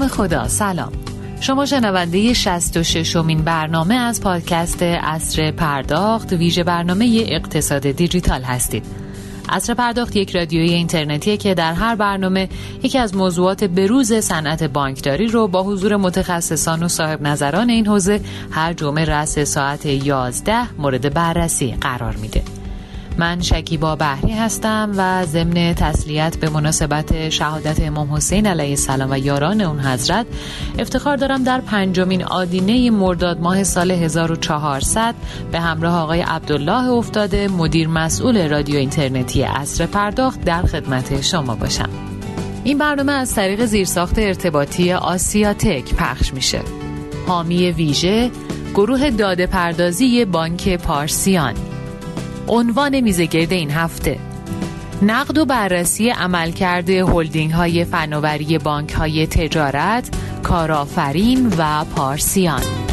نام خدا. سلام. شما شنونده 66 امین برنامه از پادکست اصر پرداخت ویژه برنامه اقتصاد دیجیتال هستید. اصر پرداخت یک رادیوی اینترنتیه که در هر برنامه یکی از موضوعات بروز صنعت بانکداری رو با حضور متخصصان و صاحب نظران این حوزه هر جمعه رأس ساعت 11 مورد بررسی قرار میده. من شکیبا بحری هستم و ضمن تسلیت به مناسبت شهادت امام حسین علیه السلام و یاران اون حضرت افتخار دارم در پنجمین آدینه مرداد ماه سال 1400 به همراه آقای عبدالله افتاده مدیر مسئول رادیو اینترنتی اصر پرداخت در خدمت شما باشم. این برنامه از طریق زیرساخت ارتباطی آسیا تک پخش میشه. حامی ویژه گروه داده پردازی بانک پارسیان. عنوان میزگرد این هفته. نقد و بررسی عملکرد هلدینگ های فناوری بانک های تجارت، کارآفرین و پارسیان.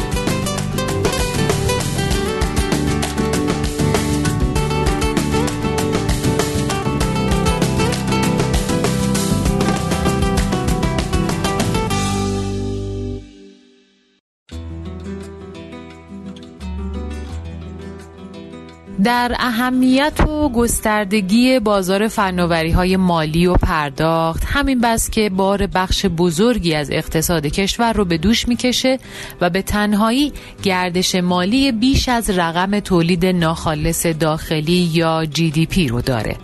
در اهمیت و گستردگی بازار فناوری های مالی و پرداخت همین بس که بار بخش بزرگی از اقتصاد کشور رو به دوش می‌کشه و به تنهایی گردش مالی بیش از رقم تولید ناخالص داخلی یا GDP رو داره.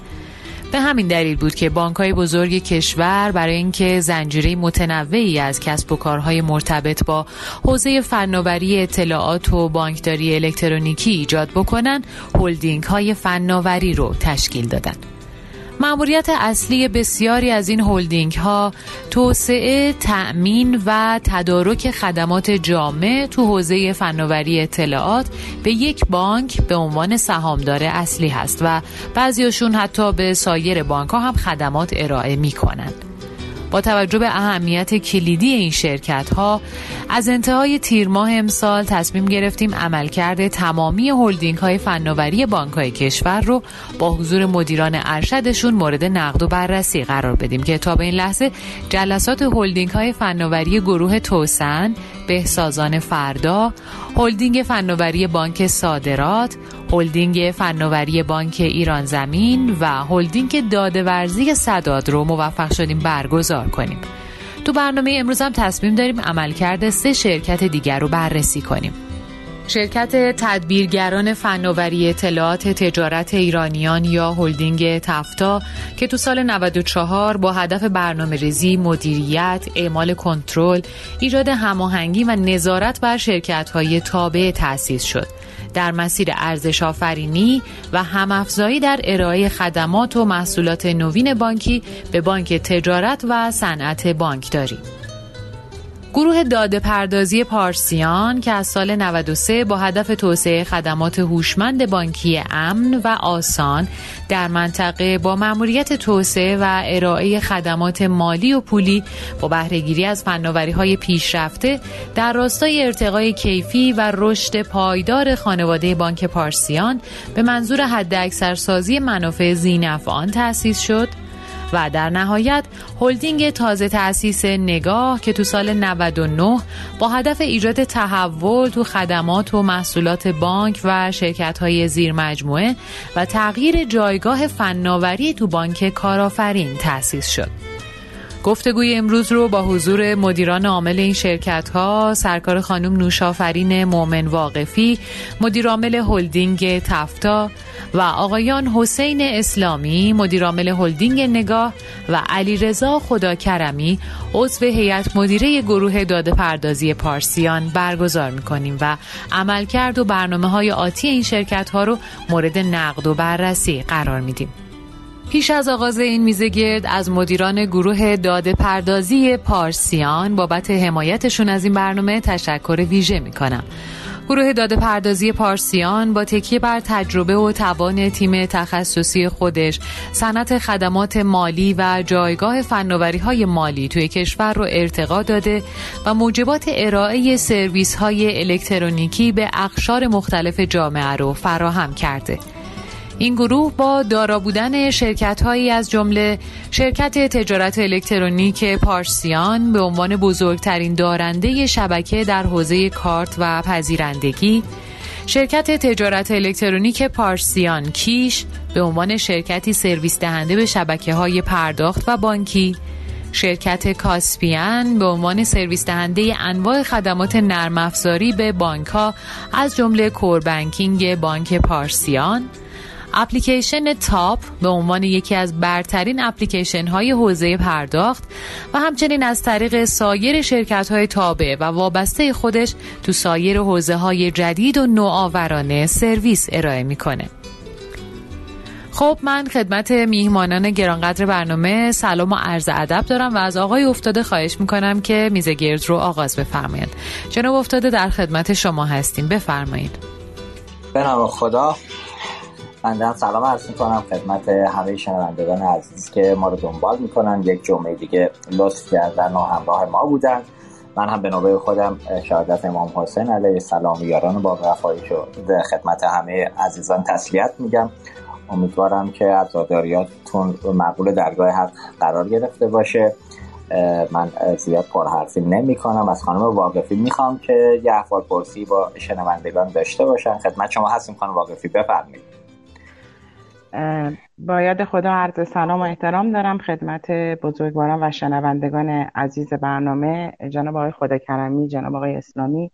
به همین دلیل بود که بانک های بزرگ کشور برای اینکه زنجیره متنوعی از کسب و کارهای مرتبط با حوزه فناوری اطلاعات و بانکداری الکترونیکی ایجاد بکنن هلدینگ های فناوری رو تشکیل دادند. ماموریت اصلی بسیاری از این هلدینگ ها توسعه، تأمین و تدارک خدمات جامع تو حوزه فناوری اطلاعات به یک بانک به عنوان سهامدار اصلی هست و بعضیاشون حتی به سایر بانک ها هم خدمات ارائه می کنند. با توجه به اهمیت کلیدی این شرکت ها از انتهای تیر ماه امسال تصمیم گرفتیم عملکرد تمامی هلدینگ های فناوری بانک های کشور رو با حضور مدیران ارشدشون مورد نقد و بررسی قرار بدیم که تا به این لحظه جلسات هلدینگ های فناوری گروه توسن بهسازان فردا هلدینگ فناوری بانک صادرات هلدینگ فناوری بانک ایران زمین و هلدینگ داده ورزی سداد رو موفق شدیم برگزار کنیم تو برنامه امروز هم تصمیم داریم عملکرد سه شرکت دیگر رو بررسی کنیم شرکت تدبیرگران فناوری اطلاعات تجارت ایرانیان یا هلدینگ تفتا که تو سال 94 با هدف برنامه ریزی، مدیریت، اعمال کنترل، ایجاد هماهنگی و نظارت بر شرکت های تابع تأسیس شد. در مسیر ارزش آفرینی و همافزایی در ارائه خدمات و محصولات نوین بانکی به بانک تجارت و صنعت بانکداری. گروه داده پردازی پارسیان که از سال 93 با هدف توسعه خدمات هوشمند بانکی امن و آسان در منطقه با مأموریت توسعه و ارائه خدمات مالی و پولی با بهرهگیری از فناوری های پیشرفته در راستای ارتقای کیفی و رشد پایدار خانواده بانک پارسیان به منظور حداکثرسازی منافع زینفعان تأسیس شد. و در نهایت هلدینگ تازه تأسیس نگاه که تو سال 99 با هدف ایجاد تحول تو خدمات و محصولات بانک و شرکت های زیر مجموعه و تغییر جایگاه فناوری تو بانک کارآفرین تأسیس شد. گفتگوی امروز رو با حضور مدیران عامل این شرکت ها سرکار خانم نوشافرین مومن واقفی مدیر عامل هلدینگ تفتا و آقایان حسین اسلامی مدیرعامل هلدینگ نگاه و علیرضا خداکرمی عضو هیئت مدیره گروه داده پردازی پارسیان برگزار می‌کنیم و عملکرد و برنامه های آتی این شرکت ها رو مورد نقد و بررسی قرار میدیم. پیش از آغاز این میزه گرد از مدیران گروه داده پردازی پارسیان بابت حمایتشون از این برنامه تشکر ویژه می کنم. گروه داده پردازی پارسیان با تکیه بر تجربه و توان تیم تخصصی خودش صنعت خدمات مالی و جایگاه فناوری های مالی توی کشور رو ارتقا داده و موجبات ارائه سرویس های الکترونیکی به اقشار مختلف جامعه رو فراهم کرده. این گروه با دارا بودن شرکت هایی از جمله شرکت تجارت الکترونیک پارسیان به عنوان بزرگترین دارنده شبکه در حوزه کارت و پذیرندگی شرکت تجارت الکترونیک پارسیان کیش به عنوان شرکتی سرویس دهنده به شبکه های پرداخت و بانکی شرکت کاسپیان به عنوان سرویس دهنده انواع خدمات نرم افزاری به بانک ها از جمله core banking بانک پارسیان اپلیکیشن تاپ به عنوان یکی از برترین اپلیکیشن های حوزه پرداخت و همچنین از طریق سایر شرکت های تابع و وابسته خودش تو سایر حوزه های جدید و نوآورانه سرویس ارائه می‌کنه. خب من خدمت میهمانان گرانقدر برنامه سلام و عرض ادب دارم و از آقای افتاده خواهش می‌کنم که میز گرد رو آغاز بفرمایید. جناب افتاده در خدمت شما هستیم. بفرمایید. به نام خدا. بنده سلام عرض می‌کنم خدمت همه شنوندگان عزیز که ما رو دنبال می‌کنن. یک جمعه دیگه لطف کردن و همراه ما بودن. من هم به نوبه خودم شهادت امام حسین علیه السلام یاران با وفایی شد خدمت همه عزیزان تسلیت میگم. امیدوارم که عزاداریاتتون مقبول درگاه حق قرار گرفته باشه. من زیاد پرحرفی نمی کنم از خانم واقفی می‌خوام که یه احوال پرسی با شنوندگان داشته باشن. خدمت شما هستیم خانم واقفی بفرمایید. باید خدا عرض سلام و احترام دارم خدمت بزرگواران و شنوندگان عزیز برنامه جناب آقای خدا کرمی جناب آقای اسلامی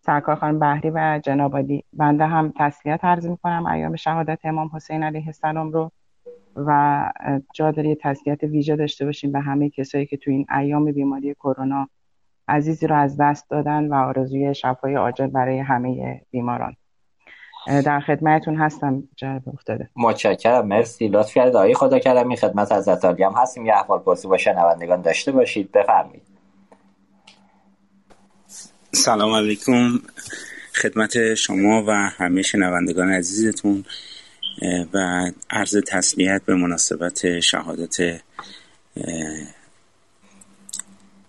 سرکار خانم بحری و جناب علی. بنده هم تسلیت عرض می‌کنم. ایام شهادت امام حسین علیه السلام رو و جا داره تسلیت ویژه داشته باشیم به همه کسایی که تو این ایام بیماری کرونا عزیزی رو از دست دادن و آرزوی شفای عاجل برای همه بیماران. در خدمتتون هستم جناب افتاده متشکرم مرسی. لطف کردید. آقای خدا کردم خدمت از هم هستیم. یه احوال پرسی با شنوندگان داشته باشید. بفرمایید. سلام علیکم. خدمت شما و همه شنوندگان عزیزتون. و عرض تسلیت به مناسبت شهادت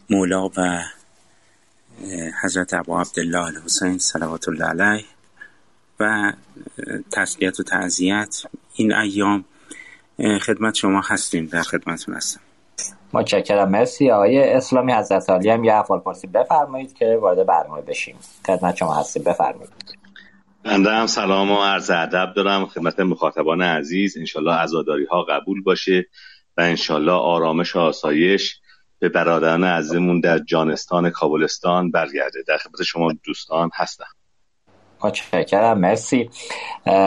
مولا و حضرت ابو عبدالله الحسین صلوات الله علیه. و تسلیت و تعذیت این ایام خدمت شما هستیم در خدمتون هستم. متشکرم. مرسی آقای اسلامی حضرت علی هم یه افعال پرسی بفرمایید که وارد برنامه بشیم. خدمت شما هستیم. بفرمایید. بنده هم سلام و عرض ادب دارم خدمت مخاطبان عزیز. انشالله عزاداری ها قبول باشه و انشالله آرامش و آسایش به برادران عزیزمون در جانستان کابلستان برگرده. در خدمت شما دوستان هستم. متشکرم مرسی.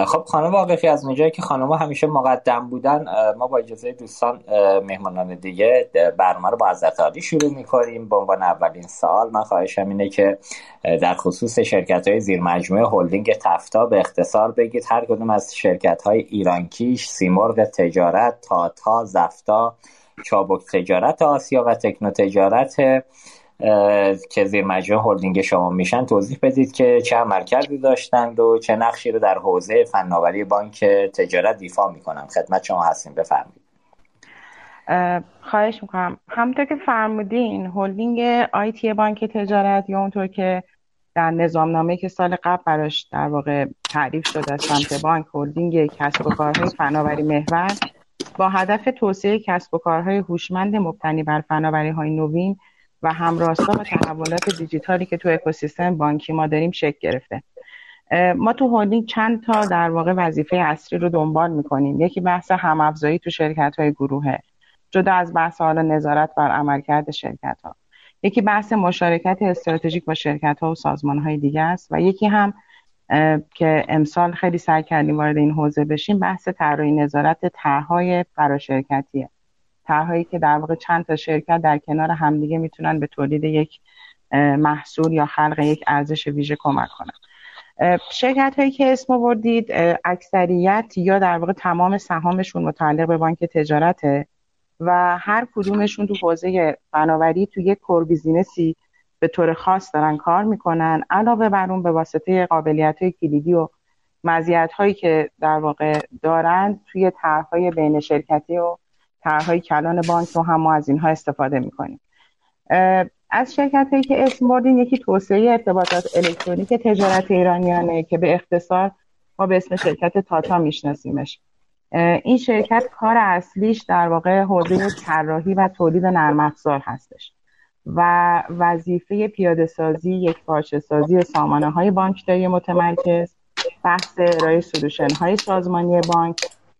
خب خانم واقفی از اونجایی که خانم همیشه مقدم بودن ما با اجازه دوستان مهمانان دیگه برنامه رو با حضرت عالی شروع می‌کنیم. به عنوان اولین سال من خواهشم اینه که در خصوص شرکت های زیر مجموعه هلدینگ تفتا به اختصار بگید. هر کدوم از شرکت های ایرانکیش سیمرغ تجارت تاتا زفتا چابک تجارت آسیا و تکنو تجارت که زیر مجموعه هلدینگ شما میشن توضیح بدید که چه مرکزی داشتند و چه نقشی رو در حوزه فناوری بانک تجارت دیفا می‌کنن. خدمت شما هستیم. بفرمایید. خواهش می‌کنم. همونطور که فرمودین هلدینگ آیتی بانک تجارت یا اونطور که در نظامنامه که سال قبل براش در واقع تعریف شده از سمت بانک هلدینگ کسب و کارهای فناوری محور با هدف توسعه کسب و کارهای هوشمند مبتنی بر فناوری های نوین و همراستا و تحولات دیجیتالی که تو اکوسیستم بانکی ما داریم شکل گرفته. ما تو هولدینگ چند تا در واقع وظیفه اصلی رو دنبال می‌کنیم. یکی بحث همافزایی تو شرکت های گروهه جدا از بحث حالا نظارت بر عملکرد شرکت ها یکی بحث مشارکت استراتژیک با شرکت ها و سازمان های دیگه است و یکی هم که امسال خیلی سعی کردیم وارد این حوزه بشیم بحث طراحی نظارت طرحهای فراشرکتیه طرحهایی که در واقع چند تا شرکت در کنار همدیگه می‌تونن به تولید یک محصول یا خلق یک ارزش ویژه کمک کنن. شرکت هایی که اسم آوردید اکثریت یا در واقع تمام سهامشون متعلق به بانک تجارته و هر کدومشون تو حوزه فناوری تو یک کور بیزینسی به طور خاص دارن کار می‌کنن. علاوه بر اون به واسطه قابلیت های کلیدی و مزیت هایی که در واقع دارن توی طرحهای بین شرکتی و طرحهای کلان بانک رو هم ما از اینها استفاده می‌کنیم. از شرکت هایی که اسم بردین یکی توسعه ارتباطات الکترونیک تجارت ایرانیانه که به اختصار ما به اسم شرکت تاتا میشناسیمش. این شرکت کار اصلیش در واقع حوزه طراحی و تولید نرم افزار هستش و وظیفه پیاده سازی یک پارچه سازی سامانه های بانکداری متمرکز بحث ارائه سلوشن های سازمانی بانک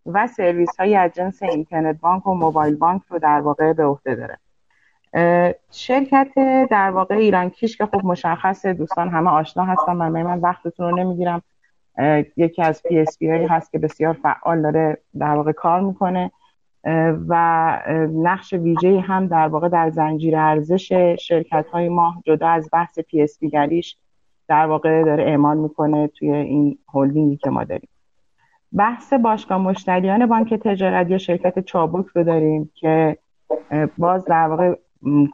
و سرویس های از جنس اینترنت بانک و موبایل بانک رو در واقع به عهده داره. شرکت در واقع ایران کیش که خب مشخص دوستان همه آشنا هستن. من من وقتتون رو نمی‌گیرم. یکی از PSP هایی هست که بسیار فعال داره در واقع کار می‌کنه. و نقش ویژه هم در واقع در زنجیره ارزش شرکت های ما جدا از بحث PSP گریش در واقع داره اعمال می‌کنه توی این هلدینگی که ما داریم. بحث باشگاه مشتریان بانک تجارت یا شرکت چابک رو داریم که باز در واقع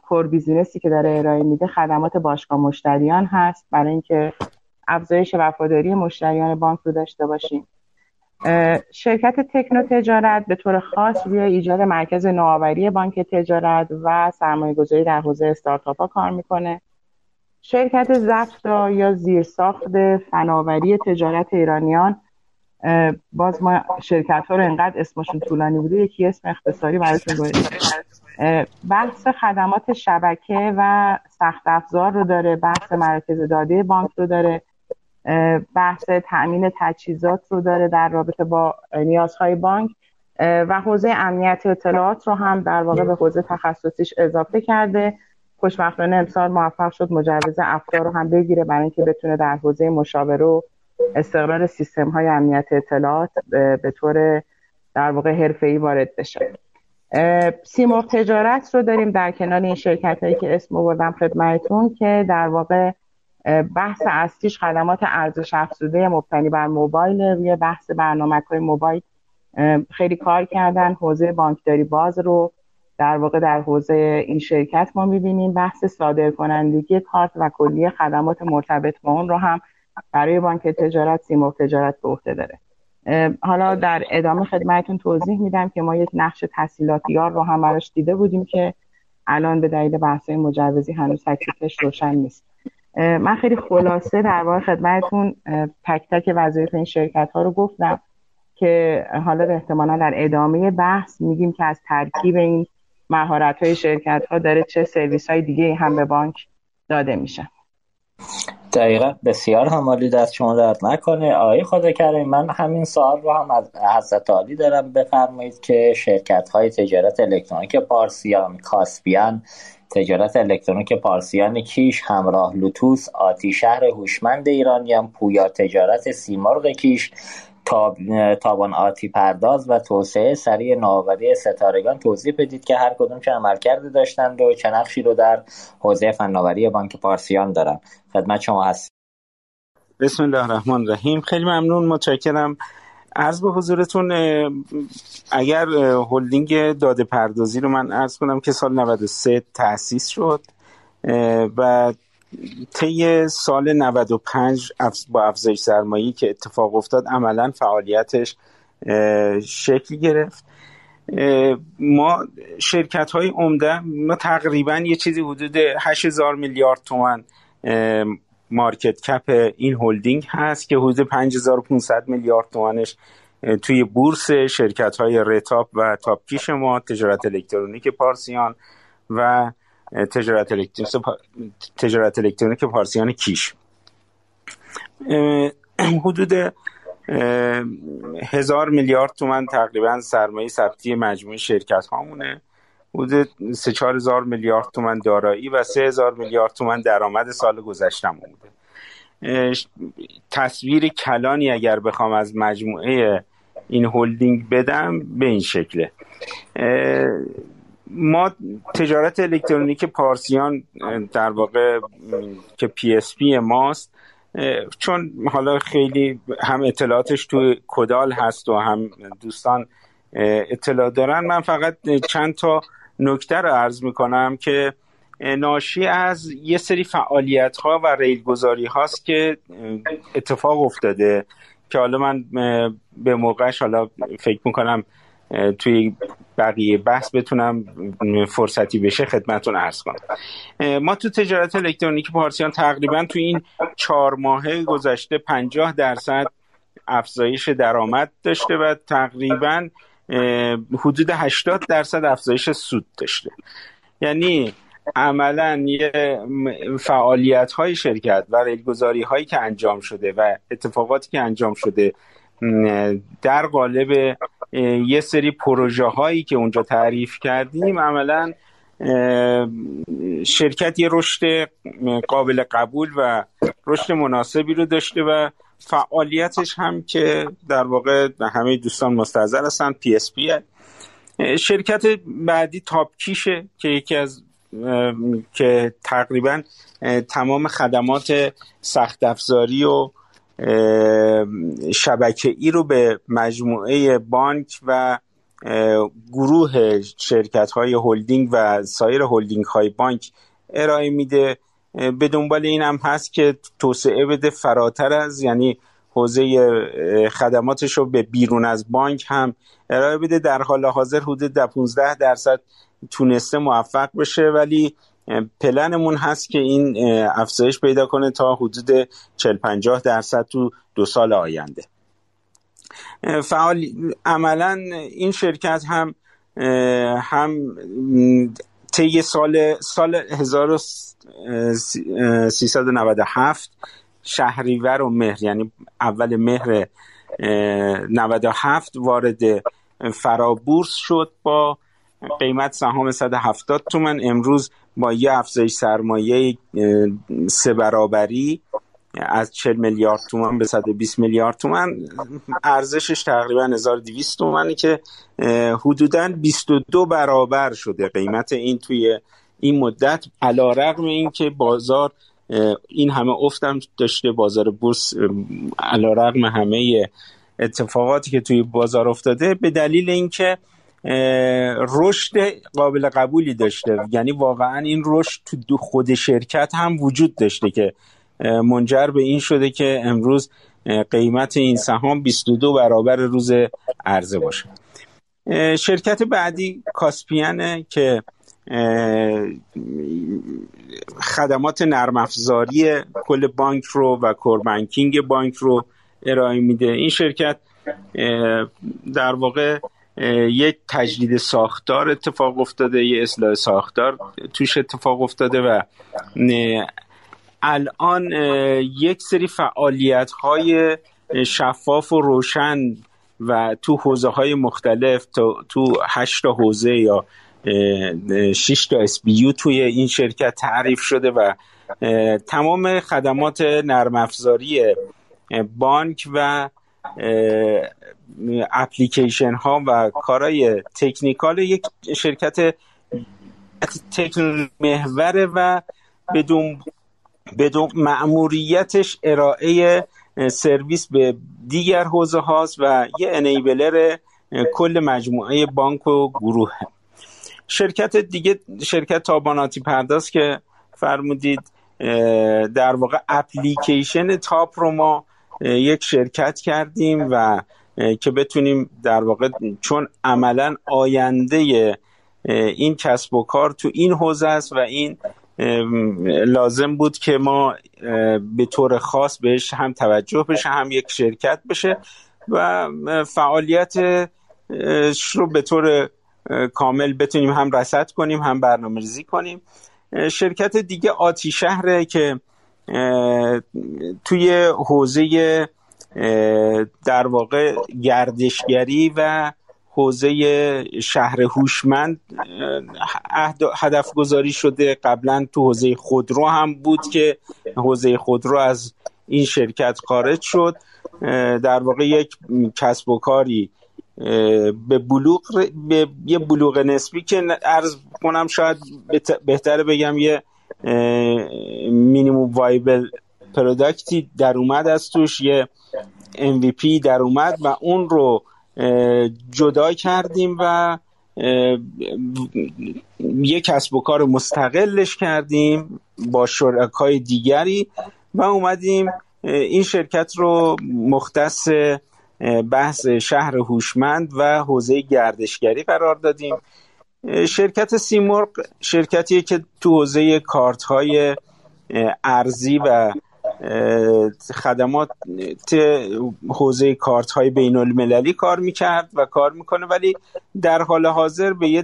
کور بیزینسی که داره ارائه میده خدمات باشگاه مشتریان هست برای اینکه افزایش وفاداری مشتریان بانک رو داشته باشیم. شرکت تکنو تجارت به طور خاص روی ایجاد مرکز نوآوری بانک تجارت و سرمایه گذاری در حوزه استارتاپ ها کار می‌کنه. شرکت زفتا یا زیرساخت فناوری تجارت ایرانیان باز ما شرکت ها رو انقدر اسمشون طولانی بوده یکی اسم اختصاری براتون گذاشتیم بحث خدمات شبکه و سخت افزار رو داره بحث مراکز داده بانک رو داره بحث تأمین تجهیزات رو داره در رابطه با نیازهای بانک. و حوزه امنیت اطلاعات رو هم در واقع به حوزه تخصصیش اضافه کرده. خوشبختانه امسال موفق شد مجوز افکار رو هم بگیره برای اینکه بتونه در حوزه مشاوره و استقرار سیستم های امنیت اطلاعات به طور در واقع حرفه‌ای وارد بشه. سیمرغ تجارت رو داریم در کنار این شرکت هایی که اسم بردم خدمتتون که در واقع بحث اصلیش خدمات ارزش افزوده مبتنی بر موبایل روی بحث برنامه های موبایل خیلی کار کردن. حوزه بانکداری باز رو در واقع در حوزه این شرکت ما می‌بینیم. بحث صادر کنندگی کارت و کلیه خدمات مرتبط با اون رو هم برای بانک تجارت سیمرغ تجارت به عهده داره. حالا در ادامه خدمتتون توضیح میدم که ما یک نقش تحصیلاتیار رو هم براش دیده بودیم که الان به دلیل بحث مجوزی هنوز تکلیفش روشن نیست. من خیلی خلاصه در واقع خدمتتون تک تک وظایف این شرکت ها رو گفتم که حالا احتمالا در ادامه بحث میگیم که از ترکیب این مهارت های شرکت ها داره چه سرویس های دیگه هم به بانک داده میشن دقیقا بسیار همالی دست شما درد نکنه آقای خدا کریم من همین سوال رو هم از حضرت عالی دارم بفرمایید که شرکت های تجارت الکترونیک پارسیان کاسپیان تجارت الکترونیک پارسیان کیش همراه لوتوس آتی شهر هوشمند ایرانیان پویا تجارت سیمرغ کیش. تابان آتی پرداز و توسعه سریع نوآوری ستارگان توضیح بدید که هر کدوم چه عملکردی داشتند و چه نقشی رو در حوزه فناوری بانک پارسیان دارن. خدمت شما هست بسم الله الرحمن الرحیم. خیلی ممنون متشکرم. عرض به حضورتون اگر هلدینگ داده پردازی رو من عرض کنم که سال 93 تأسیس شد و طی سال 95 با افزایش سرمایه‌ای که اتفاق افتاد عملا فعالیتش شکل گرفت. ما شرکت های عمده ما تقریبا یه چیزی حدود 8000 میلیارد تومن market cap این هلدینگ هست که حدود 5500 میلیارد تومنش توی بورس شرکت های رتاپ و تاپکیش ما تجارت الکترونیک پارسیان و تجارت الکترونیک تجارت الکترونیک پارسیان کیش. حدود هزار میلیارد تومن تقریبا سرمایه ثبتی مجموعه شرکت هامونه. حدود سه چهار هزار میلیارد تومن دارایی و سه هزار میلیارد تومن درآمد سال گذشته بوده. تصویر کلانی اگر بخوام از مجموعه این هلدینگ بدم به این شکله. ما تجارت الکترونیک پارسیان در واقع که PSP ماست چون حالا خیلی هم اطلاعاتش تو کدال هست و هم دوستان اطلاع دارن. من فقط چند تا نکته رو عرض می‌کنم که ناشی از یه سری فعالیت ها و ریل گذاری هاست که اتفاق افتاده که حالا من به موقعش حالا فکر می‌کنم توی بقیه بحث بتونم فرصتی بشه خدمتون ارز کنم. ما تو تجارت الکترونیک پارسیان تقریبا تو این چهار ماه گذشته پنجاه درصد افزایش درآمد داشته و تقریبا حدود 80 درصد افزایش سود داشته. یعنی عملا یه فعالیت های شرکت و ریلگذاری هایی که انجام شده و اتفاقاتی که انجام شده در قالب یه سری پروژه هایی که اونجا تعریف کردیم عملا شرکت یه رشد قابل قبول و رشد مناسبی رو داشته و فعالیتش هم که در واقع همه دوستان مستحضر هستن PSP شرکت بعدی تاپکیشه که یکی از که تقریبا تمام خدمات سخت افزاری و شبکه ای رو به مجموعه بانک و گروه شرکت های هلدینگ و سایر هلدینگ های بانک ارائه میده. به دنبال این هم هست که توسعه بده فراتر از یعنی حوزه خدماتش رو به بیرون از بانک هم ارائه بده. در حال حاضر حدود 15 درصد تونسته موفق بشه ولی پلنمون هست که این افزایش پیدا کنه تا حدود 40 50 درصد تو دو سال آینده. فعال عملا این شرکت هم هم طی سال سال 1397 شهریور و مهر یعنی اول مهر 97 وارد فرابورس شد با قیمت سهام 170 تومن. امروز با یه افزایش سرمایه سه برابری از 40 میلیارد تومن به 120 میلیارد تومن. ارزشش تقریبا 1200 تومنی که حدودا 22 برابر شده قیمت این توی این مدت. علا رقم این که بازار این همه افتم داشته بازار بورس علا رقم همه اتفاقاتی که توی بازار افتاده. به دلیل اینکه رشد قابل قبولی داشته. یعنی واقعا این رشد تو خود شرکت هم وجود داشته که منجر به این شده که امروز قیمت این سهام 22 برابر روز عرضه باشه. شرکت بعدی کاسپیانه که خدمات نرم افزاری کل بانک رو و کوربانکینگ بانک رو ارائه میده. این شرکت در واقع یک تجدید ساختار اتفاق افتاده یه اصلاح ساختار توش اتفاق افتاده و الان یک سری فعالیت های شفاف و روشن و تو حوزه های مختلف تو, تو هشت حوزه یا شش تا اس توی این شرکت تعریف شده و تمام خدمات نرم افزاری بانک و اپلیکیشن ها و کارهای تکنیکال یک شرکت تکنولوژی محوره و بدون بدون معموریتش ارائه سرویس به دیگر حوزه هاست و یه انیبلر کل مجموعه بانک و گروه. شرکت دیگه شرکت تاباناتی پرداز که فرمودید در واقع اپلیکیشن تاپ رو ما یک شرکت کردیم و که بتونیم در واقع چون عملا آینده این کسب و کار تو این حوزه است و این لازم بود که ما به طور خاص بهش هم توجه بشه هم یک شرکت بشه و فعالیت رو به طور کامل بتونیم هم رسد کنیم هم برنامه ریزی کنیم شرکت دیگه آتی شهره که توی حوزه در واقع گردشگری و حوزه شهر هوشمند هدف گذاری شده. قبلا تو حوزه خودرو هم بود که حوزه خودرو از این شرکت خارج شد. در واقع یک کسب و کاری به بلوغ به یه بلوغ نسبی که ارز کنم شاید بهتره بگم یه مینیموم وایبل پروداکتی در اومد از توش یه MVP در اومد و اون رو جدا کردیم و یک کسب و کار مستقلش کردیم با شرکای دیگری و اومدیم این شرکت رو مختص بحث شهر هوشمند و حوزه گردشگری قرار دادیم. شرکت سیمرغ شرکتیه که تو حوزه کارت های ارزی و خدمات حوزه کارت های بین المللی کار می‌کرد و کار می‌کنه. ولی در حال حاضر به یه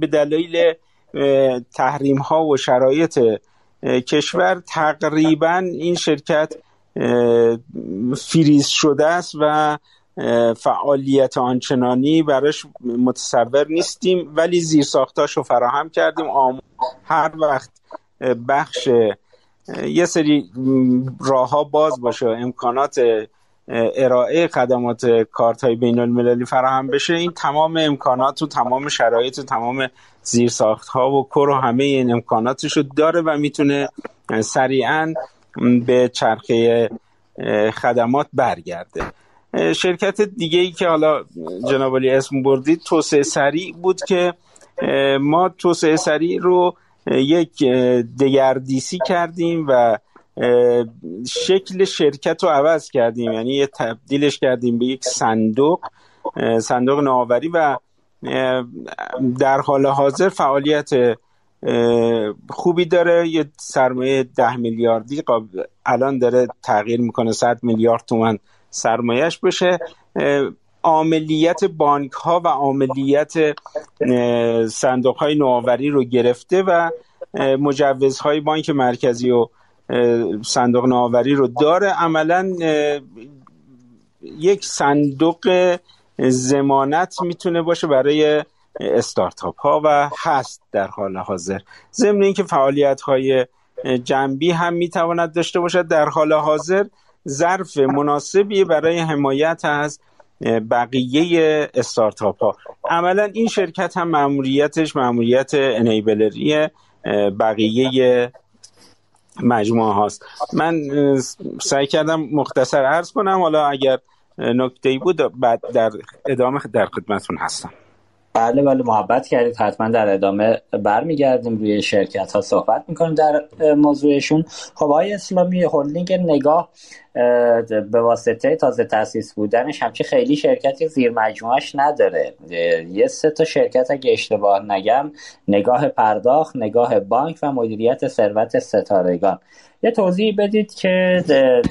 به دلایل تحریم ها و شرایط کشور تقریبا این شرکت فریز شده است و فعالیت آنچنانی براش متصور نیستیم ولی زیر رو فراهم کردیم. هر وقت بخش یه سری راه ها باز باشه امکانات ارائه خدمات کارت های بین المللی فراهم بشه این تمام امکانات و تمام شرایط و تمام زیرساخت ها و کر و همه این امکاناتش رو داره و می‌تونه سریعا به چرخه خدمات برگرده. شرکت دیگه ای که حالا جنابالی اسم بردید توسعه سریع بود که ما توسعه سریع رو یک دگردیسی کردیم و شکل شرکت رو عوض کردیم. یعنی یه تبدیلش کردیم به یک صندوق صندوق نوآوری و در حال حاضر فعالیت خوبی داره. یه سرمایه ده میلیاردی الان داره تغییر می‌کنه 100 میلیارد تومن سرمایهش بشه عملیت بانک ها و عملیت صندوق های نوآوری رو گرفته و مجوزهای بانک مرکزی و صندوق نوآوری رو داره. عملا یک صندوق زمانت می‌تونه باشه برای استارتاپ ها و هست در حال حاضر. ضمن اینکه فعالیت های جنبی هم می‌تواند داشته باشد در حال حاضر. ظرف مناسبی برای حمایت از بقیه استارتاپ ها عملا این شرکت هم معمولیتش معمولیت انیبلری بقیه مجموعه هاست. من سعی کردم مختصر عرض کنم. حالا اگر نکته بود بعد در ادامه در خدمتون هستم. بله بله محبت کردید. حتما در ادامه برمیگردیم روی شرکت ها صحبت می‌کنیم در موضوعشون. خب های اسلامی هلدینگ نگاه به واسطه تازه تاسیس بودنش همچی خیلی شرکتی زیر مجموعش نداره. یه سه تا شرکت اگه اشتباه نگم نگاه پرداخت نگاه بانک و مدیریت ثروت ستارگان. یه توضیح بدید که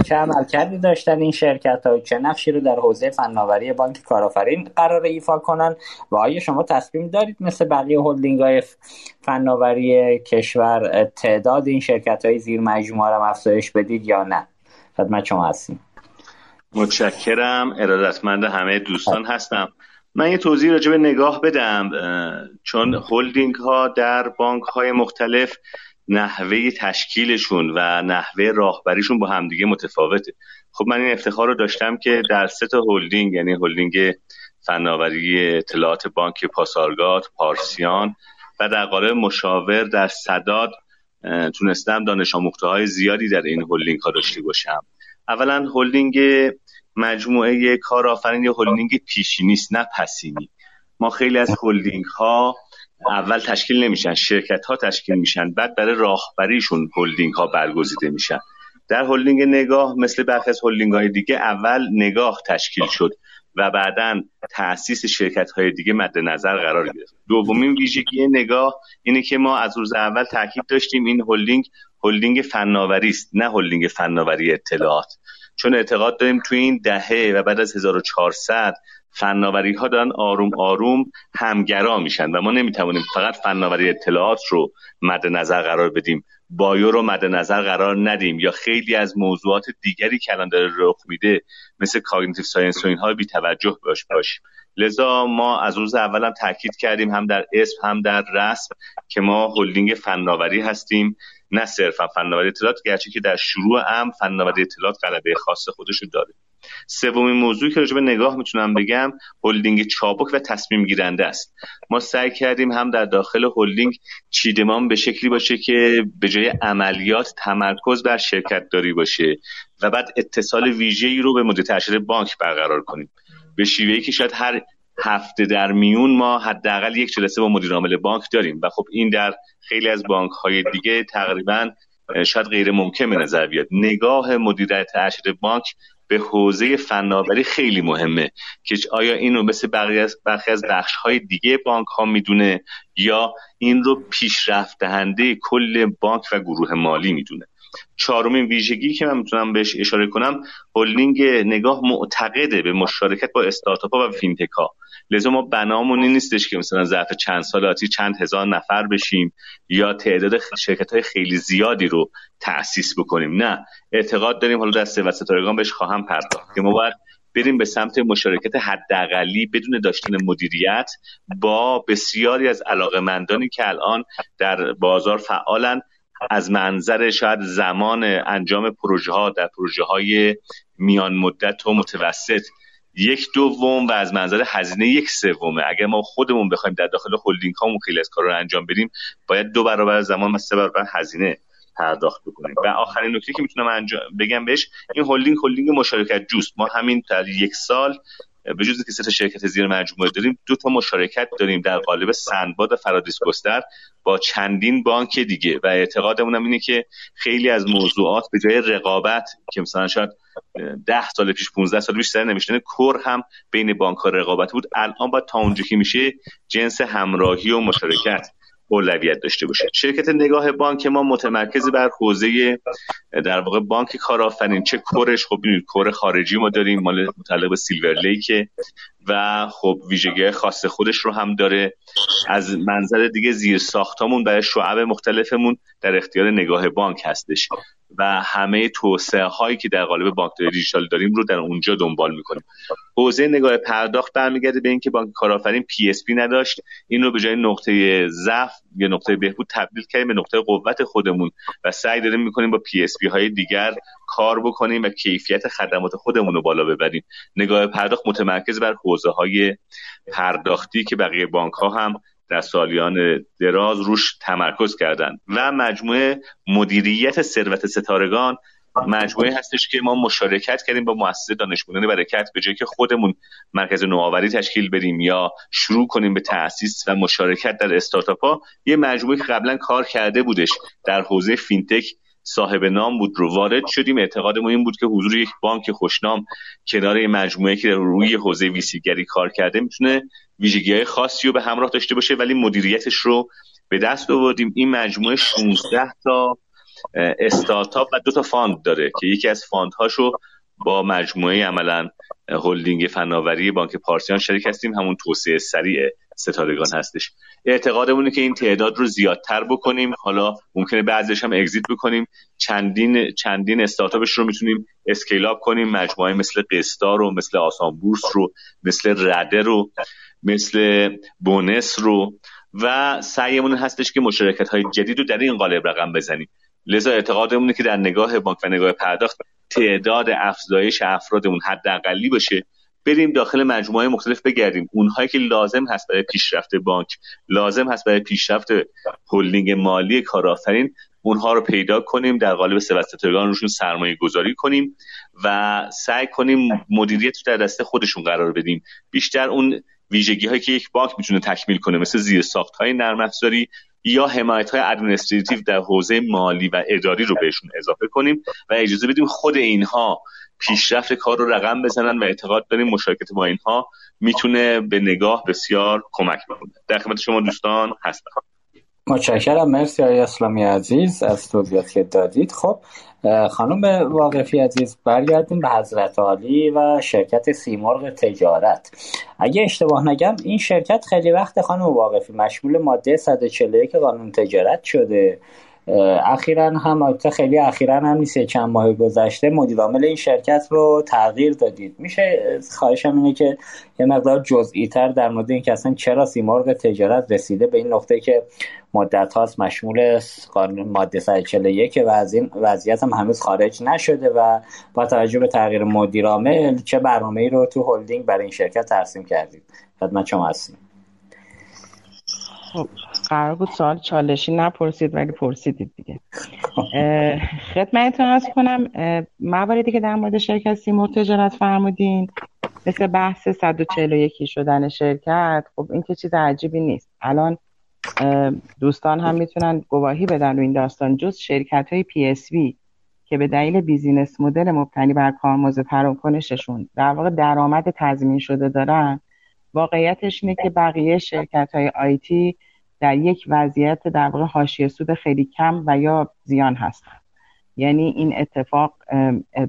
چه عملکردی داشتن این شرکت ها چه نقشی رو در حوزه فناوری بانک کارآفرین قرار ایفا کنن و آیا شما تصمیم دارید مثل بقیه هلدینگ های فناوری کشور تعداد این شرکت های زیر مجموعه رو افزایش بدید یا نه؟ خدمت شما هستیم. متشکرم. ارادتمند همه دوستان هستم. من یه توضیح راجع به نگاه بدم چون هلدینگ ها در بانک های مختلف نحوه تشکیلشون و نحوه راهبریشون با همدیگه متفاوته. خب من این افتخار رو داشتم که در سه تا هلدینگ یعنی هلدینگ فناوری اطلاعات بانک پاسارگاد پارسیان و در قالب مشاور در سداد تونستم دانش آموخته های زیادی در این هلدینگ ها داشته باشم. اولا هلدینگ مجموعه کارآفرین یا هلدینگ پیشینی ست نه پسینی. ما خیلی از هلدینگ ها اول تشکیل نمیشن شرکت ها تشکیل میشن بعد برای راهبریشون هلدینگ ها برگزیده میشن. در هلدینگ نگاه مثل برخی از هلدینگ های دیگه اول نگاه تشکیل شد و بعدا تاسیس شرکت های دیگه مد نظر قرار گرفت. دومین ویژگی نگاه اینه که ما از روز اول تاکید داشتیم این هلدینگ هلدینگ فناوری است نه هلدینگ فناوری اطلاعات. چون اعتقاد داریم توی این دهه و بعد از 1400 فناوری ها دارن آروم آروم همگرا میشن و ما نمی‌توانیم فقط فناوری اطلاعات رو مد نظر قرار بدیم. bio رو مد نظر قرار ندیم یا خیلی از موضوعات دیگری که الان داره رخ میده مثل cognitive science و اینها بی توجه باش باشیم. لذا ما از روز اول هم تاکید کردیم هم در اسم هم در رسم که ما هلدینگ فناوری هستیم. نه صرفا فناوری اطلاعات گرچه که در شروع هم فناوری اطلاعات غلبه خاص خودش داره. سومین موضوعی که راجع به نگاه می‌تونم بگم هلدینگ چابک و تصمیم گیرنده است. ما سعی کردیم هم در داخل هلدینگ چیدمان به شکلی باشه که به جای عملیات تمرکز بر شرکت داری باشه و بعد اتصال ویژه‌ای رو به مدیر ارشد بانک برقرار کنیم. به شیوهی که شاید هر هفته در میون ما حداقل یک جلسه با مدیر عامل بانک داریم و خب این در خیلی از بانک های دیگه تقریبا شاید غیر ممکن نظر بیاد. نگاه مدیریت ارشد بانک به حوزه فناوری خیلی مهمه که آیا این رو مثل برخی از بخش های دیگه بانک ها می‌دونه یا این رو پیشرفت دهنده کل بانک و گروه مالی می‌دونه؟ چهارمین ویژگی که من می‌تونم بهش اشاره کنم هلدینگ نگاه معتقده به مشارکت با استارتاپ و فینتک ها لذا ما بنامون این نیستش که مثلا ظرف چند سال آتی چند هزار نفر بشیم یا تعداد شرکت های خیلی زیادی رو تأسیس بکنیم. نه اعتقاد داریم. حالا دسته و ستارگان بهش خواهم پرداخت که ما باید بریم به سمت مشارکت حداقلی بدون داشتن مدیریت با بسیاری از علاقمندانی که الان در بازار فعالن. از منظر شاید زمان انجام پروژه ها در پروژه های میان مدت و متوسط یک دوم و از منظر هزینه یک سومه. اگر ما خودمون بخوایم در داخل هلدینگ هامون خیلی از کار رو انجام بدیم باید دو برابر زمان و سه برابر هزینه پرداخت بکنیم. و آخرین نکته که می‌تونم انجام بگم بهش این هلدینگ هلدینگ مشارکت جوست. ما همین در یک سال به جز که سه شرکت زیر مجموعه داریم دو تا مشارکت داریم در قالب سندباد فرادیس گستر با چندین بانک دیگه. و اعتقادمون هم اینه که خیلی از موضوعات به جای رقابت که مثلا شاید ده سال پیش 15 سال پیش سر نوشتن core هم بین بانک ها رقابت بود. الان باید تا اونجا که میشه جنس همراهی و مشارکت اولویت داشته باشه. شرکت نگاه بانک ما متمرکز بر حوزه در واقع بانک کارآفرین چه کورش. خب ببینید کور خارجی ما داریم مال متعلق به سیلور لیک. و خب ویژگی خاص خودش رو هم داره. از منظر دیگه زیر ساختامون برای شعب مختلفمون در اختیار نگاه بانک هستش. و همه توسعه هایی که در قالب بانک دیجیتال داریم رو در اونجا دنبال می‌کنیم. حوزه نگاه پرداخت برمیگرده به اینکه بانک کارآفرین PSP نداشت. این رو به جای نقطه ضعف یا نقطه بهبود تبدیل کردیم به نقطه قوت خودمون و سعی داریم می‌کنیم با PSP های دیگر کار بکنیم و کیفیت خدمات خودمون رو بالا ببریم. نگاه پرداخت متمرکز بر های پرداختی که بقیه بانک ها هم در سالیان دراز روش تمرکز کردند و مجموعه مدیریت ثروت ستارگان مجموعه هستش که ما مشارکت کردیم با مؤسسه دانش برکت به جایی که خودمون مرکز نوآوری تشکیل بدیم یا شروع کنیم به تاسیس و مشارکت در استارتاپ ها یه مجموعه که قبلا کار کرده بودش در حوزه fintech صاحب نام بود رو وارد شدیم. اعتقادمون این بود که حضور یک بانک خوشنام کنار مجموعه که روی حوزه VC گری کار کرده می‌تونه ویژگی های خاصی رو به همراه داشته باشه ولی مدیریتش رو به دست آوردیم. این مجموعه 16 تا استارتاپ و دو تا fund داره که یکی از fund هاشو با مجموعه عملا هلدینگ فناوری بانک پارسیان شریک هستیم. همون توسعه سریع ستارگان هستش. اعتقادمونه که این تعداد رو زیادتر بکنیم. حالا ممکنه بعضیش هم exit بکنیم. چندین چندین استارتاپش رو می‌تونیم scale up کنیم. مجموعه مثل قسطا رو مثل آسان بورس رو مثل رده رو مثل بونس رو. و سعیمون هستش که مشارکت های جدید رو در این قالب رقم بزنیم. لذا اعتقادمونه که در نگاه بانک و نگاه پرداخت تعداد افزایش افرادمون حداقلی باشه. بریم داخل مجموعه مختلف بگردیم. اونهایی که لازم هست برای پیشرفت بانک لازم هست برای پیشرفت هلدینگ مالی کارآفرین اونها رو پیدا کنیم در قالب سوستترگان روشون سرمایه گذاری کنیم و سعی کنیم مدیریت رو در دسته خودشون قرار بدیم. بیشتر اون ویژگی هایی که یک بانک می‌تونه تکمیل کنه مثل زیر ساخت های نرم افزاری یا حمایت های ادمنستریتیو در حوزه مالی و اداری رو بهشون اضافه کنیم و اجازه بدیم خود اینها پیشرفت کار رو رقم بزنن و اعتقاد داریم مشارکت با اینها می‌تونه به نگاه بسیار کمک بکنه. در خدمت شما دوستان هستم. متشکرم. مرسی آقای اسلامی عزیز از توضیحاتی که دادید. خب خانم واقفی عزیز برگردیم به حضرت عالی و شرکت سیمرغ تجارت. اگه اشتباه نگم این شرکت خیلی وقت خانم واقفی مشمول ماده 141 قانون تجارت شده. اخیرا هم البته خیلی اخیرا هم نیست چند ماه گذشته مدیر عامل این شرکت رو تغییر دادید. میشه خواهشم اینه که یه مقدار جزئی تر در مورد اینکه اصلا چرا سیمرغ تجارت رسیده به این نقطه که مدت هاست مشمول قانون ماده 141 و از این وضعیت هم هنوز خارج نشده و با توجه به تغییر مدیر عامل چه برنامه ای رو تو هلدینگ برای این شرکت ترسیم کردید؟ خدمت شما هستیم. خب قرار بود سوال چالشی نپرسید ولی پرسیدید دیگه. خدمتتون عرض کنم مواردی که در مورد شرکت سیمرغ تجارت فرمودین مثل بحث 141 شدن شرکت خب این که چیز عجیبی نیست. الان دوستان هم می‌تونن گواهی بدن رو این داستان جز شرکت های PSP که به دلیل بیزینس مدل مبتنی بر کارمزد تراکنششون در واقع درآمد تضمین شده دارن واقعیتش اینه که بقیه شرکت های آیتی در یک وضعیت در واقع حاشیه سود خیلی کم و یا زیان هستن یعنی این اتفاق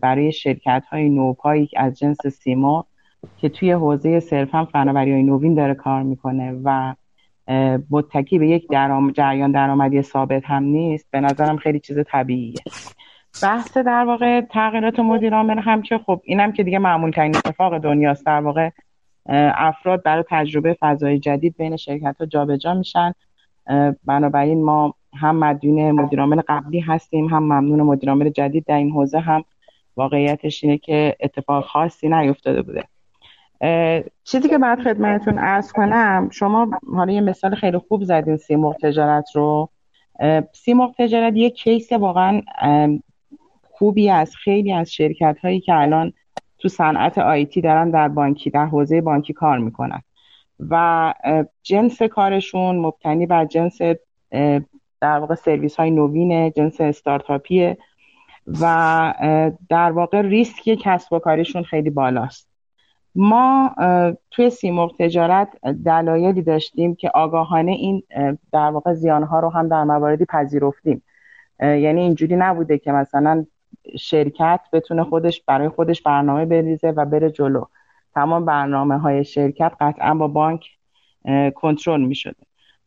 برای شرکت های نوپایی از جنس سیما که توی حوزه صرفا فناوری های نوین داره کار می‌کنه و متکی به یک درام جریان درآمدی ثابت هم نیست به نظرم خیلی چیز طبیعیه. بحث در واقع تغییرات مدیر هم که خب اینم که دیگه معمول ترین اتفاق دنیاست. در واقع افراد برای تجربه فضای جدید بین شرکت ها جابجا میشن. بنابراین ما هم مدیون مدیرعامل قبلی هستیم هم ممنون مدیرعامل جدید در این حوزه هم واقعیتش اینه که اتفاق خاصی نیفتاده بوده. چیزی که بعد خدمتتون ارز کنم شما حالا یه مثال خیلی خوب زدین سیمرغ تجارت رو. سیمرغ تجارت یه کیس واقعا خوبی از خیلی از شرکت هایی که الان تو صنعت آیتی دارن در بانکی در حوزه بانکی کار می‌کنن. و جنس کارشون مبتنی بر جنس در واقع سرویس های نوینه جنس استارتاپیه و در واقع ریسک کسب و کارشون خیلی بالاست. ما توی سیمرغ تجارت دلایلی داشتیم که آگاهانه این در واقع زیانها رو هم در مواردی پذیرفتیم. یعنی اینجوری نبوده که مثلا شرکت بتونه خودش برای خودش برنامه بریزه و بره جلو. تمام برنامه های شرکت قطعا با بانک کنترل می شده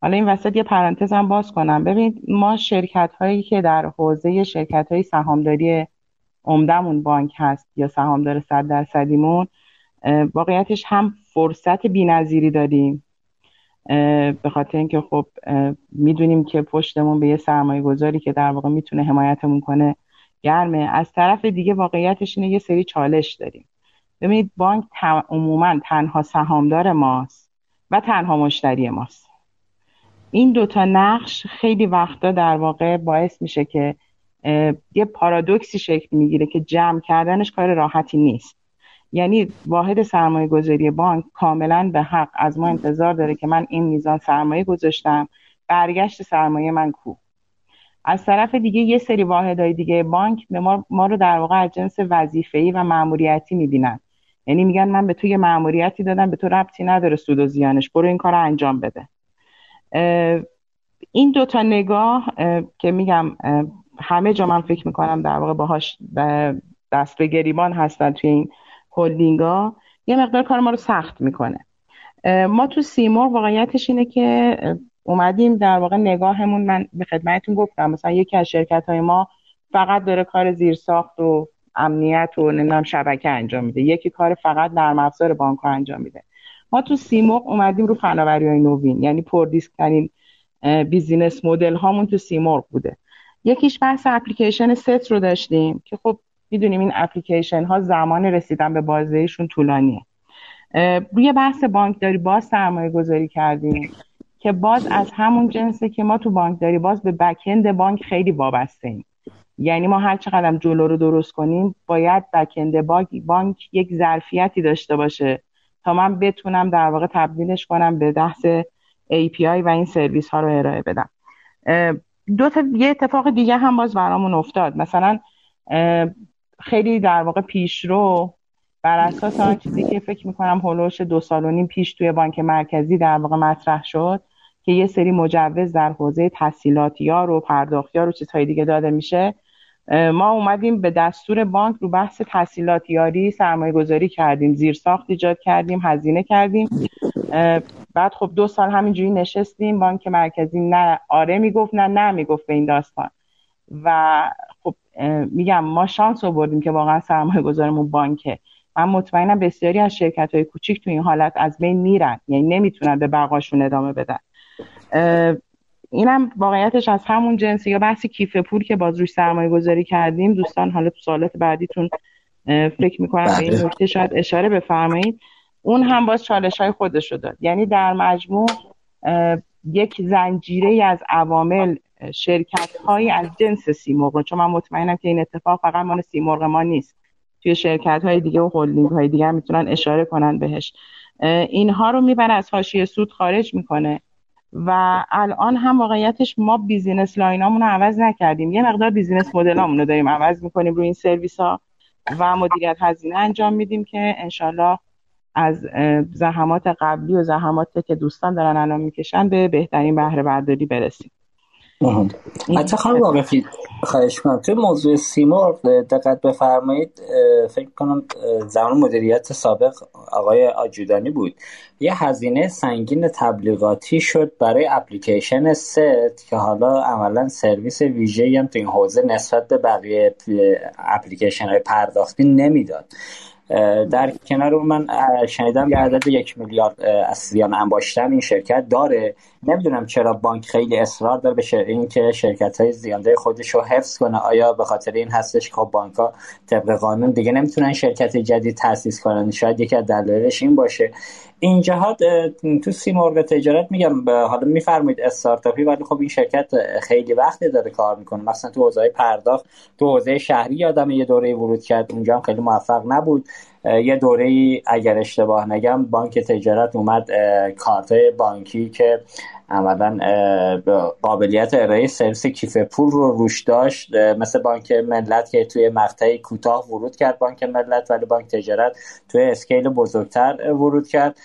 حالا این وسط یه پرانتز هم باز کنم. ببینید ما شرکت هایی که در حوزه شرکت های سهامداری عمدمون بانک هست یا سهامدار صد درصدیمون واقعیتش هم فرصت بینظیری داریم. به خاطر اینکه خب می‌دونیم که پشتمون به یه سرمایه گذاری که در واقع می‌تونه حمایتمون کنه گرمه. از طرف دیگه واقعیتش اینه یه سری چالش داریم. ببینید بانک عموما تنها سهامدار ماست و تنها مشتری ماست. این دوتا نقش خیلی وقتا در واقع باعث میشه که یه پارادوکسی شکل می‌گیره که جمع کردنش کار راحتی نیست. یعنی واحد سرمایه گذاری بانک کاملا به حق از ما انتظار داره که من این میزان سرمایه گذاشتم برگشت سرمایه من کو. از طرف دیگه یه سری واحدهای دیگه بانک ما, ما رو در واقع از جنس وظیفه‌ای و ماموریتی می‌بینن. یعنی میگن من به تو یه ماموریتی دادم به تو ربطی نداره سود و زیانش. برو این کار رو انجام بده. این دوتا نگاه که میگم همه جا من فکر می‌کنم در واقع باهاش دست به گریبان هستن توی این هلدینگا یه مقدار کار ما رو سخت می‌کنه. ما تو سیمرغ واقعیتش اینه که اومدیم در واقع نگاهمون من به خدمتتون گفتم. مثلا یکی از شرکت های ما فقط داره کار زیرساخت و امنیت و نمی‌دونم شبکه انجام میده. یکی کار فقط نرم افزار بانک انجام میده. ما تو سیمرغ اومدیم رو فناوری های نوین یعنی پردیسک ترین business model هامون تو سیمرغ بوده. یکیش بحث اپلیکیشن ست رو داشتیم که خب می‌دونیم این اپلیکیشن ها زمان رسیدن به بازدهیشون طولانیه. روی بحث بانکداری باز سرمایه گذاری کردیم. که باز از همون جنسه که ما تو بانکداری باز به بکند بانک خیلی وابسته ایم. یعنی ما هر چقدر جلو رو درست کنیم باید بکند بانک, بانک یک ظرفیتی داشته باشه تا من بتونم در واقع تبدیلش کنم به بحث API و این سرویس ها رو ارائه بدم. دو تا یه اتفاق دیگه هم باز برامون افتاد. مثلا خیلی در واقع پیشرو بر اساس آن چیزی که فکر می‌کنم هولوش دو سال و نیم پیش توی بانک مرکزی در واقع مطرح شد. که یه سری مجوز در حوزه تحصیلاتیار و پرداختیار و چیزهای دیگه داده میشه. ما اومدیم به دستور بانک رو بحث تحصیلاتیاری سرمایه گذاری کردیم. زیر ساخت ایجاد کردیم هزینه کردیم. بعد خب دو سال همینجوری نشستیم. بانک مرکزی نه آره می‌گفت نه نه می‌گفت به این داستان. و خب میگم ما شانس آوردیم که واقعا سرمایه گذارمون بانکه. من مطمئنم بسیاری از شرکت های کوچیک تو این حالت از بین میرن. یعنی نمی‌تونن به بقاشون ادامه بدن. اینم واقعیتش از همون جنس یا بحث کیف پول که باز روش سرمایه گذاری کردیم. دوستان حالا تو سالات بعدیتون فکر می‌کنم به این بله. نکته شاید اشاره بفرمایید. اون هم باز چالش های خودش رو داد. یعنی در مجموع یک زنجیره از عوامل شرکت های از جنس سیمرغ. چون من مطمئنم که این اتفاق فقط مال سیمرغ ما نیست. توی شرکت های دیگه و هلدینگ های دیگه هم می‌تونن اشاره کنن بهش. اینها رو می‌بره از حاشیه سود خارج می‌کنه. و الان هم واقعیتش ما business line امون رو عوض نکردیم. یه مقدار business model امون رو داریم عوض می‌کنیم روی این سرویس ها و مدیریت هزینه انجام میدیم که انشالله از زحمات قبلی و زحماتی که دوستان دارن الان می‌کشن به بهترین بهره برداری برسیم. حتی خانم واقفی خواهش کنم توی موضوع سیمور دقت بفرمایید فکر کنم زمان مدیریت سابق آقای آجودانی بود. یه هزینه سنگین تبلیغاتی شد برای اپلیکیشن ست که حالا عملا سرویس ویژه هم تو این حوزه نسبت به بقیه اپلیکیشن های پرداختی نمی‌داد. در کنار اون من شنیدم یه عدد یک میلیارد از زیان انباشتن این شرکت داره. نمی‌دونم چرا بانک خیلی اصرار داره به این که شرکت های زیانده خودش رو حفظ کنه. آیا به خاطر این هستش که خب بانک ها طبق قانون دیگه نمی‌تونن شرکت جدید تاسیس کنن؟ شاید یکی از دلایلش این باشه. این جهات تو سی مرغ تجارت میگم حالا میفرمایید استارتاپی ولی خب این شرکت خیلی وقتی داره کار می‌کنه. مثلا تو حوزه پرداخت تو حوزه شهری یادم یه دوره ورود کرد اونجا هم خیلی موفق نبود. یه دوره ای اگر اشتباه نگم بانک تجارت اومد کارت بانکی که عملا قابلیت ارائه سرویس کیف پول رو روش داشت. مثل بانک ملت که توی مقطعی کوتاه ورود کرد بانک ملت ولی بانک تجارت توی اسکیل بزرگتر ورود کرد.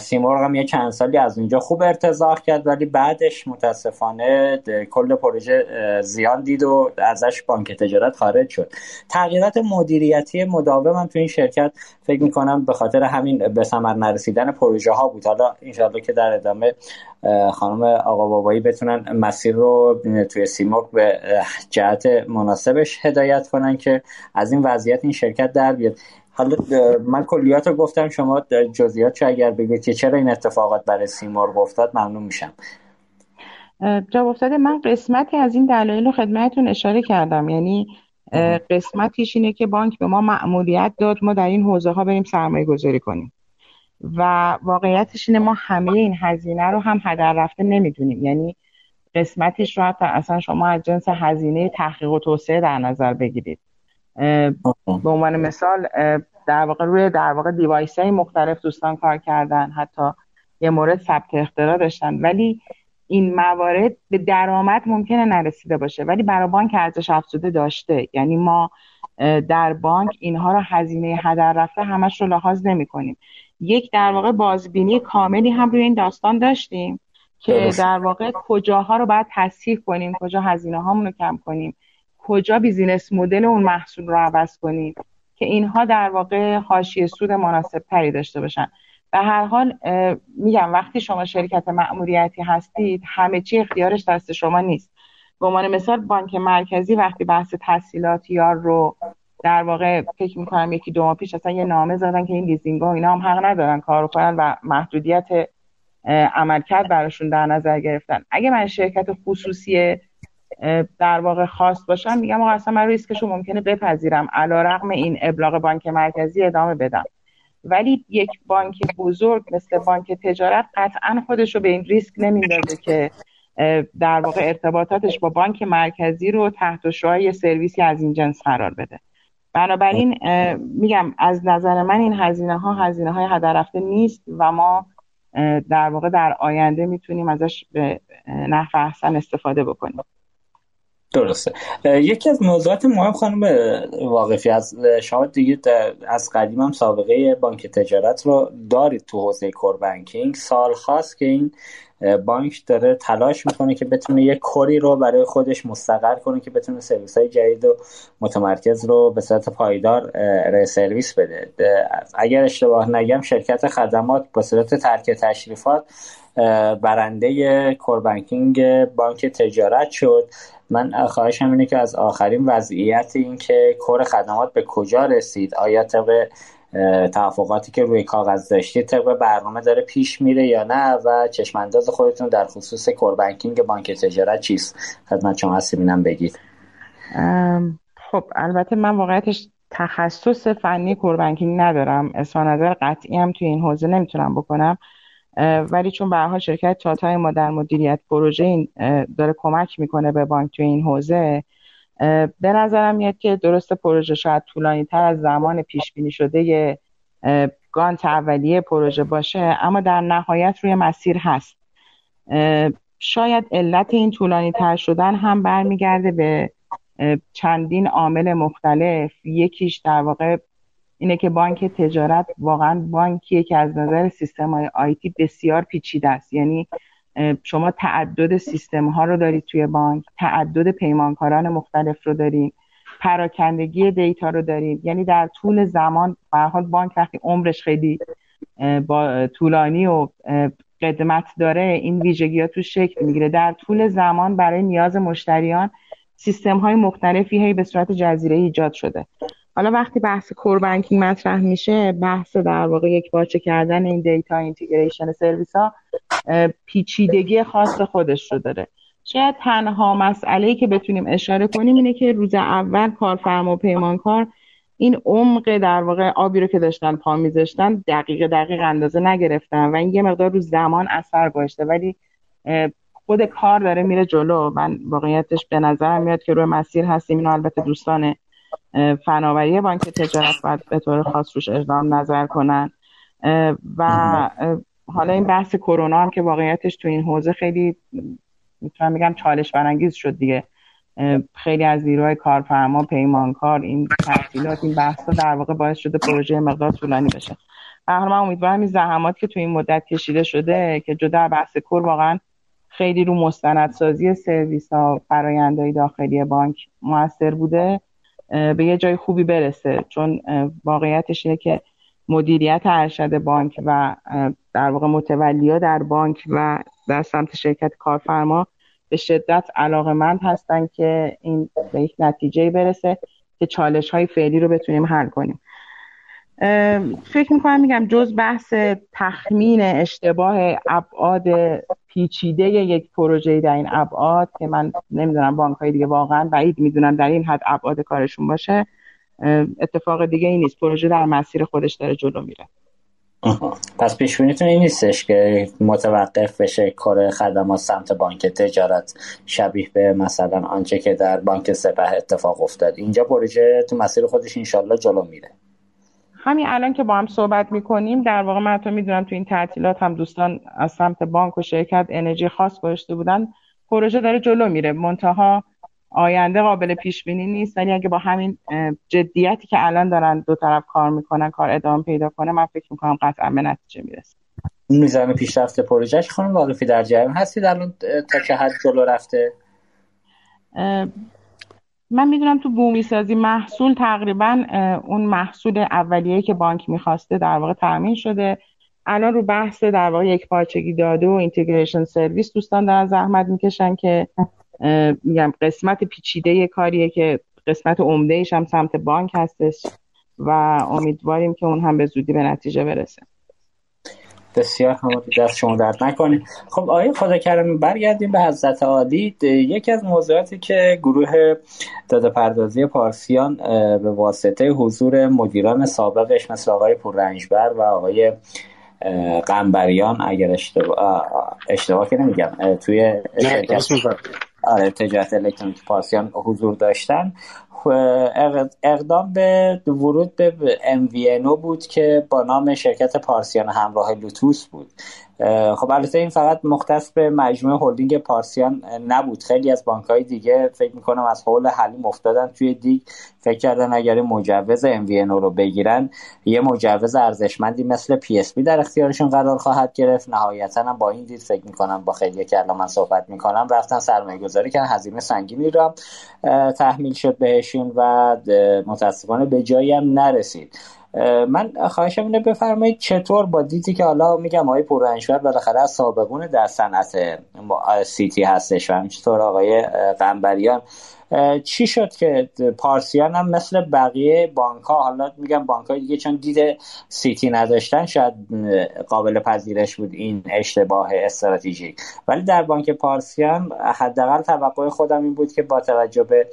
سیمرغ هم یه چند سالی از اونجا خوب ارتزاق کرد ولی بعدش متاسفانه کل پروژه زیان دید و ازش بانک تجارت خارج شد. تغییرات مدیریتی مداوم هم تو این شرکت فکر می‌کنم به خاطر همین به ثمر نرسیدن پروژه ها بود. حالا انشاءالله که در ادامه خانم آقا بابایی بتونن مسیر رو توی سیمرغ به جهت مناسبش هدایت کنن که از این وضعیت این شرکت در بیاد. حالا من کلیات رو گفتم شما جزئیات چه اگر بگید که چرا این اتفاقات برای سیمرغ افتاد ممنون میشم. جواب افتاده من قسمتی از این دلایل رو خدمتتون اشاره کردم. یعنی قسمتیش اینه که بانک به ما معمولیت داد ما در این حوزه ها بریم سرمایه گذاری کنیم. و واقعیتش اینه ما همه این هزینه رو هم هدر رفته نمی‌دونیم. یعنی قسمتش رو حتی اصلا شما از جنس هزینه تحقیق و توسعه در نظر بگیرید. به عنوان مثال در واقع روی در واقع دیوایس های مختلف دوستان کار کردن حتی یه مورد ثبت اختراع داشتن. ولی این موارد به درآمد ممکنه نرسیده باشه. ولی برای بانک ارزش افزوده داشته. یعنی ما در بانک اینها رو هزینه هدر رفته همش رو لحاظ نمی کنیم یک در واقع بازبینی کاملی هم روی این داستان داشتیم که در واقع کجاها رو باید تصحیح کنیم کجا هزینه هامون رو کم کنیم. کجا business model اون محصول رو عوض کنیم که اینها در واقع حاشیه سود مناسب تری داشته باشن. به هر حال میگم وقتی شما شرکت مأموریتی هستید همه چی اختیارش دست شما نیست. به عنوان مثال بانک مرکزی وقتی بحث تسهیلات یار رو در واقع فکر می‌کنم یکی دو ماه پیش اصلا یه نامه زدن که این leasing ها اینا هم حق ندارن کار کنن و محدودیت عملکرد براشون در نظر گرفتن. اگه من شرکت خصوصی در واقع خاص باشم میگم آقا اصلا من ریسکش ممکنه بپذیرم. علا رقم این ابلاغ بانک مرکزی ادامه بدم. ولی یک بانک بزرگ مثل بانک تجارت قطعا خودش رو به این ریسک نمیندازه که در واقع ارتباطاتش با بانک مرکزی رو تحت شعای سرویسی از این جنس قرار بده. بنابراین میگم از نظر من این هزینه ها هزینه های هدر رفته نیست و ما در واقع در آینده می‌تونیم ازش به نحو احسن استفاده بکنیم. درسته. یکی از موضوعات مهم خانم واقفی از شما دیگه از قدیم هم سابقه بانک تجارت رو دارید تو حوزه کور بانکینگ. سال خاص که این بانک داره تلاش می‌کنه که بتونه یک کوری رو برای خودش مستقر کنه که بتونه سرویس های جدید و متمرکز رو به صورت پایدار ارائه سرویس بده. اگر اشتباه نگم شرکت خدمات به صورت ترک تشریفات برنده کور بانکینگ بانک تجارت شد. من خواهشم اینه که از آخرین وضعیت این که کور خدمات به کجا رسید؟ آیا طبق توافقاتی که روی کاغذ داشتید طبق برنامه داره پیش میره یا نه و چشمانداز خودتون در خصوص کور بانکینگ بانک تجارت چیست؟ خدمت شما هستیم بگید. خب البته من واقعیتش تخصص فنی کور بانکینگ ندارم. اصلا نظر قطعی هم توی این حوزه نمی‌تونم بکنم. ولی چون به حال شرکت تاتای ما در مدیریت پروژه این داره کمک می‌کنه به بانک توی این حوزه به نظرم میاد که درست پروژه شاید طولانی تر از زمان پیش بینی شده گانت اولیه پروژه باشه اما در نهایت روی مسیر هست. شاید علت این طولانی تر شدن هم برمیگرده به چندین عامل مختلف یکیش در واقع اینه که بانک تجارت واقعا بانکیه که از نظر سیستم های آیتی بسیار پیچیده است. یعنی شما تعدد سیستم ها رو دارید توی بانک تعدد پیمانکاران مختلف رو دارید پراکندگی دیتا رو دارید. یعنی در طول زمان به حال بانک وقتی عمرش خیلی با طولانی و قدمت داره این ویژگی ها تو شکل می‌گیره. در طول زمان برای نیاز مشتریان سیستم های مختلفی هی به صورت جزیره ایجاد شده. حالا وقتی بحث core banking مطرح میشه بحث در واقع یکپارچه کردن این data integration سرویس ها پیچیدگی خاص خودش رو داره. شاید تنها مسئله که بتونیم اشاره کنیم اینه که روز اول کارفرما و پیمانکار این عمق در واقع آبی رو که داشتن پا میذاشتن دقیق دقیق اندازه نگرفتن و این یه مقدار رو زمان اثر گذاشته. ولی خود کار داره میره جلو. من واقعیتش به نظر میاد که روی مسیر هستیم. اینو البته دوستان فناوری بانک تجارت باید به طور خاص روش اقدام نظر کنن. و حالا این بحث کرونا هم که واقعیتش تو این حوزه خیلی می‌تونم بگم چالش برانگیز شد دیگه. خیلی از نیروهای کارفرما پیمانکار این تحصیلات این بحث در واقع باعث شده پروژه مقدار طولانی بشه. من امیدوارم این زحمات که تو این مدت کشیده شده که جدا بحث کور واقعا خیلی رو مستندسازی سرویس ها فرایندهای داخلی بانک موثر بوده. به یه جای خوبی برسه. چون واقعیتش اینه که مدیریت ارشد بانک و در واقع متولیا در بانک و در سمت شرکت کارفرما به شدت علاقمند هستن که این به یک نتیجه برسه که چالش های فعلی رو بتونیم حل کنیم. فکر می‌کنم میگم جز بحث تخمین اشتباه ابعاد پیچیده یک پروژه در این ابعاد که من نمی‌دونم بانک های دیگه واقعا بعید می‌دونم در این حد ابعاد کارشون باشه اتفاق دیگه ای نیست. پروژه در مسیر خودش داره جلو میره. پس پیشبینیتون این نیستش که متوقف بشه کار خدمات سمت بانک تجارت شبیه به مثلا آنچه که در بانک سپه اتفاق افتاد. اینجا پروژه تو مسیر خودش انشالله جلو میره. همین الان که با هم صحبت می‌کنیم در واقع من تو می‌دونم تو این تعطیلات هم دوستان از سمت بانک و شرکت انرژی خاص گذاشته بودن. پروژه داره جلو میره. منتها آینده قابل پیش بینی نیست. ولی اگه با همین جدیتی که الان دارن دو طرف کار می‌کنن کار ادامه پیدا کنه من فکر می‌کنم قطعا به نتیجه می‌رسه. میزان پیشرفت پروژهش خانم واقفی در جریان هستید؟ الان تا چه حد جلو رفته. من می‌دونم تو بومی سازی محصول تقریبا اون محصول اولیه که بانک می‌خواسته در واقع تامین شده. الان رو بحث در واقع یک پارچگی داده و اینتگریشن سرویس دوستان دارن زحمت می‌کشن که میگم قسمت پیچیده کاریه که قسمت عمدهش هم سمت بانک هستش و امیدواریم که اون هم به زودی به نتیجه برسه. بسیار هم دست شما درد نکنید خب آیه خدا کرم برگردیم به حضرت عالی یکی از موضوعاتی که گروه داده پردازی پارسیان به واسطه حضور مدیران سابقش مثل آقای پوررنجبر و آقای قنبریان اگر اشتباه اشتباه که نمیگم توی شرکت آره تجارت الکترونیک پارسیان حضور داشتن. اقدام به ورود به MVNO بود که با نام شرکت پارسیان همراه لوتوس بود. خب البته این فقط مختص به مجموعه هلدینگ پارسیان نبود. خیلی از بانک های دیگه فکر می‌کنم از حول حلیم افتادن توی دیگ. فکر کردن اگر مجوز MVNO رو بگیرن یه مجوز ارزشمندی مثل PSP در اختیارشون قرار خواهد گرفت. نهایتا هم با این دید فکر می‌کنم با خیلی که الان من صحبت می‌کنم رفتن سرمایه گذاری کردن هزینه سنگینی رو تحمیل شد بهشون و متاسفانه به جایی هم نرسید. من خواهشم اینه بفرمایید چطور با دیدی که حالا میگم آقای پورنشور بالاخره از سابقون در صنعت سیتی هستش و چطور آقای قنبریان. چی شد که پارسیان هم مثل بقیه بانک ها حالا میگم بانک های دیگه چون دید سیتی نداشتن شاید قابل پذیرش بود این اشتباه استراتژیک. ولی در بانک پارسیان حداقل توقع خودم این بود که با توجه به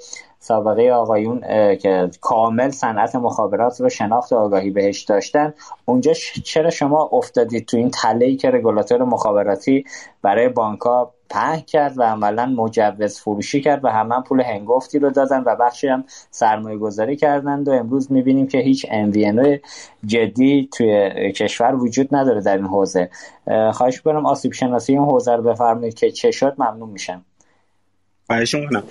سابقه آقایون که کامل صنعت مخابرات رو شناخت و آگاهی بهش داشتن. اونجا چرا شما افتادید تو این تله که رگولاتور مخابراتی برای بانک ها پهن کرد و عملا مجوز فروشی کرد و همه پول هنگفتی رو دادن و بخشی هم سرمایه گذاری کردند و امروز می‌بینیم که هیچ MVNO جدی توی کشور وجود نداره در این حوزه. خواهش کنم آسیب شناسی این حوزه رو بفرمایید که چه شد ممنون میشم. خواهش کنم.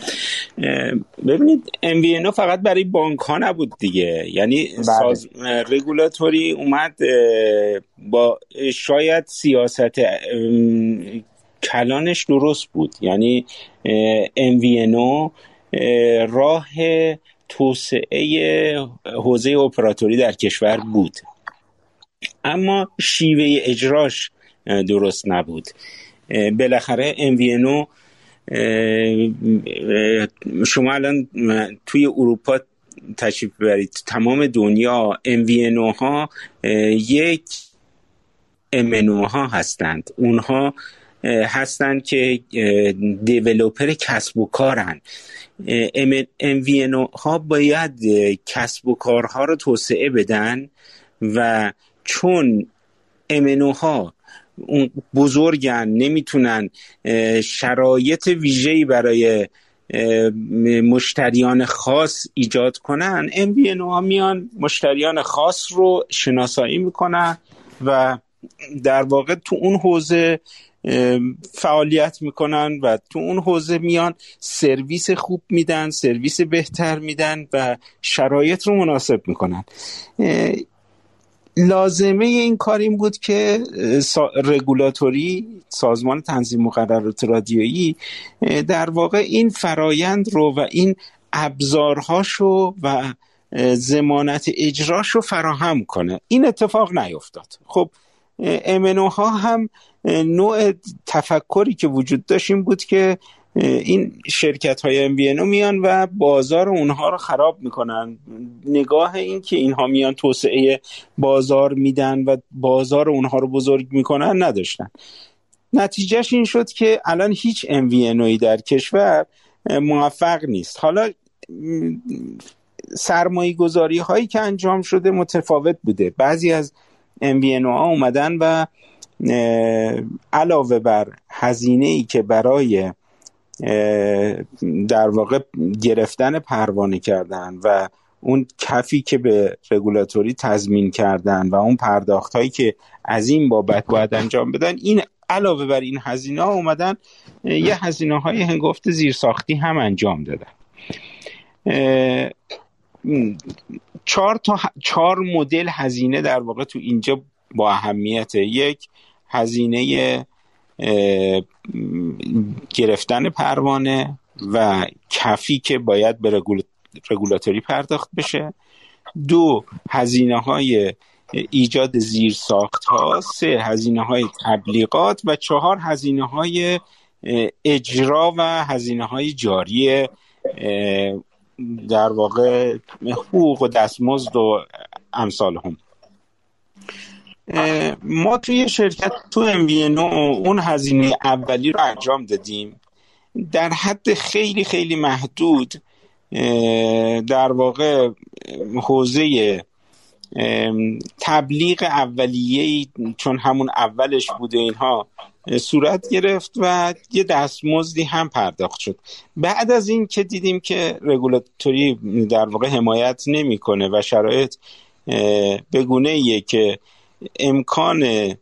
ببینید MVNO فقط برای بانک ها نبود دیگه. یعنی بله. ساز... رگولاتوری اومد با شاید سیاست کلانش درست بود. یعنی MVNO راه توسعه حوزه اپراتوری در کشور بود. اما شیوه اجراش درست نبود. بالاخره MVNO شما الان توی اروپا تشریف ببرید. تمام دنیا MVNO ها یک MNO ها هستند. اونها هستند که دیولوپر کسب و کارن. MVNO ها باید کسب و کارها رو توسعه بدن و چون MNO ها بزرگن نمی‌تونن شرایط ویژه‌ای برای مشتریان خاص ایجاد کنن. MVNO ها میان مشتریان خاص رو شناسایی می‌کنن و در واقع تو اون حوزه فعالیت می‌کنن و تو اون حوزه میان سرویس خوب میدن سرویس بهتر میدن و شرایط رو مناسب می‌کنن. لازمه این کار این بود که سا... رگولاتوری سازمان تنظیم مقررات رادیویی در واقع این فرایند رو و این ابزارهاشو و زمانت اجراش رو فراهم کنه. این اتفاق نیفتاد. خب امنو ها هم نوع تفکری که وجود داشت این بود که این شرکت های ام میان و بازار اونها رو خراب می‌کنن. نگاه این که اینها میان توسعه بازار میدن و بازار اونها رو بزرگ می‌کنن نداشتن. نتیجهش این شد که الان هیچ ام در کشور موفق نیست. حالا سرمایه گذاری هایی که انجام شده متفاوت بوده. بعضی از ام ها اومدن و علاوه بر هزینه ای که برای در واقع گرفتن پروانه کردن و اون کفی که به رگولاتوری تضمین کردن و اون پرداخت هایی که از این بابت باید انجام بدن این علاوه بر این هزینه ها اومدن یه هزینه های هنگفت زیرساختی هم انجام دادن. چهار تا چهار مدل هزینه در واقع تو اینجا با اهمیت یک هزینه گرفتن پروانه و کفی که باید به رگولاتوری پرداخت بشه. دو هزینه های ایجاد زیر ساخت ها سه هزینه های تبلیغات. و چهار هزینه های اجرا و هزینه های جاری در واقع حقوق و دستمزد و امثال هم. ما توی شرکت تو ام اون هزینه اولی رو انجام دادیم. در حد خیلی خیلی محدود در واقع حوزه تبلیغ اولیه چون همون اولش بوده اینها صورت گرفت و یه دستمزدی هم پرداخت شد. بعد از این که دیدیم که رگولاتوری در واقع حمایت نمی‌کنه و شرایط به گونه که امکان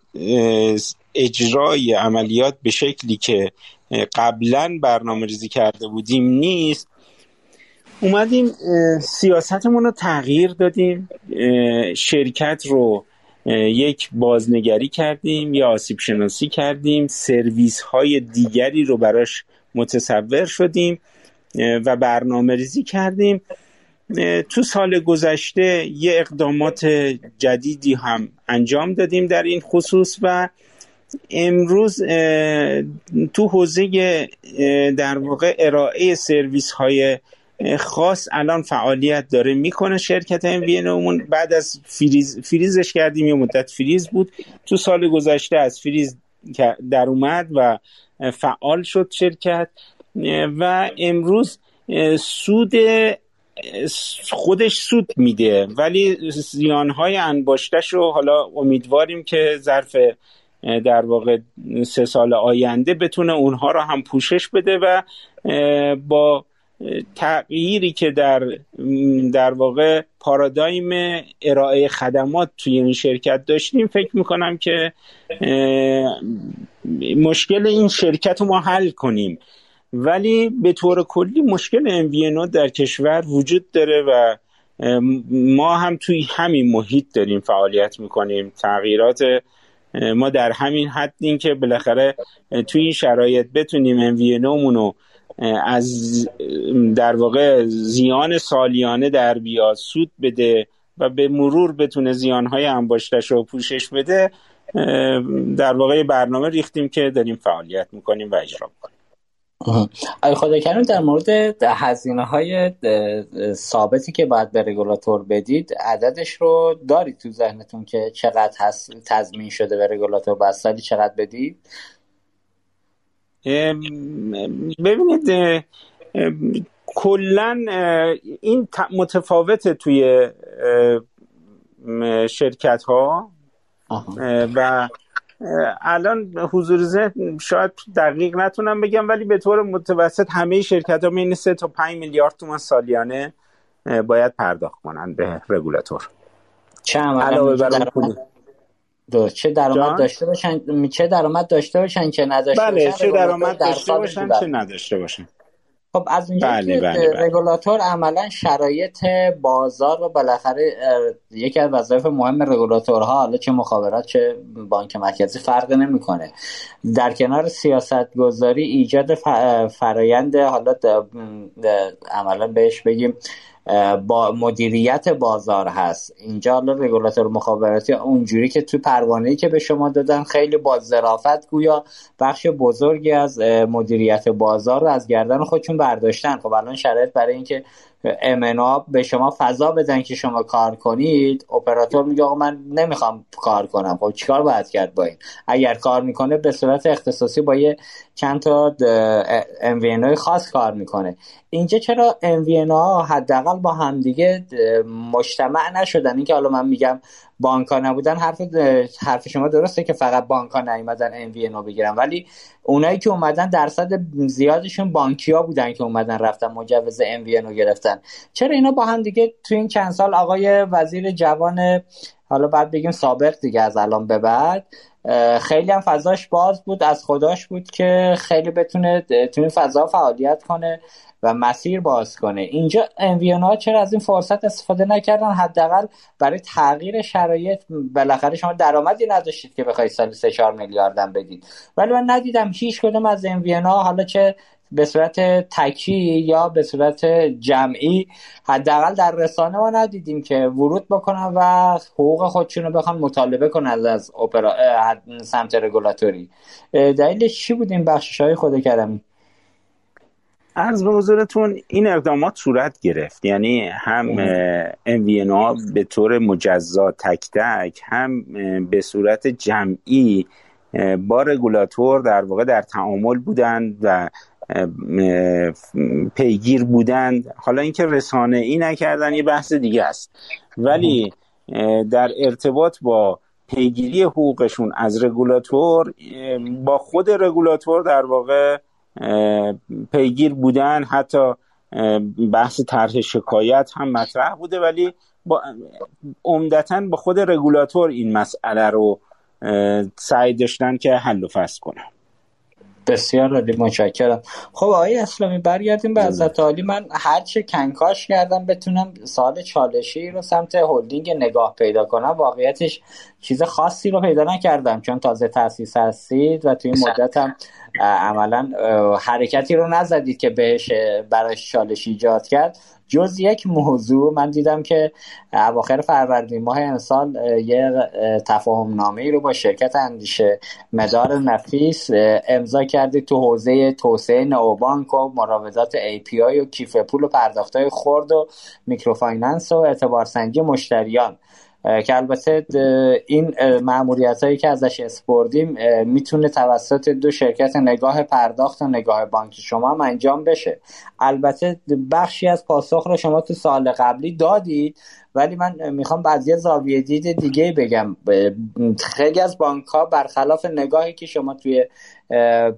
اجرای عملیات به شکلی که قبلا برنامه ریزی کرده بودیم نیست. اومدیم سیاستمون رو تغییر دادیم شرکت رو یک بازنگری کردیم یا آسیب شناسی کردیم سرویس های دیگری رو براش متصور شدیم و برنامه ریزی کردیم. تو سال گذشته یه اقدامات جدیدی هم انجام دادیم در این خصوص و امروز تو حوزه در واقع ارائه سرویس های خاص الان فعالیت داره. می‌کنه شرکت ام بعد از فریز فریزش کردیم یه مدت فریز بود. تو سال گذشته از فریز در اومد و فعال شد شرکت. و امروز سود خودش سود میده. ولی زیانهای انباشتش رو حالا امیدواریم که ظرف در واقع سه سال آینده بتونه اونها رو هم پوشش بده و با تغییری که در در واقع پارادایم ارائه خدمات توی این شرکت داشتیم فکر می‌کنم که مشکل این شرکت رو ما حل کنیم. ولی به طور کلی مشکل ام در کشور وجود داره و ما هم توی همین محیط داریم فعالیت می‌کنیم. تغییرات ما در همین حدیم که بالاخره توی این شرایط بتونیم ام رو از در واقع زیان سالیانه در بیاد سود بده و به مرور بتونه زیانهای انباشتش رو پوشش بده در واقع برنامه ریختیم که داریم فعالیت می‌کنیم و اجرا می‌کنیم. آقای خدا در مورد هزینه های ثابتی که باید به رگولاتور بدید عددش رو دارید تو ذهنتون که چقدر هست تضمین شده به رگولاتور سالی چقدر بدید؟ ببینید کلا این متفاوته توی شرکت ها و الان حضور ذهن شاید دقیق نتونم بگم ولی به طور متوسط همه شرکت ها بین 3 تا 5 میلیارد تومان سالیانه باید پرداخت کنن به رگولاتور. چه علاوه بر چه درآمد داشته باشن؟ چه درآمد داشته باشن؟ چه نداشته بله چه درآمد داشته باشن چه نداشته باشن. خب از اونجا بله که بله بله. رگولاتور عملا شرایط بازار و بالاخره یکی از وظایف مهم رگولاتورها حالا چه مخابرات چه بانک مرکزی فرق نمی‌کنه در کنار سیاست گذاری ایجاد فرایند حالا عملا بهش بگیم با مدیریت بازار هست. اینجا حالا رگولاتور مخابراتی اونجوری که توی پروانه که به شما دادن خیلی با ظرافت گویا بخش بزرگی از مدیریت بازار رو از گردن خودشون برداشتن. خب الان شرایط برای اینکه امنا به شما فضا بدن که شما کار کنید اپراتور میگه آقا من نمی‌خوام کار کنم. خب چیکار باید کرد با این؟ اگر کار می‌کنه به صورت اختصاصی با یه چند تا ام خاص کار می‌کنه. اینجا چرا ها حداقل با همدیگه مجتمع نشدن؟ اینکه حالا من میگم بانک نبودن حرف حرف شما درسته که فقط بانک ها نیومدن ام بگیرن. ولی اونایی که اومدن درصد زیادشون بانکی ها بودن که اومدن رفتن مجوز ام رو گرفتن. چرا اینا با هم دیگه تو این چند سال آقای وزیر جوان حالا بعد بگیم سابق دیگه از الان به بعد. خیلی هم فضاش باز بود از خداش بود که خیلی بتونه تو این فضا فعالیت کنه و مسیر باز کنه. اینجا انویون ها چرا از این فرصت استفاده نکردن؟ حداقل برای تغییر شرایط بالاخره شما درآمدی نداشتید که بخواید سال 3 4 میلیاردم بدید. ولی من ندیدم هیچ کدوم از انویون ها حالا چه به صورت تکی یا به صورت جمعی حداقل در رسانه ما ندیدیم که ورود بکنن و حقوق خودشون رو بخوان مطالبه کنن از اپرا... سمت رگولاتوری. دلیلش چی بود این بخشش های خود کردم عرض به حضورتون این اقدامات صورت گرفت. یعنی هم ها به طور مجزا تک تک هم به صورت جمعی با رگولاتور در واقع در تعامل بودند و پیگیر بودند حالا اینکه رسانه ای نکردن یه بحث دیگه است. ولی در ارتباط با پیگیری حقوقشون از رگولاتور با خود رگولاتور در واقع پیگیر بودن. حتی بحث طرح شکایت هم مطرح بوده. ولی با عمدتا با خود رگولاتور این مسئله رو سعی داشتن که حل و فصل کنن. بسیار عالی متشکرم. خب آقای اسلامی برگردیم به حضرت عالی. من هرچه کنکاش کردم بتونم سال چالشی رو سمت هلدینگ نگاه پیدا کنم. واقعیتش چیز خاصی رو پیدا نکردم چون تازه تاسیس هستید و توی این مدت هم عملا حرکتی رو نزدید که بهش براش چالش ایجاد کرد. جز یک موضوع من دیدم که اواخر فروردین ماه امسال یه تفاهم نامه ای رو با شرکت اندیشه مدار نفیس امضا کردید تو حوزه توسعه نئوبانک و مراودات API و کیف پول و پرداختهای خرد و microfinance و اعتبارسنجی مشتریان. که البته این معمولیت هایی که ازش اسپردیم می‌تونه توسط دو شرکت نگاه پرداخت و نگاه بانکی شما هم انجام بشه. البته بخشی از پاسخ رو شما تو سال قبلی دادید. ولی من می‌خوام بعضی زاویه دید دیگه بگم. خیلی از بانک ها برخلاف نگاهی که شما توی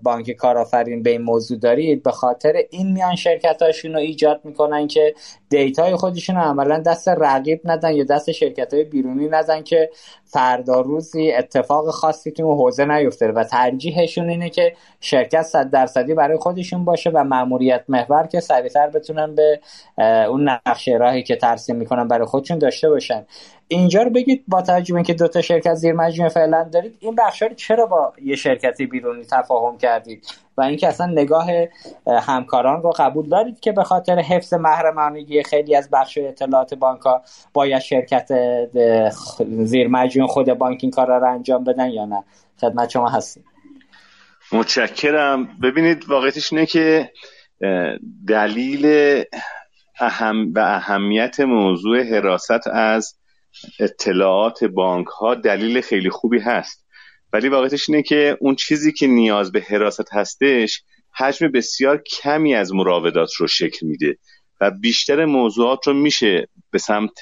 بانک کارآفرین به این موضوع دارید به خاطر این میان شرکت هاشون رو ایجاد می‌کنن که دیتای خودشون رو عملا دست رقیب ندن یا دست شرکت های بیرونی ندن که فردا روزی اتفاق خاصی تو حوزه نیفته و ترجیحشون اینه که شرکت صد درصدی برای خودشون باشه و ماموریت محور که سریعتر بتونن به اون نقشه راهی که ترسیم می‌کنن برای خودشون داشته باشن. اینجا رو بگید با توجه که دو تا شرکت زیر مجموعه فعلا دارید این بخش رو چرا با یه شرکتی بیرونی تفاهم کردید؟ و اینکه اصلا نگاه همکاران رو قبول دارید که به خاطر حفظ محرمانگی خیلی از بخش اطلاعات بانک ها باید شرکت زیر مجموعه خود بانک این کار رو انجام بدن یا نه؟ خدمت شما هستیم. متشکرم. ببینید واقعیتش اینه که دلیل اهم و اهمیت موضوع حراست از اطلاعات بانک ها دلیل خیلی خوبی هست. ولی واقعیتش اینه که اون چیزی که نیاز به حراست هستش حجم بسیار کمی از مراودات رو شکل میده و بیشتر موضوعات رو میشه به سمت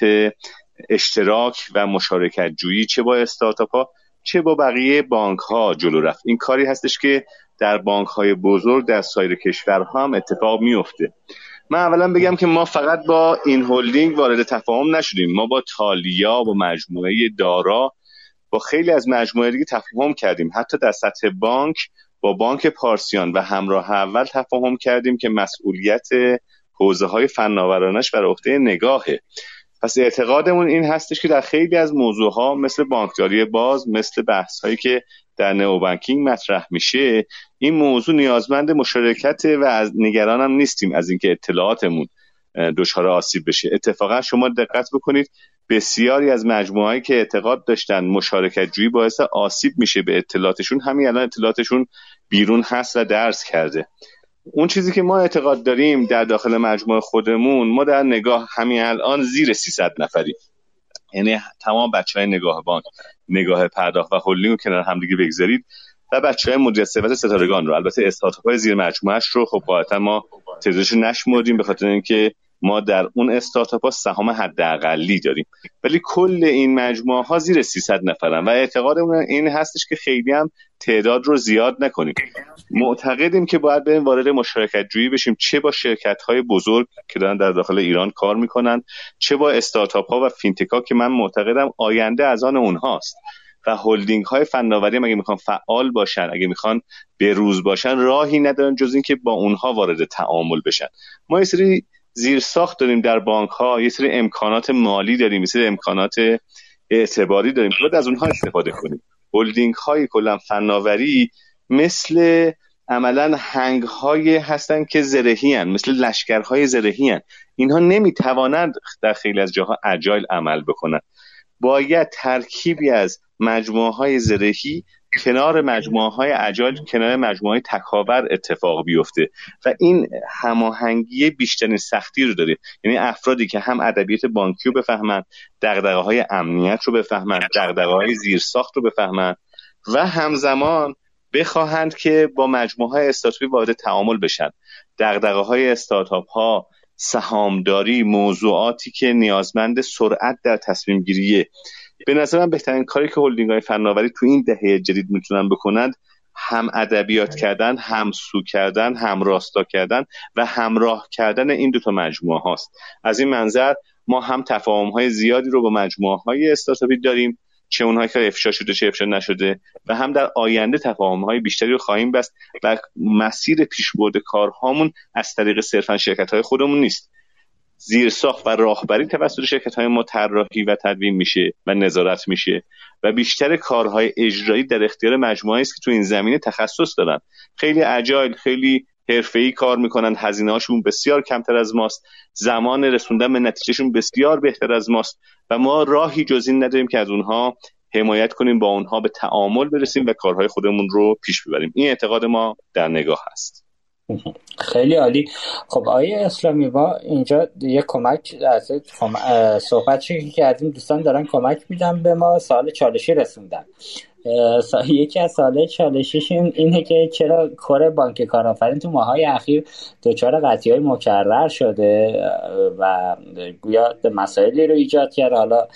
اشتراک و مشارکت جویی چه با استارتاپ ها چه با بقیه بانک ها جلو رفت. این کاری هستش که در بانک های بزرگ در سایر کشورها هم اتفاق میفته من اولا بگم که ما فقط با این هلدینگ وارد تفاهم نشدیم. ما با تالیا و مجموعه دارا با خیلی از مجموعه دیگه تفاهم کردیم. حتی در سطح بانک با بانک پارسیان و همراه اول تفاهم کردیم که مسئولیت حوزه های فناورانش بر عهده نگاهه. پس اعتقادمون این هستش که در خیلی از موضوع ها مثل بانکداری باز مثل بحث هایی که در نئوبانکینگ مطرح میشه این موضوع نیازمند مشارکت و از نگرانم نیستیم از اینکه اطلاعاتمون دچار آسیب بشه. اتفاقا شما دقت بکنید بسیاری از مجموعهایی که اعتقاد داشتن مشارکت جویی باعث آسیب میشه به اطلاعاتشون همین الان اطلاعاتشون بیرون هست و درس کرده. اون چیزی که ما اعتقاد داریم در داخل مجموعه خودمون ما در نگاه همین الان زیر 300 نفری یعنی تمام بچه های نگاه بانک نگاه پرداخت و هلدینگ رو کنار همدیگه بگذارید. و بچه های مدیریت ثروت ستارگان رو. البته استارتاپ های زیر مجموعهش رو خب قاعدتا ما تعدادش نشمردیم به خاطر اینکه ما در اون استارتاپ ها سهام حداقلی داریم. ولی کل این مجموعه ها زیر 300 نفرن و اعتقادمون این هستش که خیلی هم تعداد رو زیاد نکنیم. معتقدیم که باید بریم وارد مشارکت جویی بشیم. چه با شرکت های بزرگ که دارن در داخل ایران کار می‌کنن چه با استارتاپ ها و fintech ها که من معتقدم آینده از آن اونهاست. و هلدینگ های فناوری اگه می‌خوان فعال باشن اگه می‌خوان به روز باشن راهی ندارن جز اینکه با اونها وارد تعامل بشن ما یه سری زیر ساخت داریم در بانک ها یه سری امکانات مالی داریم یه سری امکانات اعتباری داریم که باید از اونها استفاده کنیم هلدینگ های کلا فناوری مثل عملا هنگ های هستن که زرهی هن. مثل لشکرهای زرهی هن. اینها نمی‌توانند در خیلی از جاها اجایل عمل بکنند باید ترکیبی از مجموعه های زرهی کنار مجموعه های عجال کنار مجموعه های تکاور اتفاق بیفته. و این هماهنگی بیشترین سختی رو داره. یعنی افرادی که هم ادبیات بانکی رو بفهمن دغدغه های امنیت رو بفهمن دغدغه های زیرساخت رو بفهمن و همزمان بخواهند که با مجموعه های استارتاپی وارد تعامل بشن. دغدغه های استارتاپ ها سهامداری موضوعاتی که نیازمند سرعت در تصمیم گیریه. به نظر من بهترین کاری که هلدینگ های فناوری تو این دهه جدید می‌تونن بکنند هم ادبیات کردن هم سو کردن هم راستا کردن و همراه کردن این دوتا مجموعه هاست. از این منظر ما هم تفاهم های زیادی رو با مجموعه های استارتاپی داریم. چه اونهایی که افشا شده چه افشا نشده و هم در آینده تفاهم های بیشتری رو خواهیم بست و مسیر پیشبرد کارهامون از طریق صرفا شرکت های خودمون نیست. زیرساخت و راهبری توسط شرکت های ما طراحی و تدوین میشه و نظارت میشه و بیشتر کارهای اجرایی در اختیار مجموعه است که تو این زمینه تخصص دارن. خیلی اجایل خیلی ای کار می‌کنن هزینه هاشون بسیار کمتر از ماست زمان رسوندن به نتیجهشون بسیار بهتر از ماست و ما راهی جز این نداریم که از اونها حمایت کنیم با اونها به تعامل برسیم و کارهای خودمون رو پیش ببریم. این اعتقاد ما در نگاه هست. خیلی عالی. خب آیه اسلامی با اینجا یه کمک از صحبت که کردیم دوستان دارن کمک میدن به ما سال چالشی رسوندن. یکی از ساله چالشیش اینه که چرا کار بانک کارآفرین تو ماهای اخیر دچار قطعی های مکرر شده و گویا مسائلی رو ایجاد کرد حالا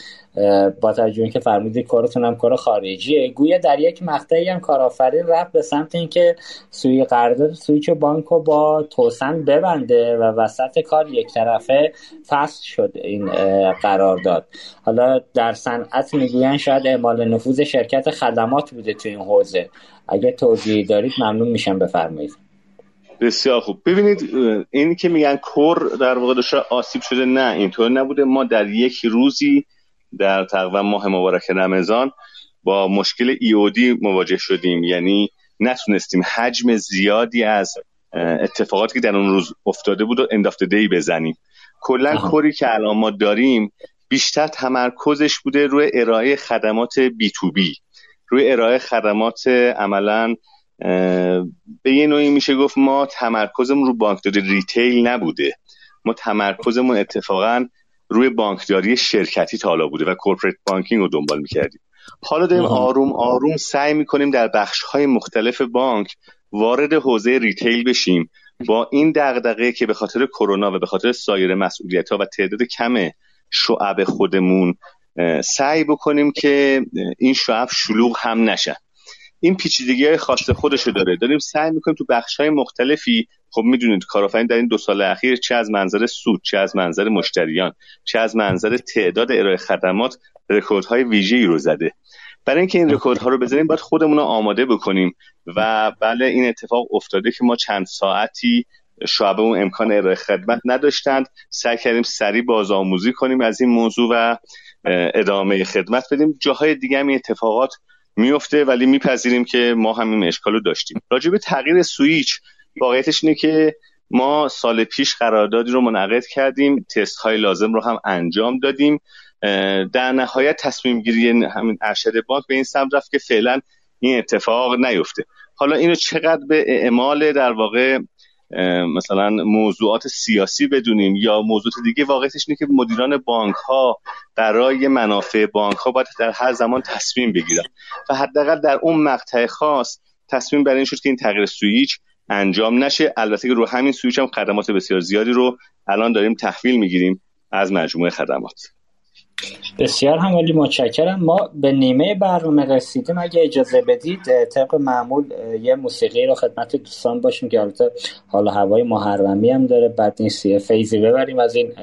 با توجه که فرمودید کارتون هم کار خارجیه گویا در یک مقطعی هم کارآفرین رفت به سمت اینکه سوی قرارداد سویچ بانک رو با توسن ببنده و وسط کار یک طرفه فصل شد این قرارداد. حالا در صنعت می‌گوین شاید اعمال نفوذ شرکت خدمات بوده تو این حوزه. اگه توضیحی دارید ممنون میشم بفرمایید. بسیار خوب. ببینید این که میگن کور در واقع آسیب شده نه اینطور نبوده. ما در یک روزی در تقریبا ماه مبارک رمضان با مشکل ایودی مواجه شدیم. یعنی نتونستیم حجم زیادی از اتفاقاتی که در اون روز افتاده بود و اندافت دی بزنیم. کلا core ی که الان ما داریم بیشتر تمرکزش بوده روی ارائه خدمات B2B روی ارائه خدمات عملا به یه نوعی میشه گفت ما تمرکزمون رو بانکداری retail نبوده. ما تمرکزمون اتفاقا روی بانکداری شرکتی تا حالا بوده و corporate banking رو دنبال می‌کردیم. حالا داریم آروم آروم سعی می‌کنیم در بخش های مختلف بانک وارد حوزه retail بشیم. با این دغدغه که به خاطر کرونا و به خاطر سایر مسئولیت ها و تعداد کم شعب خودمون سعی بکنیم که این شعب شلوغ هم نشن این پیچیدگی های خاص خودشو داره. داریم سعی می‌کنیم تو بخش های مختلفی خب می‌دونید کارآفرین در این دو سال اخیر چه از منظر سود چه از منظر مشتریان چه از منظر تعداد ارائه خدمات رکوردهای ویژه‌ای رو زده. برای اینکه این رکوردها رو بزنیم باید خودمون رو آماده بکنیم و بله این اتفاق افتاده که ما چند ساعتی شعبه اون امکان ارائه خدمت نداشتند. سعی کردیم سریع بازآموزی کنیم از این موضوع و ادامه خدمت بدیم. جاهای دیگه هم اتفاقات میفته ولی میپذیریم که ما هم این اشکال رو داشتیم. راجع به تغییر سویچ واقعیتش اینه که ما سال پیش قراردادی رو منعقد کردیم تست های لازم رو هم انجام دادیم. در نهایت تصمیم گیری همین ارشد بانک به این سمت رفت که فعلا این اتفاق نیفته. حالا اینو چقدر به اعمال در واقع مثلا موضوعات سیاسی بدونیم یا موضوعات دیگه واقعیتش اینه که مدیران بانک ها برای منافع بانک ها باید در هر زمان تصمیم بگیرن. و حداقل در اون مقطع خاص تصمیم بر این شد که این تغییر سویچ انجام نشه. البته که رو همین سویچ هم خدمات بسیار زیادی رو الان داریم تحویل می‌گیریم از مجموعه خدمات. بسیار همالی متشکرم. ما به نیمه برنامه رسیدیم. اگه اجازه بدید طبق معمول یه موسیقی رو خدمت دوستان باشیم که البته حالا هوای محرمی هم داره. بعد نیست یه فیزی ببریم از این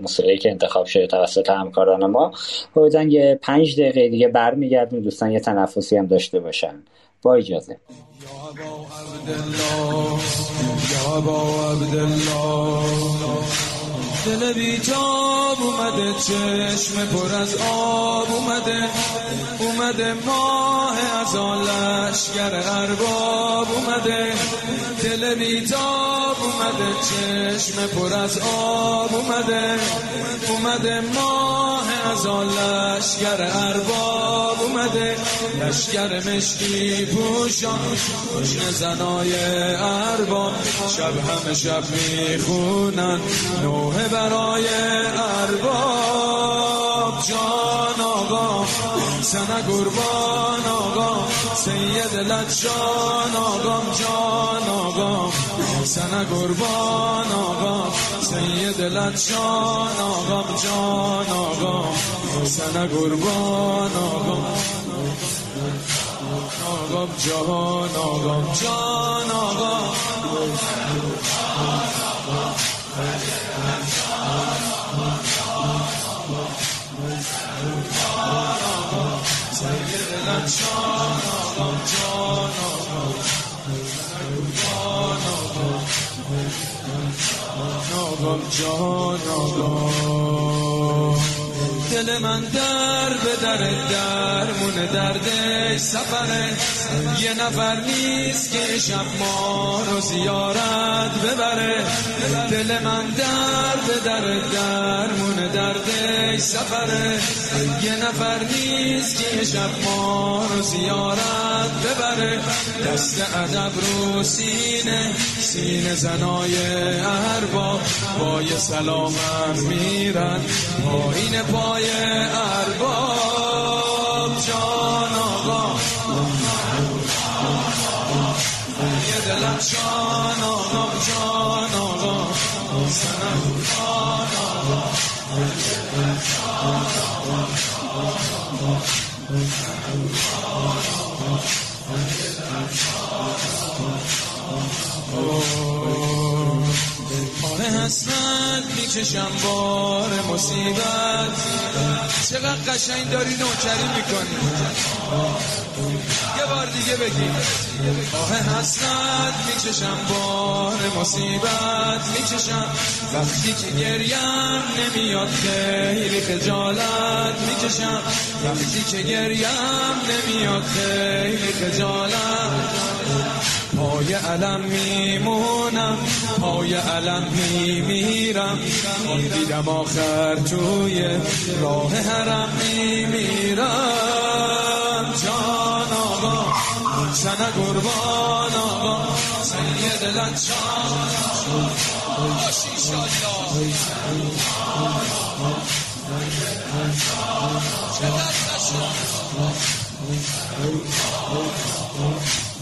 موسیقی که انتخاب شده توسط همکاران ما. بودن یه پنج دقیقه دیگه برمیگردیم. دوستان یه تنفسی هم داشته باشن. با اجازه. دل بیتاب اومده چشم پر از آب اومده. اومده ماه از آن لشگر ارباب اومده. دل بیتاب اومده چشم پر از آب اومده. اومده ماه از آن لشگر ارباب اومده. لشگر مشکی پوشان زنای ارباب. شب همه شب می‌خونن نوه برای ارباب جان آقا سنه قربان آقا سید لجان آقا جان آقا سنه قربان آقا سید لجان آقا جان آقا سنه قربان آقا آقا جان آقا جان آقا دل من در به در درمون دردش سفره. یه نفر نیست که شب ما رو زیارت ببره. دل من در به در درمون دردش سفره. یه نفر نیست که شب ما رو زیارت ببره. دست ادب رو سینه سینه زنای ارباب با یه سلامم میرن. پایین پای ارباب جان آقا یه دلم جان آقا جان آره حسرت می‌کشم بار مصیبت. چقدر قشنگ داری نوکری می‌کنی. یه بار دیگه بگیم آه حسرت می‌کشم بار مصیبت. می‌کشم. وقتی که گریم نمیاد خیلی خجالت. می‌کشم. وقتی که گریم نمیاد خیلی خجالت. پای علم میمونم پای علم میمیرم. دیدم آخر توی راه حرم میمیرم. جان آقا سن قربان آقا سید لچان باشی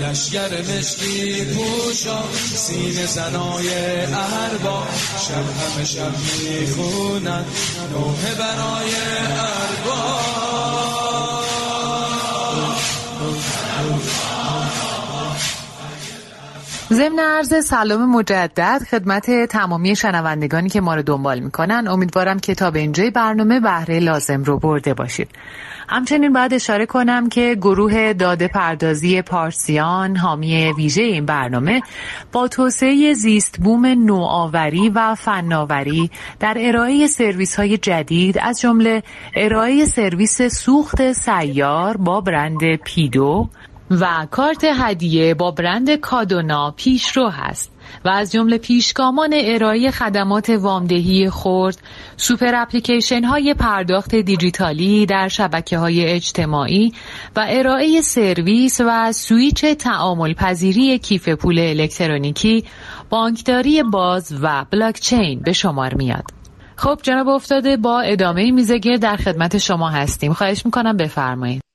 لشگر مشکی پوشا سین زنای ارباب شب همه شب می‌خونن نوه برای ارباب ضمن عرض سلام مجدد خدمت تمامی شنوندگانی که ما رو دنبال می‌کنن. امیدوارم که تا اینجای برنامه بهره لازم رو برده باشید. همچنین باید اشاره کنم که گروه داده پردازی پارسیان حامی ویژه این برنامه با توسعه زیست بوم نوآوری و فناوری در ارائه سرویس های جدید از جمله ارائه سرویس سوخت سیار با برند پیدو و کارت هدیه با برند کادونا پیشرو هست و از جمله پیشگامان ارائه خدمات وامدهی خرد سوپر اپلیکیشن های پرداخت دیجیتالی در شبکه های اجتماعی و ارائه سرویس و سویچ تعامل پذیری کیف پول الکترونیکی بانکداری باز و بلاکچین به شمار میاد. خب جناب افتاده با ادامه میزگرد در خدمت شما هستیم. خواهش می‌کنم بفرمایید.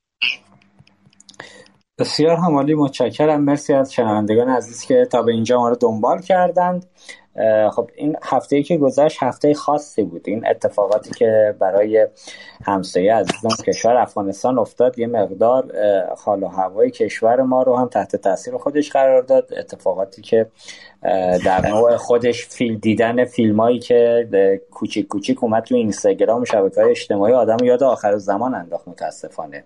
بسیار عالی متشکرم. مرسی از شنوندگان عزیز که تا به اینجا ما رو دنبال کردند. خب این هفته ای که گذشت هفته خاصی بود. این اتفاقاتی که برای همسایه عزیزان کشور افغانستان افتاد یه مقدار حال و هوای کشور ما رو هم تحت تاثیر خودش قرار داد. اتفاقاتی که در نوع خودش فیلم دیدن فیلم هایی که کوچیک کوچیک اومد تو اینستاگرام و شبکه های اجتماعی آدم یاد آخر زمان انداخت متاسفانه.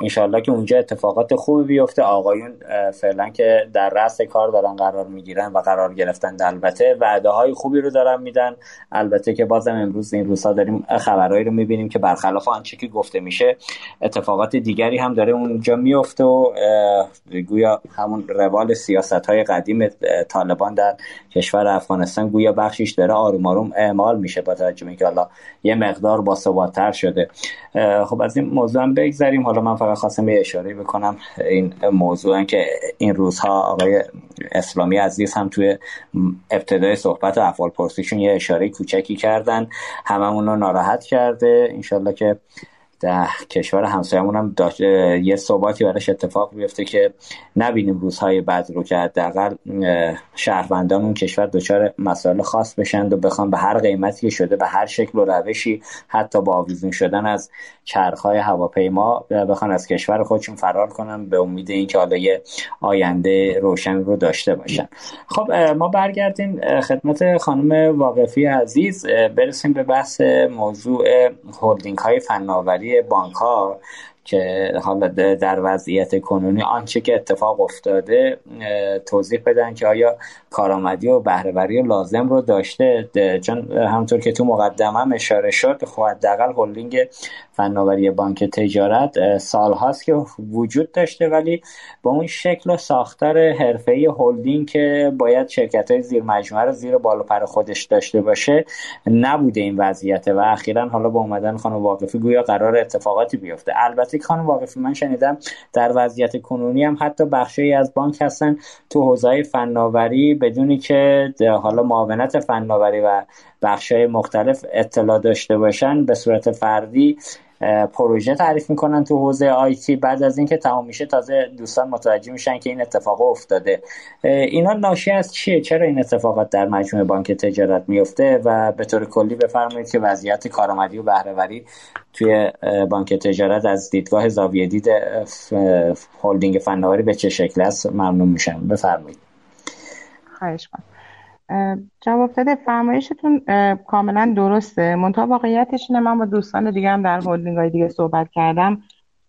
انشالله که اونجا اتفاقات خوبی بیفته. آقایون فعلا که در رأس کار دارن قرار می‌گیرن و قرار گرفتن البته وعده های خوبی رو دارن میدن. البته که بازم امروز این روزها داریم خبرهایی رو می‌بینیم که برخلاف آنچه که گفته میشه اتفاقات دیگری هم داره اونجا میفته و گویا همون روال سیاست های قدیم طالبان در کشور افغانستان گویا بخشیش داره آروم آروم اعمال میشه با توجه که حالا یه مقدار باثباتتر شده. خب از این موضوع هم بگذریم. حالا من فقط خواستم یه اشاره بکنم این موضوع که این روزها آقای اسلامی عزیز هم توی ابتدای صحبت و افعال پرسیشون یه اشاره کوچکی کردن. هممون رو ناراحت کرده. انشالله که در کشور همسایمون هم داشت یه ثباتی براش اتفاق بیفته که نبینیم روزهای بعد رو که حداقل شهروندان اون کشور دچار مسائل خاص بشند و بخوان به هر قیمتی شده به هر شکل و روشی حتی با آویزون شدن از چرخهای هواپیما بخوان از کشور خودشون فرار کنن به امید اینکه حالا یه آینده روشن رو داشته باشن. خب ما برگردیم خدمت خانم واقفی عزیز. برسیم به بحث موضوع هلدینگ های فناوری. بانک ها که حالا در وضعیت کنونی آنچه که اتفاق افتاده توضیح بدن که آیا کارآمدی و بهرهوری لازم رو داشته. چون همطور که تو مقدمه اشاره شد خب حداقل هلدینگ فناوری بانک تجارت سال هاست که وجود داشته ولی با اون شکل و ساختار حرفه‌ای هلدینگ که باید شرکت های زیر مجموعه رو زیر بالا پر خودش داشته باشه نبوده این وضعیت. و اخیرا حالا با اومدن خانم واقفی گویا قرار اتفاقاتی بیفته. البته نزدیک خانم واقفی. من شنیدم در وضعیت کنونی هم حتی بخشی از بانک هستن تو حوزه فناوری بدونی که حالا معاونت فناوری و بخشای مختلف اطلاع داشته باشن به صورت فردی پروژه تعریف می‌کنن تو حوزه آیتی بعد از اینکه تمام میشه تازه دوستان متوجه میشن که این اتفاق افتاده. اینا ناشی از چیه؟ چرا این اتفاقات در مجموعه بانک تجارت میفته و به طور کلی بفرمایید که وضعیت کارآمدی و بهرهوری توی بانک تجارت از دیدگاه زاویه دید هلدینگ فناوری به چه شکل است؟ ممنون میشم. بفرمایید. خواهش جواب داده فرمایشتون کاملا درسته. منتها واقعیتش اینه. من با دوستان دیگه هم در هولدینگ های دیگه صحبت کردم.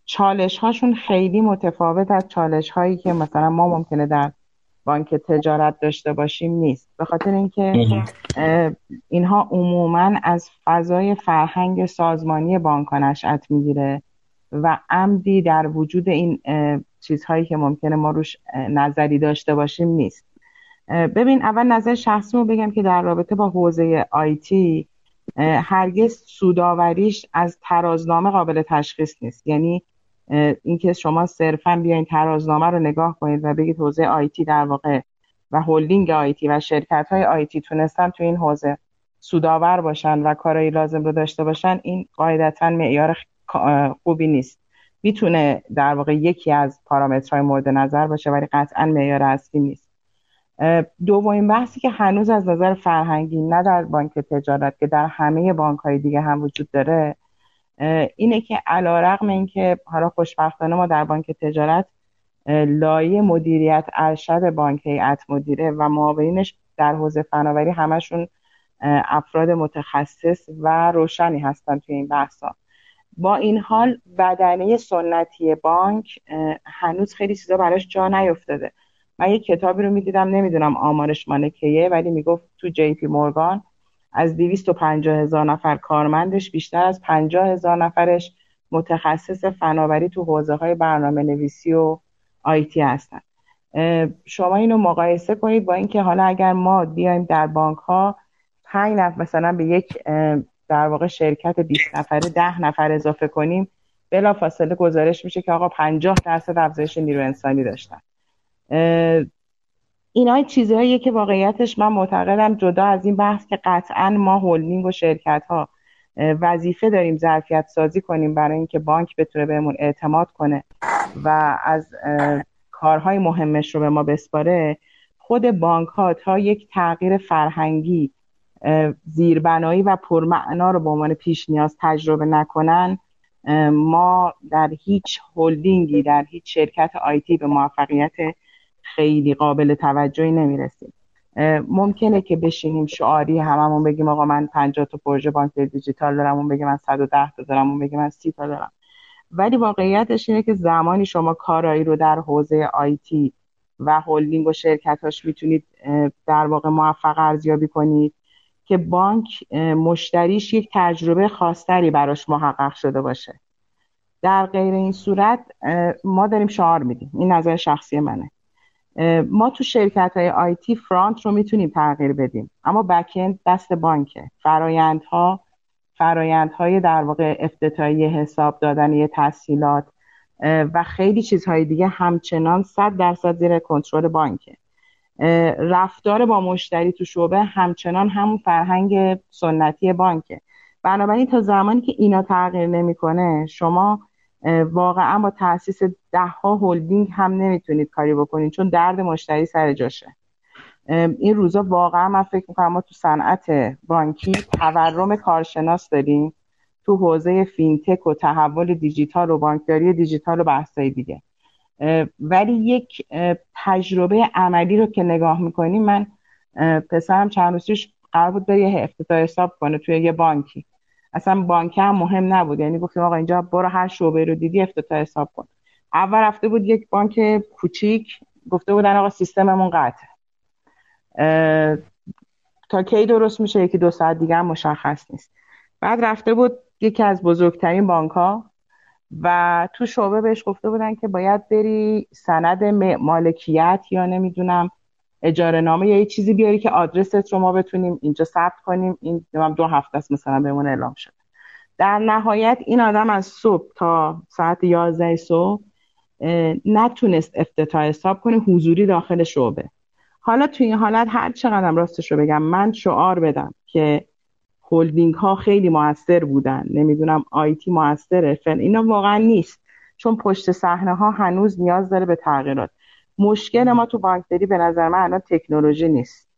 چالش هاشون خیلی متفاوت از چالش هایی که مثلا ما ممکنه در بانک تجارت داشته باشیم نیست. به خاطر اینکه اینها عموما از فضای فرهنگ سازمانی بانک نشأت می‌گیره و عمدی در وجود این چیزهایی که ممکنه ما روش نظری داشته باشیم نیست. ببین اول نظر شخصی بگم که در رابطه با حوزه آیتی هرگز سوداوریش از ترازنامه قابل تشخیص نیست. یعنی اینکه شما صرفا بیاین ترازنامه رو نگاه کنید و بگید حوزه آیتی در واقع و هلدینگ آیتی و شرکت های آیتی تونستن تو این حوزه سوداور باشن و کارایی لازم رو داشته باشن این قاعدتا معیار خوبی نیست. می‌تونه در واقع یکی از پارامترهای مورد نظر باشه ولی قطعا معیار اصلی نیست. دومین بحثی که هنوز از نظر فرهنگی نه در بانک تجارت که در همه بانک های دیگه هم وجود داره اینه که علا رقم این که حالا خوشبختانه ما در بانک تجارت لایه مدیریت ارشد بانک هیئت مدیره و معاونینش در حوزه فناوری همشون افراد متخصص و روشنی هستن توی این بحثا. با این حال بدنه سنتی بانک هنوز خیلی چیزا براش جا نیفتاده. من یه کتابی رو می‌دیدم نمی‌دونم آمارش مال کیه ولی می‌گفت تو جی پی مورگان از 250 هزار نفر کارمندش بیشتر از 50 هزار نفرش متخصص فناوری تو حوزه های برنامه نویسی و آیتی هستن شما اینو مقایسه کنید با اینکه حالا اگر ما بیایم در بانک ها 5 نفر مثلا به یک در واقع شرکت 20 نفره 10 نفر اضافه کنیم بلا فاصله گزارش میشه که آقا 50 درصد افزایش نیرو انسانی داشتن. اینا چیزهایی که واقعیتش من معتقدم جدا از این بحث که قطعا ما هولدینگ و شرکت ها وظیفه داریم ظرفیت سازی کنیم برای اینکه بانک بتونه بهمون اعتماد کنه و از کارهای مهمش رو به ما بسپاره خود بانک ها تا یک تغییر فرهنگی زیربنایی و پرمعنا رو به عنوان پیش نیاز تجربه نکنن ما در هیچ هلدینگی در هیچ شرکت آیتی به موفقیت خیلی قابل توجهی نمی‌رسیم. ممکنه که بشینیم شعاری هممون بگیم آقا من 50 تا پروژه بانک دیجیتال دارم اون بگه من 110 تا دارم اون بگه من 30 تا دارم. ولی واقعیتش اینه که زمانی شما کارایی رو در حوزه آیتی و هلدینگ و شرکتاش می‌تونید در واقع موفق ارزیابی کنید که بانک مشتریش یک تجربه خاصتری براش محقق شده باشه. در غیر این صورت ما داریم شعار میدیم. این نظر شخصی منه. ما تو شرکت های آیتی فرانت رو می‌تونیم تغییر بدیم. اما بکند دست بانکه. فرایندها فرایندهای در واقع افتتاحی حساب دادن تسهیلات و خیلی چیزهای دیگه همچنان صد درصد زیر کنترل بانکه. رفتار با مشتری تو شعبه همچنان همون فرهنگ سنتی بانکه. بنابراین تا زمانی که اینا تغییر نمی‌کنه شما واقعا با تاسیس ده ها هلدینگ هم نمی‌تونید کاری بکنید چون درد مشتری سر جاشه. این روزا واقعا من فکر می‌کنم ما تو صنعت بانکی تورم کارشناس داریم. تو حوزه فینتک و تحول دیجیتال و بانکداری دیجیتال و بحثای دیگه. ولی یک تجربه عملی رو که نگاه می‌کنیم من پسرم چند روزش قرار بود به یه افتتاح حساب کنه توی یه بانکی. اصلا بانک هم مهم نبود. یعنی گفتیم آقا اینجا برو هر شعبه رو دیدی افتتاح حساب کن. اول رفته بود یک بانک کوچیک گفته بودن آقا سیستممون قطع. تا کی درست میشه؟ یکی دو ساعت دیگه مشخص نیست. بعد رفته بود یکی از بزرگترین بانک ها و تو شعبه بهش گفته بودن که باید بری سند مالکیت یا نمی‌دونم اجاره نامه یا یه چیزی بیاری که آدرست رو ما بتونیم اینجا ثبت کنیم. این دو هفته است مثلا بهمون اعلام شد در نهایت این آدم از صبح تا ساعت 11 صبح نتونست افتتاح حساب کنه حضوری داخل شعبه. حالا توی این حالت هر چقدر راستش رو بگم من شعار بدم که هلدینگ ها خیلی موثر بودن. نمی‌دونم آیتی موثره فن اینا واقعا نیست. چون پشت صحنه ها هنوز نیاز داره به تغییرات. مشکل ما تو بانکداری به نظر من الان تکنولوژی نیست.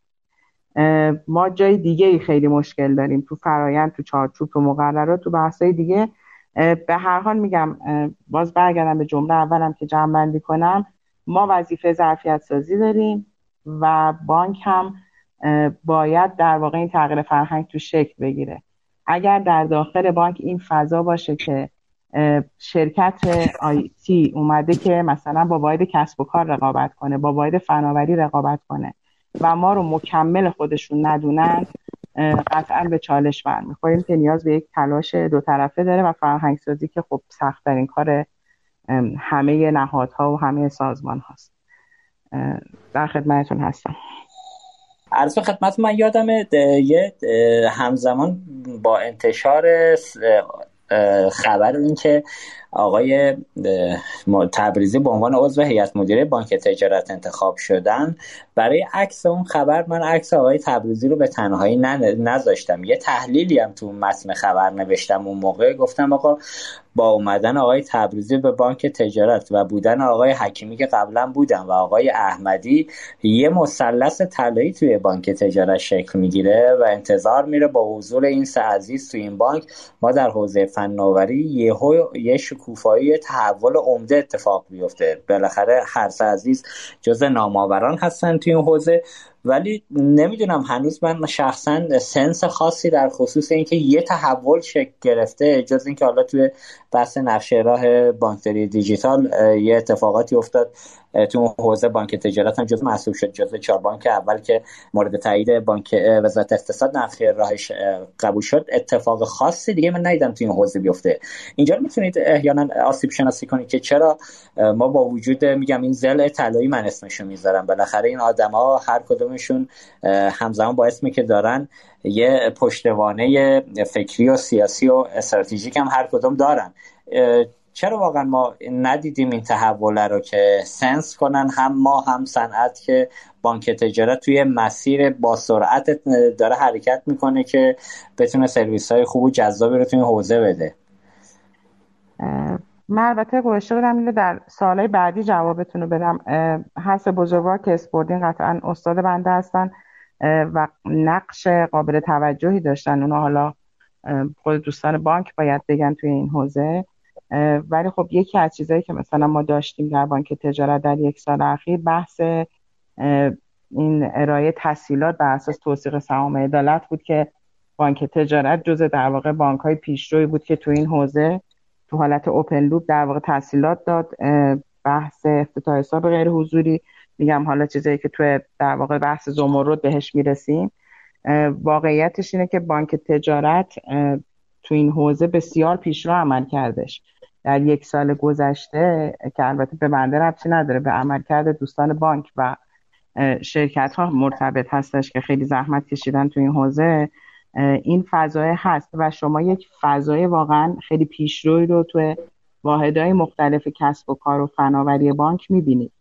ما جای دیگه ای خیلی مشکل داریم. تو فرایند تو چارچوب تو مقررات تو بحثای دیگه. به هر حال میگم باز برگردم به جمله اولم که جمع بندی کنم. ما وظیفه ظرفیت سازی داریم و بانک هم باید در واقع این تغییر فرهنگ تو شکل بگیره. اگر در داخل بانک این فضا باشه که شرکت آیتی اومده که مثلا با واحد کسب و کار رقابت کنه با واحد فناوری رقابت کنه و ما رو مکمل خودشون ندونن قطعا به چالش برمیخوریم که نیاز به یک تلاش دو طرفه داره و فرهنگ سازی که خب این کار همه نهادها و همه سازمان هاست. در خدمتتون هستم. عرض خدمت من یادم یه همزمان با انتشار خبر این که آقای تبریزی به عنوان عضو هیئت مدیره بانک تجارت انتخاب شدن. برای عکس اون خبر من عکس آقای تبریزی رو به تنهایی نذاشتم. یه تحلیلی هم تو متن خبر نوشتم اون موقع. گفتم آقا با اومدن آقای تبریزی به بانک تجارت و بودن آقای حکیمی که قبلا بودن و آقای احمدی یه مثلث طلایی توی بانک تجارت شکل می‌گیره و انتظار میره با حضور این سه عزیز توی این بانک. ما در حوزه فناوری یهو یه شکوفایی تحول عمده اتفاق بیفته. بالاخره هر سه عزیز جز نامآوران هستن توی این حوزه. ولی نمی‌دونم هنوز من شخصا سنس خاصی در خصوص اینکه یه تحول شکل گرفته جز اینکه حالا توی بحث نقشه راه بانکداری دیجیتال یه اتفاقاتی افتاد. تو اون حوزه بانک تجارت هم جز محسوب شد. جز چهار بانک اول که مورد تایید بانک وزارت اقتصاد نقشه راهش قبول شد. اتفاق خاصی دیگه من ندیدم تو این حوزه بیفته. اینجا می‌تونید احیانا آسیب شناسی کنید که چرا ما با وجود میگم این زل طلایی من اسمشو می‌ذارم. بالاخره این آدما هر کدومشون همزمان با اسمی که دارن یه پشتوانه فکری و سیاسی و استراتژیک هم هر کدوم دارن. چرا واقعا ما ندیدیم این تحول رو که سنس کنن هم ما هم صنعت که بانک تجارت توی مسیر با سرعت داره حرکت می‌کنه که بتونه سرویس های خوب و جذابی رو توی حوزه بده. من البته گوشه بدم اینو در سالهای بعدی جوابتون رو بدم. هست بزرگوار که اسپوردین قطعا استاد بنده هستن و نقش قابل توجهی داشتن. اونو حالا خود دوستان بانک باید بگن توی این حوزه. ولی خب یکی از چیزهایی که مثلا ما داشتیم در بانک تجارت در یک سال اخیر بحث این ارائه تسهیلات بر اساس توثیق سهام عدالت بود که بانک تجارت جز در واقع بانک های پیشروی بود که تو این حوزه تو حالت اوپن لوپ در واقع تسهیلات داد بحث افتتاح حساب غیر حضوری. میگم حالا چیزایی که تو در واقع بحث زمرد بهش می‌رسیم. واقعیتش اینه که بانک تجارت تو این حوزه بسیار پیشرو عمل کردش. در یک سال گذشته که البته به بنده ربطی نداره به عمل کرده دوستان بانک و شرکت ها مرتبط هستش که خیلی زحمت کشیدن تو این حوزه. این فضای هست و شما یک فضای واقعا خیلی پیشروی رو تو واحدهای مختلف کسب و کار و فناوری بانک می‌بینید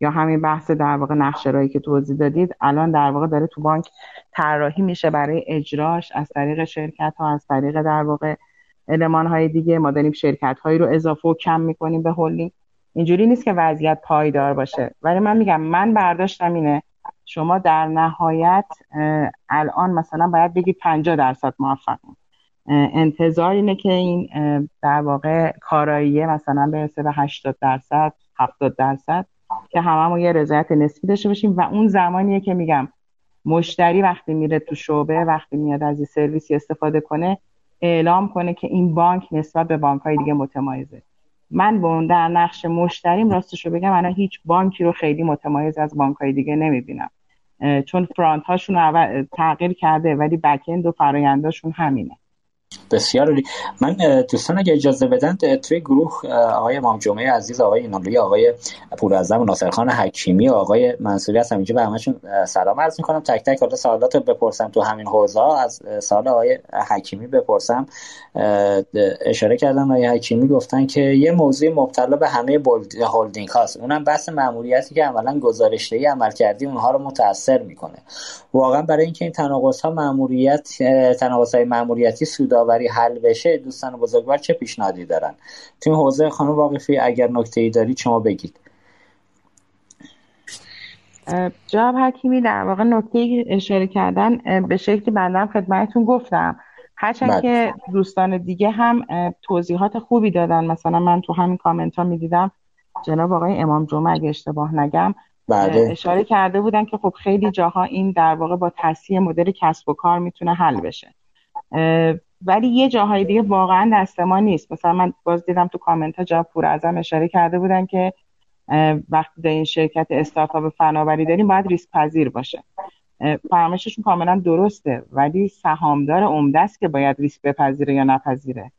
یا همین بحث در واقع نقشه که توضیح دادید الان در واقع داره تو بانک طراحی میشه برای اجراش از طریق شرکت ها از طریق در واقع علمان های دیگه ما داریم شرکت هایی رو اضافه و کم می‌کنیم به هولینگ اینجوری نیست که وضعیت پایدار باشه. ولی من میگم من برداشتم اینه شما در نهایت الان مثلا باید بگید 50 درصد موفق انتظار اینه که این در واقع کارایی مثلا برسه به 80 درصد 70 درصد که هممون یه رضایت نسبی داشته باشیم. و اون زمانیه که میگم مشتری وقتی میره تو شعبه وقتی میاد از این سرویسی استفاده کنه اعلام کنه که این بانک نسبت به بانک های دیگه متمایزه. من به در نقش مشتریم راستش رو بگم انا هیچ بانکی رو خیلی متمایز از بانک های دیگه نمی‌بینم. چون فرانت هاشون تغییر کرده ولی بک و فراینداشون همینه. بسیار عالی. من دوستان اگه اجازه بدن توی گروه آقای امام جمعه عزیز آقای اینانلوی آقای پوراعظم و ناصرخان حکیمی آقای منصوری هستم. اینجا به همشون سلام عرض می‌کنم. تک تک حالا سوالات بپرسم تو همین حوزه. از سال آقای حکیمی بپرسم. اشاره کردن آقای حکیمی گفتن که یه موضوع مبتلا به همه هولدینگ هاست. اونم بحث ماموریتی که عملا گزارشدهی عمل کردی اونها رو متاثر می‌کنه. واقعا برای اینکه این تناقض ها ماموریت تناقض های ماموریتی سوداوری حل بشه دوستان بزرگوار چه پیشنهادی دارن؟ تو این حوزه خانم واقفی اگر نکته ای دارید شما بگید؟ جواب حکیمی در واقع نکته اشاره کردن به شکلی بندم خدمتتون گفتم. هرچند بله. که دوستان دیگه هم توضیحات خوبی دادن. مثلا من تو همین کامنت ها می‌دیدم جناب آقای امام جمعه اگه اشتباه نگم بله. اشاره کرده بودن که خب خیلی جاها این در واقع با تصحیح مدل کسب و کار می‌تونه حل بشه. ولی یه جاهای دیگه واقعا دست ما نیست. مثلا من باز دیدم تو کامنت ها جا پور ازم اشاره کرده بودن که وقتی در این شرکت استارتاپ فناوری داریم باید ریسک پذیر باشه. فرمایششون کاملا درسته ولی سهامدار عمده است که باید ریسک بپذیره یا نپذیره.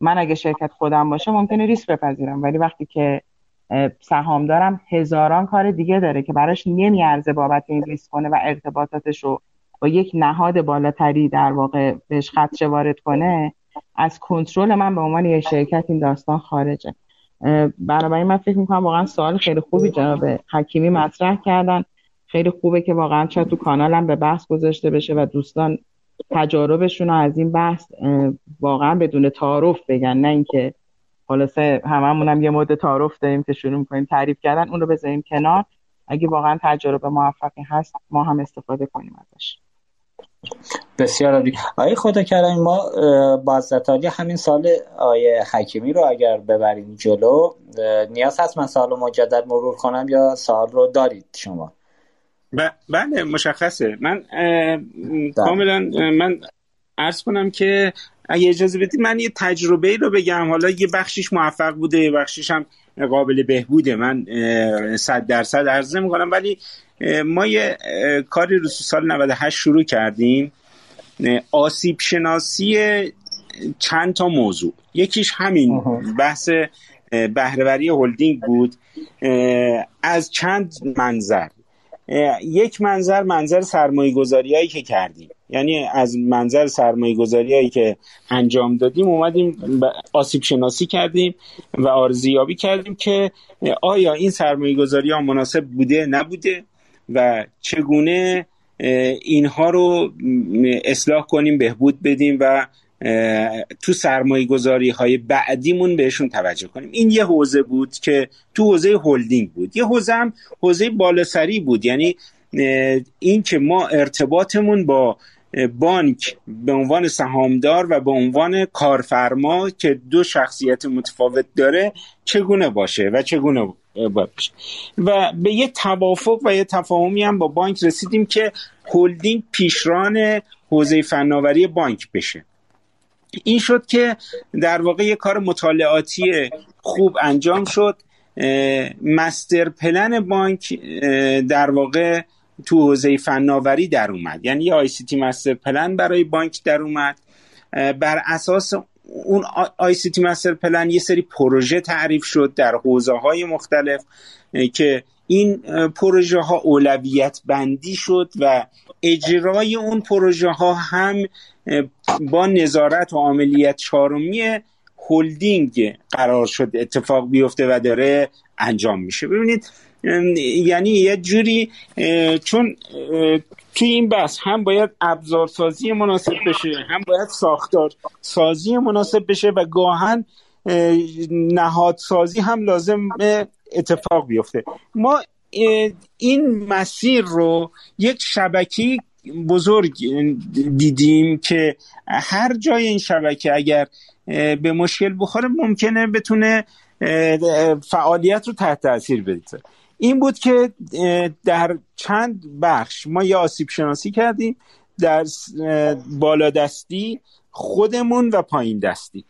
من اگه شرکت خودم باشه ممکنه ریسک بپذیرم ولی وقتی که سهامدارم هزاران کار دیگه داره که براش نمیارزه بابت این ریسک کنه و ارتباطاتش رو با یک نهاد بالاتری در واقع بهش خدشه وارد کنه. از کنترل من به عنوان یک شرکت این داستان خارجه. بنابراین من فکر می‌کنم واقعا سوال خیلی خوبی جناب حکیمی مطرح کردن. خیلی خوبه که واقعا چه تو کانالم به بحث گذاشته بشه و دوستان تجاربشون رو از این بحث واقعا بدون تعارف بگن نه اینکه خلاصه هممون هم یه مورد تعارف داریم که شروع می‌کنیم تعریف کردن اون رو بذاریم کنار. اگه واقعا تجربه موفقی هست ما هم استفاده کنیم ازش. بسیار عالی. آیه خدا کردن ما بازدتالی همین سال آیه حکیمی رو اگر ببریم جلو نیاز هست من سال مجدد مرور کنم یا سال رو دارید شما؟ بله مشخصه. من بله. کاملا من ارز کنم که اگه اجازه بدید من یه تجربه رو بگم. حالا یه بخشیش موفق بوده یه بخشیش هم قابل بهبوده. من صد درصد عرض کنم ولی ما یه کاری رو سال 98 شروع کردیم. آسیب شناسی چند تا موضوع. یکیش همین بحث بهرهوری هلدینگ بود. از چند منظر. یک منظر منظر سرمایه گذاری هایی که کردیم. یعنی از منظر سرمایه گذاری هایی که انجام دادیم اومدیم آسیب شناسی کردیم و آرزیابی کردیم که آیا این سرمایه گذاری ها مناسب بوده نبوده و چگونه اینها رو اصلاح کنیم بهبود بدیم و تو سرمایه گذاری های بعدیمون بهشون توجه کنیم. این یه حوزه بود که تو حوزه هلدینگ بود. یه حوزه هم حوزه بالاسری بود. یعنی این که ما ارتباطمون با بانک به عنوان سهامدار و به عنوان کارفرما که دو شخصیت متفاوت داره چگونه باشه و چگونه باشه؟ و به یه توافق و یه تفاهمی هم با بانک رسیدیم که هلدینگ پیشران حوزه فناوری بانک بشه. این شد که در واقع یه کار مطالعاتی خوب انجام شد. master plan بانک در واقع تو حوزه فناوری در اومد. یعنی یه ICT master plan برای بانک در اومد. بر اساس اون ICT master plan یه سری پروژه تعریف شد در حوزه های مختلف که این پروژه ها اولویت بندی شد و اجرای اون پروژه ها هم با نظارت و عملیت چهارمی هلدینگ قرار شد اتفاق بیفته و داره انجام میشه. ببینید یعنی یه جوری چون توی این بحث هم باید ابزارسازی مناسب بشه هم باید ساختار سازی مناسب بشه و گاهن نهادسازی هم لازم اتفاق بیفته. ما این مسیر رو یک شبکی بزرگ دیدیم که هر جای این شبکه اگر به مشکل بخوره ممکنه بتونه فعالیت رو تحت تاثیر بذاره این بود که در چند بخش ما یه آسیب شناسی کردیم در بالا دستی خودمون و پایین دستی.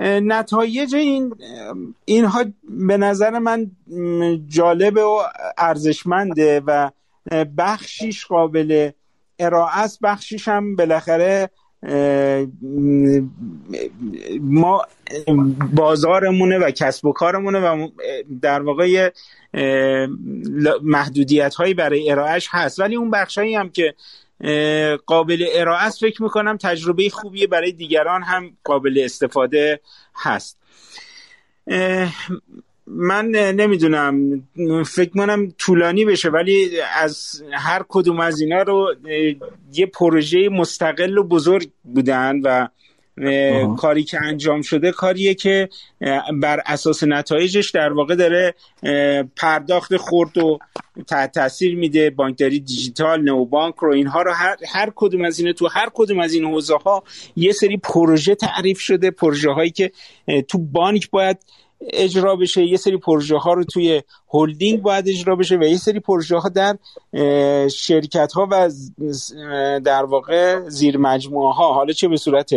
نتایج این اینها به نظر من جالب و ارزشمنده و بخشیش قابل ارائه بخشیش هم بالاخره ما بازارمونه و کسب و کارمونه و در واقع محدودیت هایی برای ارائهش هست. ولی اون بخش هایی هم که قابل ارائه است فکر می‌کنم تجربه خوبیه برای دیگران هم قابل استفاده هست. من نمی‌دونم فکر کنم طولانی بشه ولی از هر کدوم از اینا رو یه پروژه مستقل و بزرگ بودن و کاری که انجام شده کاریه که بر اساس نتایجش در واقع داره پرداخت خورد و تحت تاثیر میده بانکداری دیجیتال نو بانک رو اینها رو هر, هر کدوم از این تو هر کدوم از این حوزه ها یه سری پروژه تعریف شده پروژه هایی که تو بانک باید اجرا بشه یه سری پروژه ها رو توی هلدینگ باید اجرا بشه و یه سری پروژه ها در شرکت ها و در واقع زیر مجموعه ها حالا چه به صورت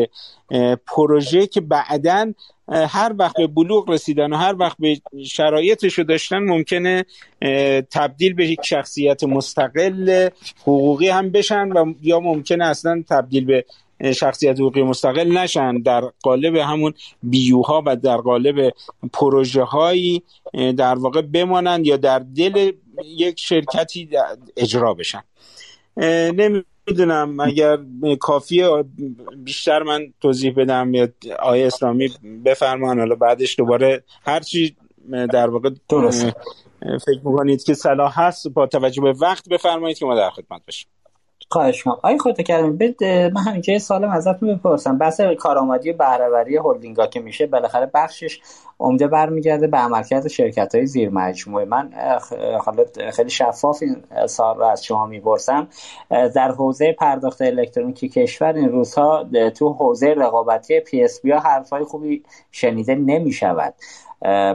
پروژه که بعدا هر وقت به بلوغ رسیدن و هر وقت به شرایطش رو داشتن ممکنه تبدیل به یک شخصیت مستقل حقوقی هم بشن و یا ممکنه اصلا تبدیل به شخصیت حقوقی مستقل نشن. در قالب همون بیوها و در قالب پروژه هایی در واقع بمانند یا در دل یک شرکتی اجرا بشن. نمی‌دونم اگر کافیه بیشتر من توضیح بدم یا آیه اسلامی بفرمان. حالا بعدش دوباره هرچی در واقع درست. فکر می‌کنید که صلاح هست با توجه به وقت بفرمایید که ما در خدمت باشیم. خواهش کنم آیا خودت کردم من همینجا سالم ازتون بپرسم. بحث کارآمدی و بهرهوری هلدینگا که میشه بالاخره بخشش عمده برمیگرده به عملکرد شرکت های زیر مجموعه. من حالا خیلی شفاف این سال رو از شما می‌پرسم. در حوزه پرداخت الکترونیکی کشور این روزها تو حوزه رقابتی پی اس بی ها حرفای خوبی شنیده نمی‌شود.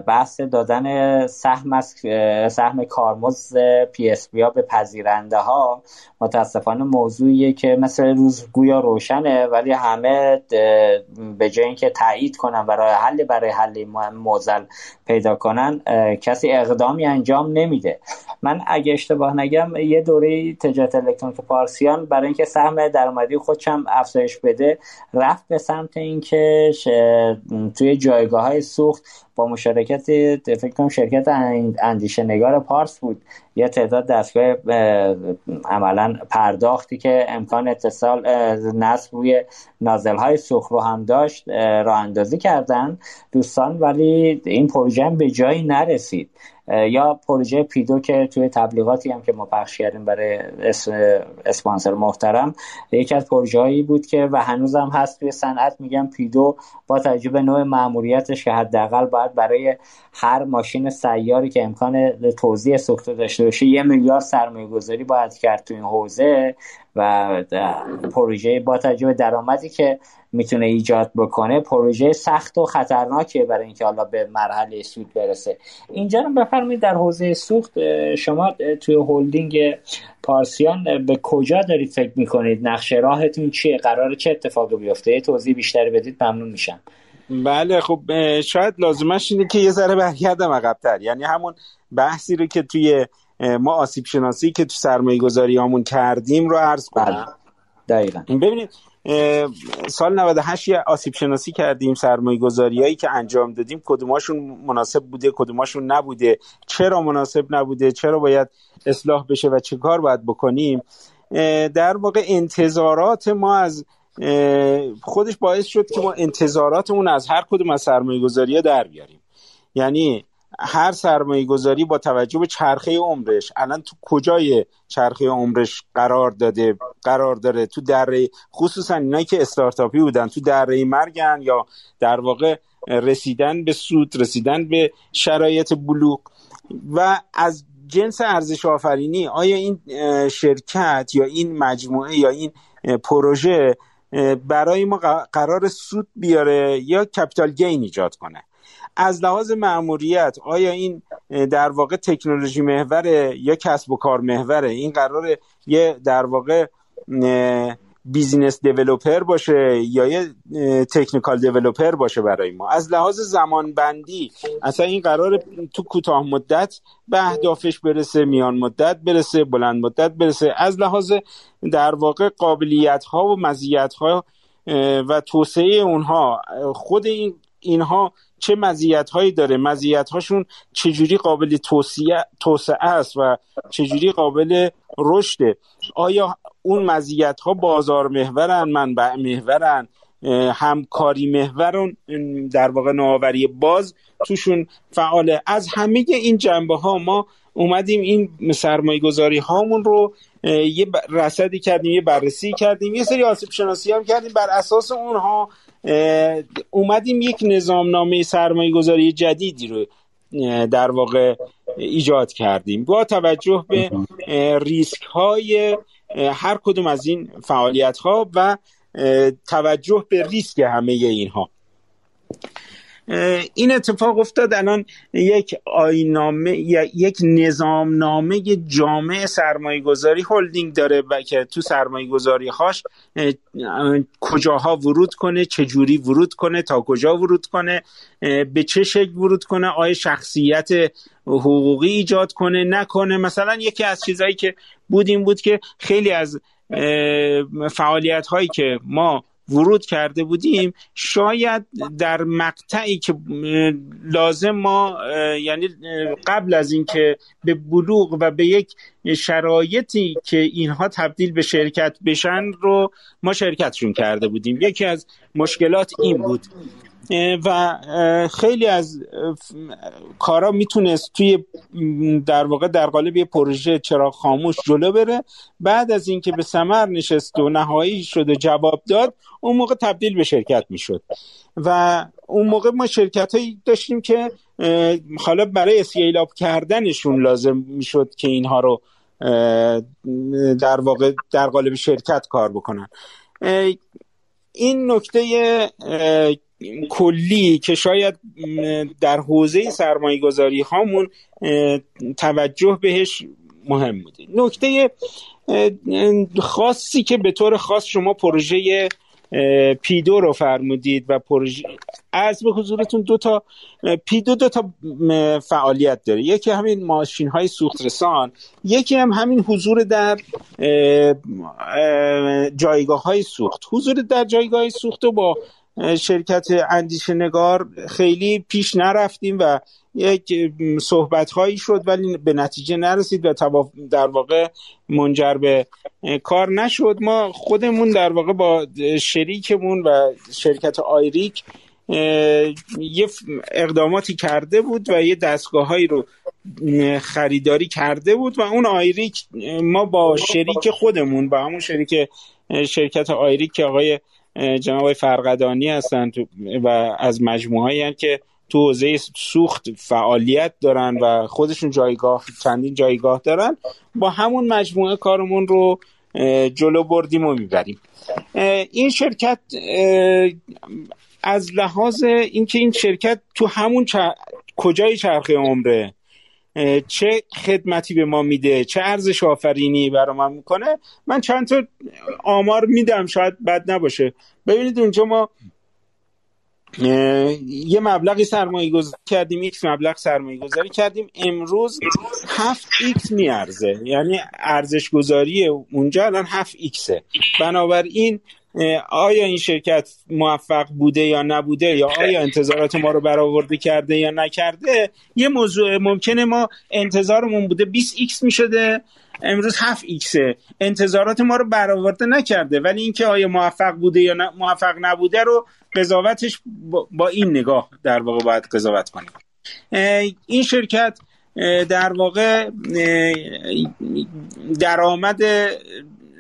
بحث دادن سهم از سهم کارمزد PSP ها به پذیرنده ها متاسفانه موضوعیه که مثل روز گویا روشنه ولی همه به جای اینکه تایید کنن برای حل برای حل معضل پیدا کنن کسی اقدامی انجام نمیده. من اگه اشتباه نگم یه دوره تجارت الکترونیک پارسیان برای اینکه سهم درآمدی خودشم افزایش بده رفت به سمت اینکه توی جایگاه های سوخت با مشارکت فکر کنم شرکت اندیشه نگار پارس بود. یه تعداد دستگاه عملا پرداختی که امکان اتصال نصب روی نازل های سرخ رو هم داشت راه اندازی کردن. دوستان ولی این پروژه هم به جایی نرسید. یا پروژه پیدو که توی تبلیغاتی هم که ما پخش کردیم برای اسپانسر محترم یکی از پروژه هایی بود که و هنوزم هست توی صنعت. میگم پیدو با تجربه نوع معمولیتش که حداقل باید برای هر ماشین سیاری که امکان توزیع سوخته داشته باشه یه میلیارد سرمایه گذاری باید کرد تو این حوزه و پروژه با تجربه درآمدی که می‌تونه ایجاد بکنه پروژه سخت و خطرناکه برای اینکه حالا به مرحله سود برسه. اینجا رو بفرمایید در حوزه سوخت شما توی هلدینگ پارسیان به کجا دارید فکر می‌کنید؟ نقشه راهتون چیه؟ قرار چه اتفاقی بیفته؟ توضیح بیشتری بدید ممنون میشم. بله خب شاید لازمش اینه که یه ذره برگردم عقبتر. یعنی همون بحثی رو که توی ما آسیب شناسی که تو سرمایه گذاری همون کردیم رو عرض کنم. بله. دقیقا. ببینید سال 98 یه آسیب شناسی کردیم سرمایه گذاری هایی که انجام دادیم. کدوماشون مناسب بوده کدوماشون نبوده چرا مناسب نبوده چرا باید اصلاح بشه و چه کار باید بکنیم. در واقع انتظارات ما از خودش باعث شد که ما انتظاراتمون از هر کدوم از سرمایه گذاری ها در بیاریم. یعنی هر سرمایه گذاری با توجه به چرخه عمرش. الان تو کجای چرخه عمرش قرار داده قرار داره؟ تو دره خصوصا اینایی که استارتاپی بودن. تو دره مرگن یا در واقع رسیدن به سود رسیدن به شرایط بلوغ. و از جنس ارزش آفرینی آیا این شرکت یا این مجموعه یا این پروژه برای ما قرار سود بیاره یا کپیتال گین ایجاد کنه؟ از لحاظ معموریت آیا این در واقع تکنولوژی محوره یا کسب و کار محوره؟ این قرار یه در واقع business developer باشه یا یه technical developer باشه برای ما. از لحاظ زمان بندی اصلا این قرار تو کوتاه مدت به اهدافش برسه میان مدت برسه بلند مدت برسه. از لحاظ در واقع قابلیت ها و مزیت ها و توسعه اونها خود این اینها چه مزیت هایی داره؟ مزیت هاشون چجوری قابل توسعه است و چجوری قابل رشده؟ آیا اون مزیت ها بازار محورن منبع محورن همکاری محورن؟ در واقع نوآوری باز توشون فعاله. از همه این جنبه ها ما اومدیم این سرمایه گذاری هامون رو یه رصدی کردیم یه بررسی کردیم یه سری آسیب شناسی هم کردیم. بر اساس اونها اومدیم یک نظامنامه سرمایه گذاری جدیدی رو در واقع ایجاد کردیم. با توجه به ریسک های هر کدوم از این فعالیت ها و توجه به ریسک همه اینها. این اتفاق افتاد. الان یک آینامه یک نظامنامه جامع سرمایه گذاری هلدینگ داره و که تو سرمایه گذاری هاش کجاها ورود کنه چجوری ورود کنه تا کجا ورود کنه به چه شکل ورود کنه آیا شخصیت حقوقی ایجاد کنه نکنه. مثلا یکی از چیزهایی که بود این بود که خیلی از فعالیت هایی که ما ورود کرده بودیم شاید در مقطعی که لازم ما یعنی قبل از اینکه به بلوغ و به یک شرایطی که اینها تبدیل به شرکت بشن رو ما شرکتشون کرده بودیم. یکی از مشکلات این بود و خیلی از کارا می‌تونست توی در واقع در قالب یه پروژه چراغ خاموش جلو بره. بعد از اینکه به سمر نشست و نهایی شد و جواب داد اون موقع تبدیل به شرکت می‌شد. و اون موقع ما شرکت هایی داشتیم که حالا برای اسکیل اپ کردنشون لازم می‌شد که اینها رو در واقع در قالب شرکت کار بکنن. این نکته کلی که شاید در حوزه سرمایه گذاری هامون توجه بهش مهم بوده. نکته خاصی که به طور خاص شما پروژه پیدو رو فرمودید و پروژه از به حضورتون دو تا پیدو دو تا فعالیت داره. یکی همین ماشین های سوخت رسان یکی هم همین حضور در جایگاه های سوخت. حضور در جایگاه سوخت رو با شرکت اندیشه نگار خیلی پیش نرفتیم و یک صحبت هایی شد ولی به نتیجه نرسید و در واقع منجر به کار نشد. ما خودمون در واقع با شریکمون و شرکت آیریک یه اقداماتی کرده بود و یه دستگاه هایی رو خریداری کرده بود و اون آیریک ما با شریک خودمون با همون شریک شرکت آیریک که آقای جناب فرقدانی هستند و از مجموعه که تو حوزه سوخت فعالیت دارن و خودشون جایگاه چندین جایگاه دارن. با همون مجموعه کارمون رو جلو بردیم و می‌بریم. این شرکت از لحاظ اینکه این شرکت تو همون کجای چرخه عمره؟ چه خدمتی به ما میده چه ارزش آفرینی برای ما می‌کنه من چند تا آمار میدم شاید بد نباشه. ببینید اونجا ما یه مبلغی سرمایه گذاری کردیم ایکس مبلغ سرمایه گذاری کردیم. امروز هفت ایکس میارزه. یعنی ارزش گذاری اونجا الان هفت ایکسه بنابراین آیا این شرکت موفق بوده یا نبوده؟ یا آیا انتظارات ما رو برآورده کرده یا نکرده؟ یه موضوع ممکنه ما انتظارمون بوده. 20 ایکس می‌شده. امروز 7 ایکسه. انتظارات ما رو برآورده نکرده. ولی اینکه آیا موفق بوده یا موفق نبوده رو قضاوتش با این نگاه در واقع باید قضاوت کنیم. این شرکت در واقع درآمد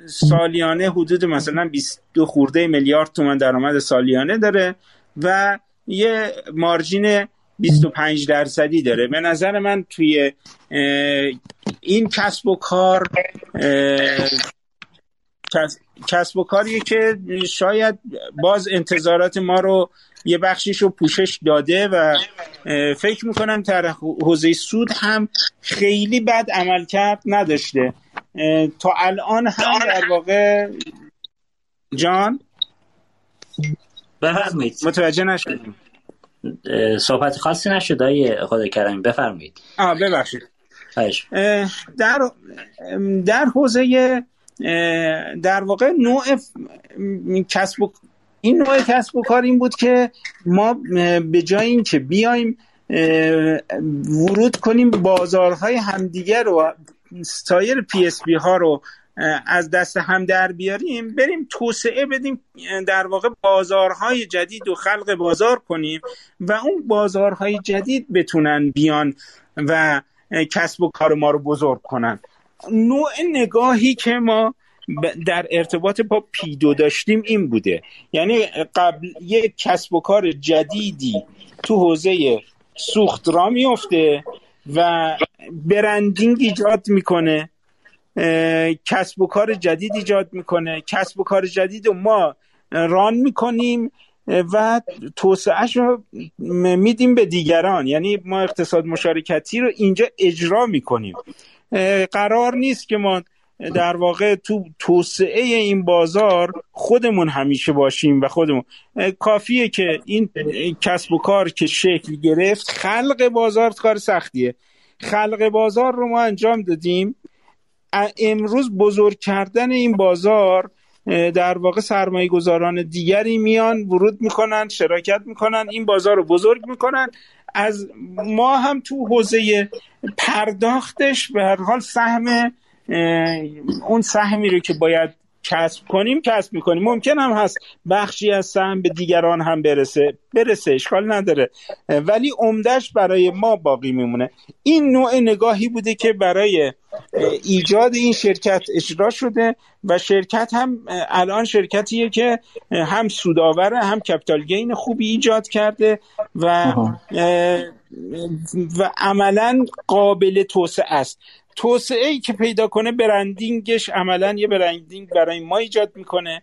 سالیانه حدود مثلا 22 خورده میلیارد تومن درآمد سالیانه داره و یه مارجین 25 درصدی داره. به نظر من توی این کسب و کار کسب و کاریه که شاید باز انتظارات ما رو یه بخشیش رو پوشش داده و فکر می‌کنم در حوزه سود هم خیلی بد عمل کرد نداشته. تا الان هم در واقع جان؟ بفرمایید. متوجه نشدیم صحبت خاصی نشد های خدا کرمی. بفرمایید. آه ببخشید. در در حوزه در واقع نوع کسب و این نوع کسب و کار این بود که ما به جای اینکه بیایم ورود کنیم بازارهای همدیگر رو سایر PSP ها رو از دست هم در بیاریم بریم توسعه بدیم در واقع بازارهای جدید و خلق بازار کنیم و اون بازارهای جدید بتونن بیان و کسب و کار ما رو بزرگ کنن. نوع نگاهی که ما در ارتباط با پیدو داشتیم این بوده. یعنی قبل یک کسب و کار جدیدی تو حوزه سوخت را میفته و برندینگ ایجاد می‌کنه کسب و کار جدید ایجاد می‌کنه. کسب و کار جدید رو ما ران می‌کنیم و توسعهش رو میدیم به دیگران. یعنی ما اقتصاد مشارکتی رو اینجا اجرا می‌کنیم. قرار نیست که ما در واقع تو توسعه این بازار خودمون همیشه باشیم و خودمون. کافیه که این کسب و کار که شکل گرفت خلق بازار کار سختیه. خلق بازار رو ما انجام دادیم. امروز بزرگ کردن این بازار در واقع سرمایه گذاران دیگری میان ورود می‌کنن شراکت می‌کنن این بازار رو بزرگ می‌کنن. از ما هم تو حوزه پرداختش به هر حال سهم اون سهمی رو که باید کسب کنیم کسب می‌کنیم. ممکن هم هست بخشی از سهم به دیگران هم برسه. برسه اشکال نداره. ولی عمدهش برای ما باقی میمونه. این نوع نگاهی بوده که برای ایجاد این شرکت اجرا شده و شرکت هم الان شرکتیه که هم سوداوره هم کپیتال گین خوبی ایجاد کرده و و عملا قابل توسعه است. توسعه ای که پیدا کنه برندینگش عملا یه برندینگ برای ما ایجاد می‌کنه.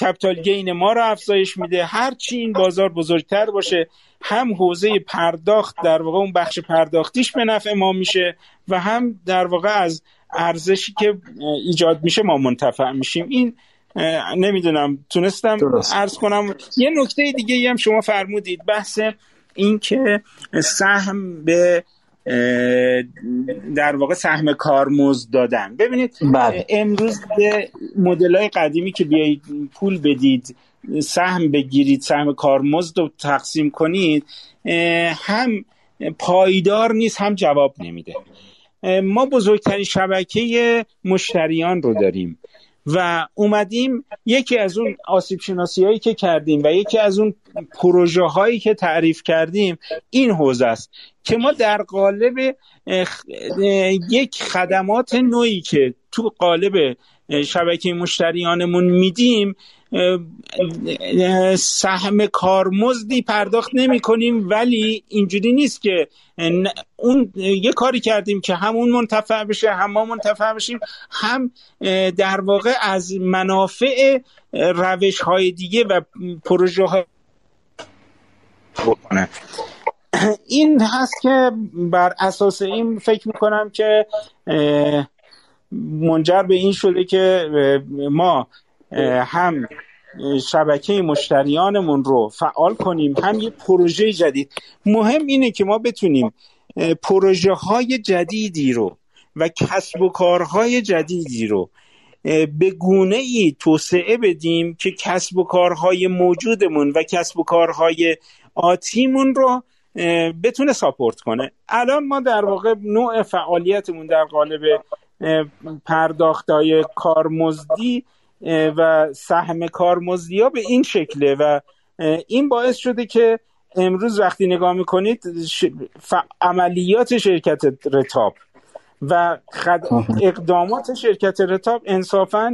کپیتال گین ما رو افزایش میده. هر چی این بازار بزرگتر باشه هم حوزه پرداخت در واقع اون بخش پرداختیش به نفع ما میشه و هم در واقع از ارزشی که ایجاد میشه ما منتفع میشیم. این نمی‌دونم تونستم ارز کنم. یه نکته دیگه هم شما فرمودید بحث اینکه سهم به در واقع سهم کارمزد دادن. ببینید بله. امروز به مدل های قدیمی که بیایید پول بدید سهم بگیرید سهم کارمزد رو تقسیم کنید هم پایدار نیست هم جواب نمیده. ما بزرگترین شبکه مشتریان رو داریم. و اومدیم یکی از اون آسیب شناسی هایی که کردیم و یکی از اون پروژه هایی که تعریف کردیم این حوزه است که ما در قالب یک خدمات نوعی که تو قالب شبکه مشتریانمون میدیم سهم کارمزدی پرداخت نمی کنیم ولی اینجوری نیست که اون یه کاری کردیم که همون منتفع بشه هم ما منتفع بشیم هم در واقع از منافع روش های دیگه و پروژه های بکنه. این هست که بر اساس این فکر می‌کنم که منجر به این شده که ما هم شبکه مشتریانمون رو فعال کنیم هم یه پروژه جدید. مهم اینه که ما بتونیم پروژه های جدیدی رو و کسب و کارهای جدیدی رو به گونه ای توسعه بدیم که کسب و کارهای موجودمون و کسب و کارهای آتیمون رو بتونه ساپورت کنه. الان ما در واقع نوع فعالیتمون در قالب پرداختهای کارمزدی و سهم کارمزدی ها به این شکله و این باعث شده که امروز وقتی نگاه می‌کنید عملیات شرکت رتاب و خد... اقدامات شرکت رتاب انصافا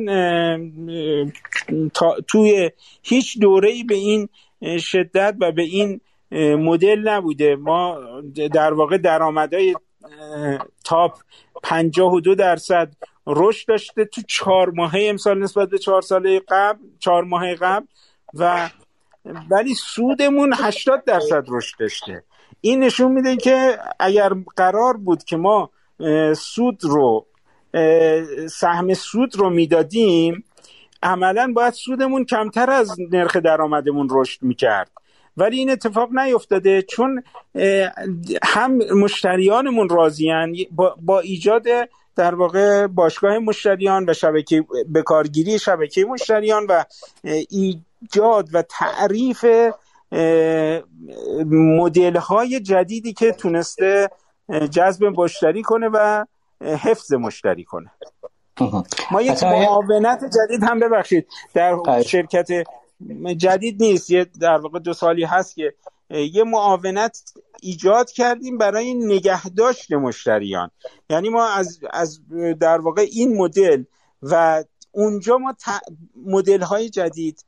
توی هیچ دوره به این شدت و به این مدل نبوده. ما در واقع درآمدهای تاپ 52 درصد رشد داشته تو چهار ماهه امسال نسبت به چهار ساله قبل چهار ماه قبل و ولی سودمون 80 درصد رشد داشته. این نشون میده که اگر قرار بود که ما سود رو سهم سود رو می‌دادیم عملا باید سودمون کمتر از نرخ درآمدمون رشد می‌کرد. ولی این اتفاق نیفتاده چون هم مشتریانمون راضیان با, ایجاد در واقع باشگاه مشتریان و شبکه به کارگیری شبکه مشتریان و ایجاد و تعریف مدل های جدیدی که تونسته جذب مشتری کنه و حفظ مشتری کنه. ما یک معاونت جدید هم ببخشید. در شرکت جدید نیست. یه در واقع دو سالی هست که یه معاونت ایجاد کردیم برای نگهداشت مشتریان. یعنی ما از, از در واقع این مدل و اونجا ما مدل های جدید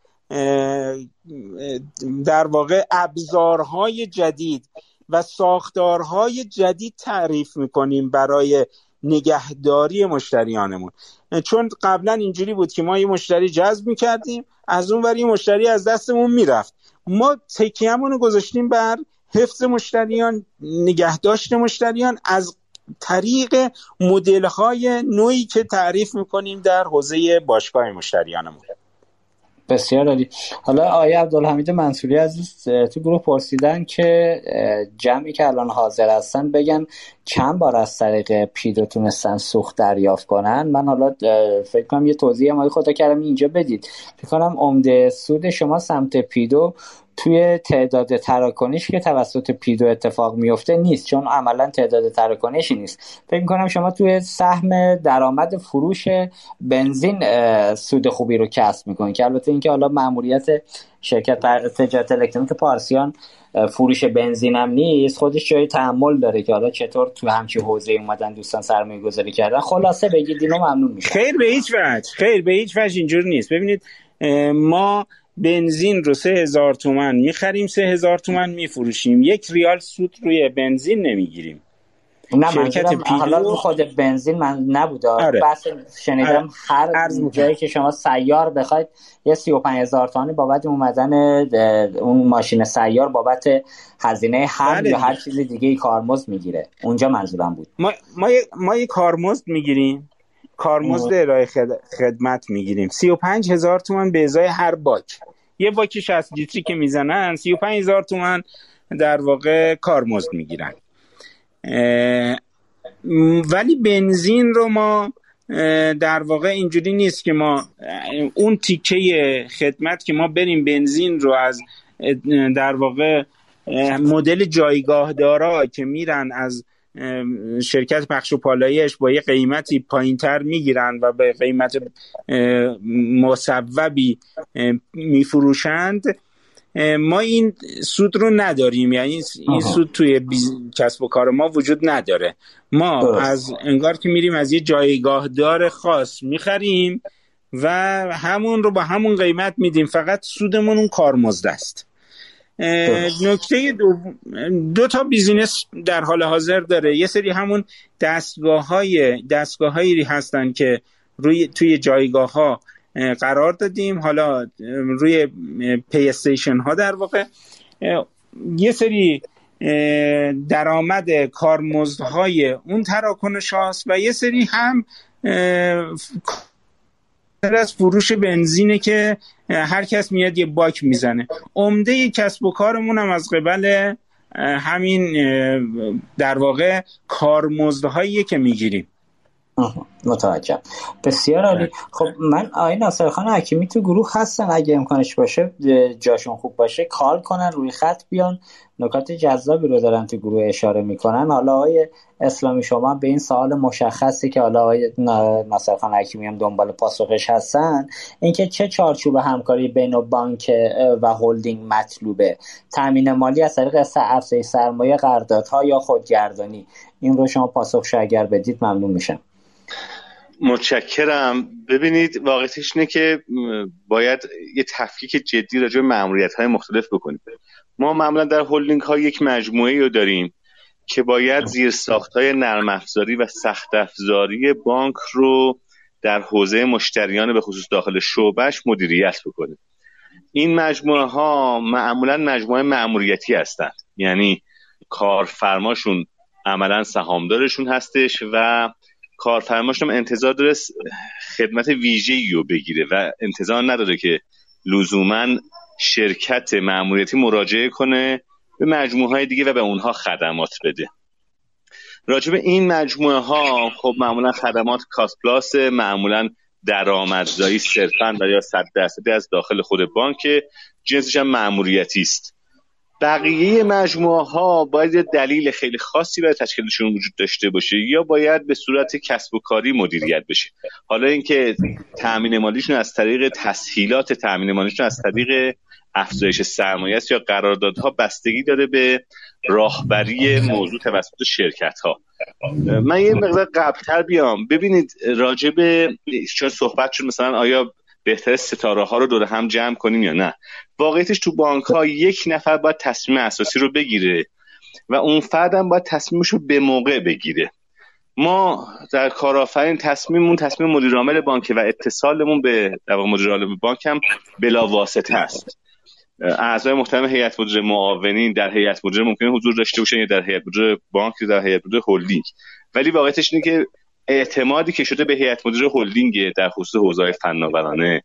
در واقع ابزارهای جدید و ساختارهای جدید تعریف می‌کنیم برای نگهداری مشتریانمون. چون قبلا اینجوری بود که ما یه مشتری جذب می‌کردیم از اون ور مشتری از دستمون می‌رفت. ما تکیهمون رو گذاشتیم بر حفظ مشتریان نگهداشت مشتریان از طریق مدل های نوعی که تعریف می‌کنیم در حوزه باشگاه مشتریانمون. بسیار عالی. حالا آیه عبدالحمید منصوری عزیز تو گروه پرسیدن که جمعی که الان حاضر هستن بگن چند بار از طریق پیدو تونستن سوخت دریافت کنن؟ من حالا فکر کنم یه توضیح مایی خدا کردم اینجا بدید. فکر کنم عمده سود شما سمت پیدو توی تعداد تراکنش که توسط پیدو اتفاق میفته نیست چون عملا تعداد تراکنشی نیست. فکر کنم شما توی سهم درآمد فروش بنزین سود خوبی رو کسب می‌کنید که البته اینکه حالا ماموریت شرکت تجارت الکترونیک پارسیان فروش بنزین هم نیست خودش جای تحمل داره که حالا چطور تو همچی حوزه اومدن دوستان سرمایه گذاری کردن. خلاصه بگید اینو ممنون میشه خیر به هیچ وجه خیر به هیچ وجه اینجور نیست. ببینید ما بنزین رو سه هزار تومن می‌خریم سه هزار تومن میفروشیم. یک ریال سود روی بنزین نمی‌گیریم. شرکت حالا خود بنزین من نبوده. آره. بس شنیدم آره. هر جایی که شما سیار بخواید یه سی و پنج هزار تومانی بابت اومدن اون ماشین سیار بابت هزینه هر بله. یا هر چیز دیگه کارمزد می‌گیره. اونجا منظورم بود. ما ما ما یه کارمزد می‌گیریم. کارمزد ارائه خدمت می‌گیریم. 35 هزار تومن به ازای هر باک. یه باک 60 لیتری که می‌زنن 35 هزار تومن در واقع کارمزد می‌گیرن. ولی بنزین رو ما در واقع اینجوری نیست که ما اون تیکه خدمت که ما بریم بنزین رو از در واقع مدل جایگاه دارا که میرن از شرکت پخش و پالایش با یه قیمتی پایینتر می‌گیرن و به قیمت مصوبی میفروشند. ما این سود رو نداریم. یعنی این سود توی کسب و کار ما وجود نداره. ما از انگار که میریم از یه جایگاه دار خاص می‌خریم و همون رو با همون قیمت میدیم. فقط سودمون اون کارمزد است. نکته دو, دو تا بیزینس در حال حاضر داره. یه سری همون دستگاه های دستگاه هایی هستن که روی توی جایگاه ها قرار دادیم. حالا روی پی استیشن ها در واقع یه سری درآمد کارمزدهای اون تراکنش هاست و یه سری هم از فروش بنزینه که هر کس میاد یه باک می‌زنه. عمده کسب و کارمون هم از قبل همین در واقع کارمزدهایی که می‌گیریم. متوجه بسیار عالی. خب من آقای ناصر خان حکیمی تو گروه هستن اگه امکانش باشه جاشون خوب باشه کال کنن روی خط بیان. نکات جذابی رو دارن تو گروه اشاره می‌کنن. حالا آقای اسلامی شما به این سوال مشخصی که حالا آقای ناصر خان حکیمی هم دنبال پاسخش هستن اینکه چه چارچوب همکاری بین بانک و هلدینگ مطلوبه؟ تامین مالی از طریق افزایش سرمایه قراردادها یا خودگردانی؟ این رو شما پاسخش اگر بدید ممنون میشم. متشکرم. ببینید واقعیتش اینه که باید یه تفکیک جدی راجع به معمولیت های مختلف بکنیم. ما معمولا در هولدینگ ها یک مجموعه رو داریم که باید زیر ساخت های نرم افزاری و سخت افزاری بانک رو در حوزه مشتریان به خصوص داخل شعبش مدیریت بکنه. این مجموعه ها معمولا مجموعه معمولیتی هستند. یعنی کارفرماشون عملا سهامدارشون هستش و کارفرماش هم انتظار داره خدمت ویژه‌ای رو بگیره و انتظار نداره که لزوما شرکت معمولیتی مراجعه کنه به مجموعه های دیگه و به اونها خدمات بده. راجع به این مجموعه ها خب معمولا خدمات کاست پلاس معمولا درآمدزایی صرفا و یا صد درصدی از داخل خود بانک جنسش هم معمولیتی است. بقیه مجموعه ها باید دلیل خیلی خاصی برای تشکیلشون وجود داشته باشه یا باید به صورت کسب و کاری مدیریت بشه. حالا اینکه تامین مالیشون از طریق تسهیلات تامین مالیشون از طریق افزایش سرمایه است یا قراردادها بستگی داره به راهبری موضوع توسط شرکت ها من یه مقدار قبلتر بیام. ببینید راجب چون صحبت شد مثلا آیا بهتر ستاره ها رو دور هم جمع کنیم یا نه؟ واقعیتش تو بانک ها یک نفر باید تصمیم اساسی رو بگیره و اون فردم باید تصمیمش رو به موقع بگیره. ما در کارآفرین تصمیممون تصمیم مدیر عامل بانک و اتصالمون به در مدیر عامل بانک هم بلا واسطه است. اعضای محترم هیئت مدیره معاونین در هیئت مدیره ممکنه حضور داشته باشن یا در هیئت مدیره بانک یا در هیئت مدیره هلدینگ. ولی واقعیتش اینه که اعتمادی که شده به هیئت مدیره هلدینگ در خصوص حوزه فناورانه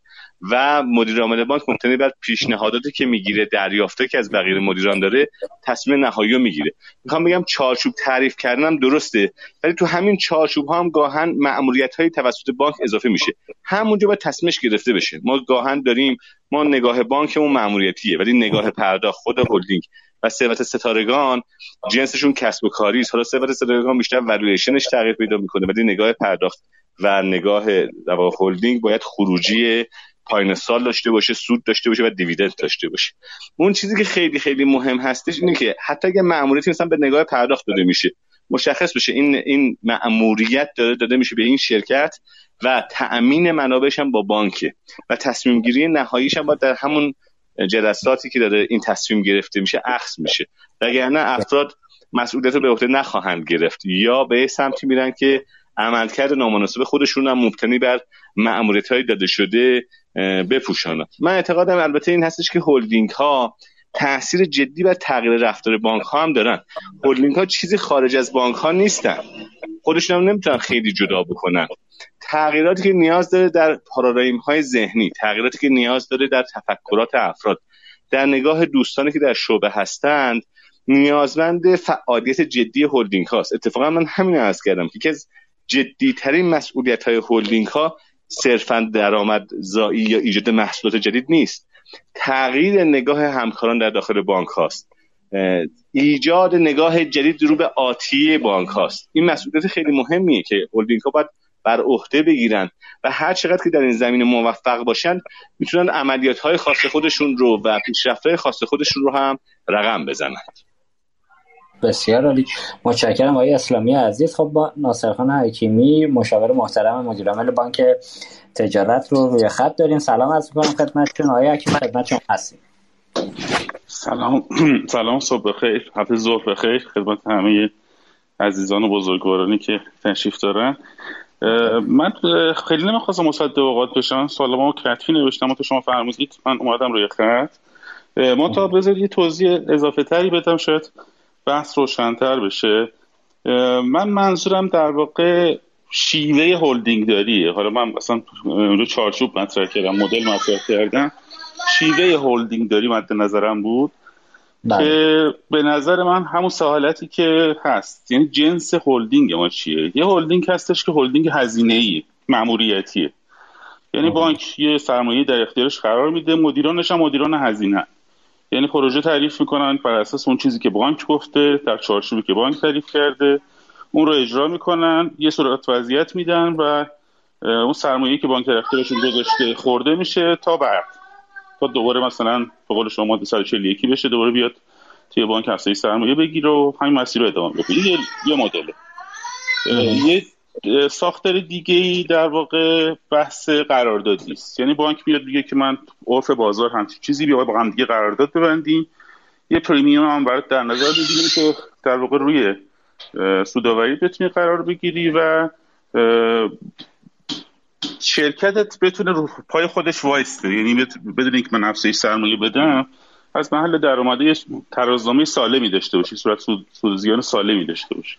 و مدیر عامل بانک ممکنه بعد پیشنهاداتی که می‌گیره دریافته که از بقیه مدیران داره تصمیم نهایی رو می‌گیره. می‌خوام بگم چارچوب تعریف کردنم درسته ولی تو همین چارچوب ها هم گاهن مأموریت های توسط بانک اضافه میشه. همونجا باید تصمیمش گرفته بشه. ما گاهن داریم ما نگاه بانکمون مأموریتیه ولی نگاه پرداخت خود هلدینگ و ثروت ستارگان جنسشون کسب و کاری است. حالا ثروت ستارگان بیشتر والویشنش تغییر پیدا می‌کنه ولی نگاه پرداخت و نگاه هلدینگ باید خروجی پایین سال داشته باشه سود داشته باشه و دیویدند داشته باشه. اون چیزی که خیلی خیلی مهم هستش اینه که حتی اگه مأموریتی مثلا به نگاه پرداخت داده میشه مشخص بشه این این مأموریت داده داده میشه به این شرکت و تأمین منابعش هم با بانکه و تصمیم گیری نهاییش هم باید در همون جلساتی که داره این تصمیم گرفته میشه اخذ میشه. وگرنه افراد مسئولیت رو به عهده نخواهند گرفت یا به سمتی میرن که عملکرد نامناسب خودشون هم مبتنی بر مأموریت های داده شده بپوشانند من اعتقادم البته این هستش که هلدینگ ها تاثیر جدی بر تغییر رفتار بانک ها هم دارن. هلدینگ ها چیزی خارج از بانک ها نیستن. خودشون هم نمی‌تونن خیلی جدا بکنن. تغییراتی که نیاز داره در پارادایم های ذهنی تغییراتی که نیاز داره در تفکرات افراد. در نگاه دوستانی که در شعبه هستند نیازمند فعالیت جدی هلدینگ هاست اتفاقا من همین عرض کردم که از جدیترین مسئولیت های هلدینگ ها صرفا درآمد زایی یا ایجاد محصولات جدید نیست. تغییر نگاه همکاران در داخل بانک هاست. ایجاد نگاه جدید رو به آتی بانک هاست. این مسئولیت خیلی مهمیه که هلدینگ ها باید بر عهده بگیرن و هر چقدر که در این زمینه موفق باشن می‌تونن عملیات های خاص خودشون رو و پیشرفت های خاص خودشون رو هم رقم بزنن. بسیار عالی. متشکرم آقای اسلامی عزیز. خب با ناصرخان حکیمی مشاور محترم مدیر عامل بانک تجارت رو روی خط داریم. سلام از می‌کنم خدمتتون. آقای حکیمی خدمتتون هستیم. سلام. سلام صبح بخیر. هفته ظهر بخیر. خدمت همه عزیزان و بزرگوارانی که تشریف دارن. من خیلی نمی‌خواستم مصدع اوقات بشم. ما کتفی نوشتم. تو شما فرمودید. من اومدم روی خط. ما تا بذارید یه توضیح اضافه تری بدم شاید. بحث روشنتر بشه. من منظورم در واقع شیوه هلدینگ داریه. حالا من مثلا رو چارچوب مطرح کردم مدل مطرح کردم. شیوه هلدینگ داری مد نظرم بود؟ بله. که به نظر من همون سه حالتی که هست. یعنی جنس هلدینگ ما چیه؟ یه هلدینگ هستش که هلدینگ هزینه ای ماموریتیه یعنی بانک یه سرمایه در اختیارش قرار میده مدیرانش هم مدیران هزینه. یعنی پروژه تعریف می‌کنن بر اساس اون چیزی که بانک گفته در چارچوبی که بانک تعریف کرده. اون رو اجرا می‌کنن یه صورت وضعیت میدن و اون سرمایه که بانک اختیارشون گذاشته خورده میشه تا بعد. تا دوباره مثلا به قول شما 141 بشه دوباره بیاد توی بانک هسته سرمایه بگیره و همین مسیر رو ادامه بده. یه یه مدل. یه ساختار دیگه ای در واقع بحث قراردادی است. یعنی بانک میاد میگه که من عرف بازار همچین چیزی بیا با هم دیگه قرارداد ببندیم. یه پریمیوم هم برات در نظر می‌گیریم که در واقع روی سوداوری بتونی قرار بگیری و شرکتت بتونه رو پای خودش وایسته. یعنی بدون اینکه من افزایش سرمایه بدم از محل درآمده ترازنامه سالمی داشته باشی صورت سود زیان سالمی داشته باشی.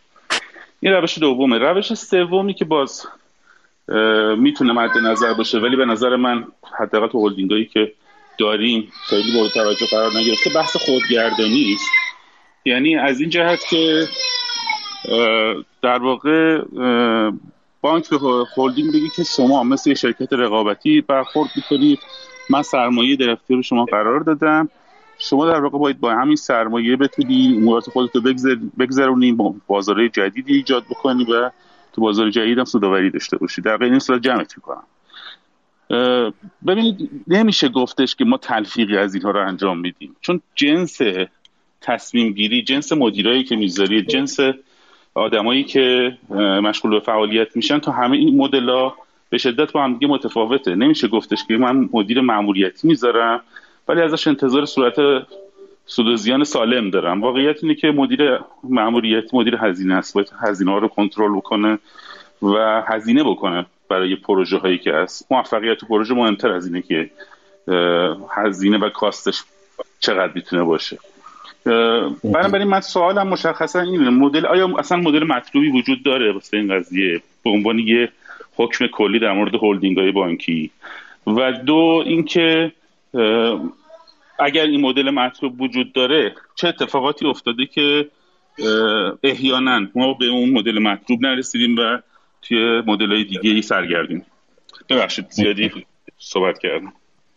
این روش دومه. روش سومی که باز می‌تونه مد نظر باشه ولی به نظر من حداقل تو هلدینگایی که داریم خیلی مورد توجه قرار نگرفته بحث خودگردانی است. یعنی از این جهت که در واقع بانک به هلدینگ بگی که شما مثل شرکت رقابتی برخورد می‌کنید. من سرمایه در اختیار شما قرار دادم. شما در واقع باید با همین سرمایه بتونی امورات خودت رو بگذرونی با بازار جدیدی ایجاد بکنی و تو بازار جدید هم سوداوری داشته باشی. در این صورت جمعت می‌کنم. ببینید نمیشه گفتش که ما تلفیقی از اینها رو انجام میدیم. چون جنس تصمیم گیری جنس مدیرایی که می‌ذارید جنس آدمایی که مشغول به فعالیت میشن تا همه این مدل به شدت با هم دیگه متفاوته. نمیشه گفتش که من مدیر معمولیتی می‌ذارم. ولی ازش انتظار صورت سود زیان سالم دارم. واقعیت اینه که مدیر معمولیتی مدیر هزینه است. باید هزینه ها رو کنترل بکنه و هزینه بکنه برای پروژه هایی که هست. موفقیت پروژه مهمتر از اینه که هزینه و کاستش چقدر می‌تونه باشه. بنابراین من سوالم مشخصا اینه. مدل آیا اصلا مدل مطلوبی وجود داره واسه این قضیه؟ به عنوان یه حکم کلی در مورد هلدینگ های بانکی. و دو اینکه اگر این مدل مطلوب وجود داره چه اتفاقاتی افتاده که احیانا ما به اون مدل مطلوب نرسیدیم و توی مدل های دیگه ای سرگردیم؟ ببخشید زیادی صحبت کردم.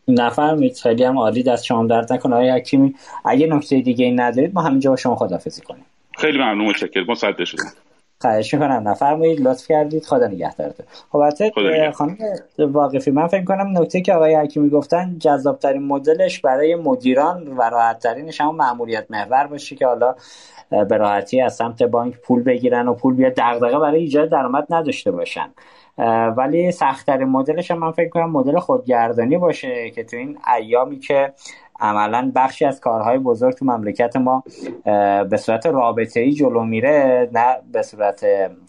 نفرمید خیلی هم عالی دست شما درد نکنه. آقای حکیمی اگه نکته دیگه ای ندارید ما همینجا با شما خدافزی کنیم. خیلی ممنون متشکرم. ما صد شدم. خواهش می‌کنم نفرمایید لطف کردید خدا نگهدارتون. خب البته خانم واقفی من فکر کنم نکته که آقای حکیمی گفتن جذابترین مدلش برای مدیران و راحت ترینش هم معمولیت محور باشه که حالا به راحتی از سمت بانک پول بگیرن و پول بیاد. دغدغه برای ایجاد درآمد نداشته باشن. ولی سختترین مدلش هم من فکر کنم مدل خودگردانی باشه که تو این ایامی که عملا بخشی از کارهای بزرگ تو مملکت ما به صورت رابطه ای جلو میره نه به صورت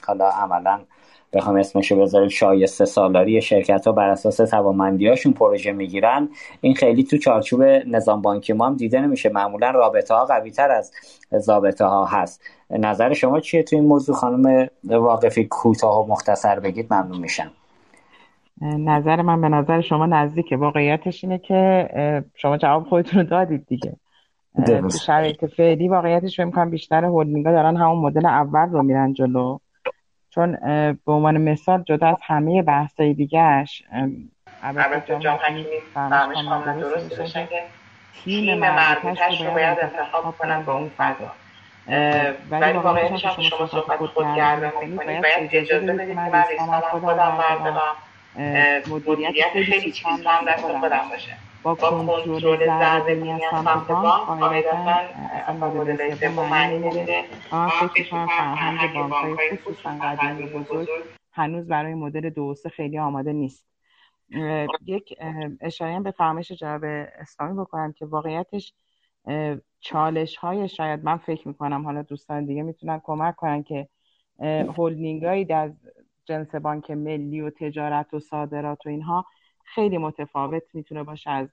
حالا عملا بخوام اسمشو بذاریم شایسته سالاری شرکت ها بر اساس توانمندی هاشون پروژه می‌گیرن. این خیلی تو چارچوب نظام بانکی ما هم دیده نمیشه. معمولا رابطه ها قوی تر از ضابطه ها هست. نظر شما چیه تو این موضوع؟ خانم واقفی کوتاه و مختصر بگید ممنون میشم. نظر من به نظر شما نزدیکه. واقعیتش اینه که شما جواب خودتون رو دادید دیگه. شرایط فعلی واقعیتش فکر کنم بیشتر هولدینگا دارن همون مدل اول رو میرن جلو. چون به عنوان مثال جدا از همه بحثای دیگهش البته جام حکیمی فهمش کاملا درست که تیم مربوطش رو باید انتخاب کنن با اون فضا. ولی واقعیتش هم شما صحبت خودگردانی کنید باید اجازه بدید که من ریسکامم خودم بردارم مدیریت خیلی هم دست خودم باشه. با کنترل ضربه از سمت بانک قاعدتا اصلا مدل سوم معنی نمیده. اما فکر می‌کنم فرهنگ بانکهای خصوصا قدیمی بزرگ هنوز برای مدل دو خیلی آماده نیست. یک اشاره به فرمایش جناب اسلامی بکنم که واقعیتش چالش های شاید من فکر می‌کنم حالا دوستان دیگه می‌تونن کمک کنن که هولدینگ هایی در جنس بانک ملی و تجارت و صادرات و اینها خیلی متفاوت می‌تونه باشه از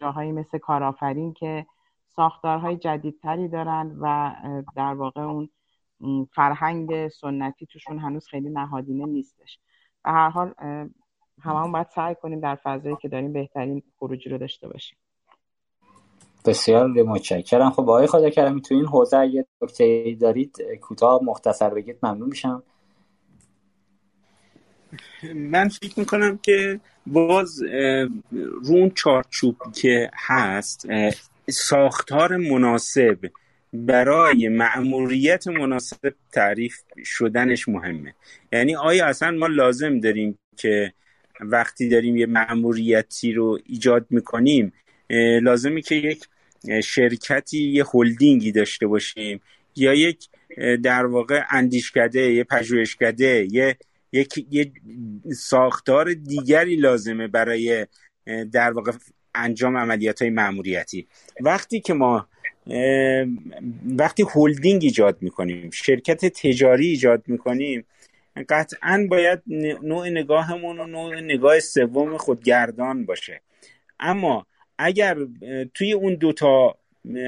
جاهایی مثل کارآفرین که ساختارهای جدیدتری دارن و در واقع اون فرهنگ سنتی توشون هنوز خیلی نهادینه نیستش. و هر حال هممون باید سعی کنیم در فضایی که داریم بهترین خروجی رو داشته باشیم. بسیار متشکرم. خب آقای خدا کردم تو این حوزه اگه نکته دارید کوتاه مختصر بگید ممنون میشم. من فکر می‌کنم که باز رون چارچوب که هست ساختار مناسب برای مأموریت مناسب تعریف شدنش مهمه. یعنی آیا اصلا ما لازم داریم که وقتی داریم یه مأموریتی رو ایجاد می‌کنیم لازمه که یک شرکتی یه هلدینگی داشته باشیم یا یک در واقع اندیشکده یه پژوهشکده یه یک یه ساختار دیگری لازمه برای در واقع انجام عملیات های معمولیتی وقتی که ما وقتی هلدینگ ایجاد می‌کنیم شرکت تجاری ایجاد می‌کنیم قطعا باید نوع نگاهمون و نوع نگاه سوم خودگردان باشه. اما اگر توی اون دوتا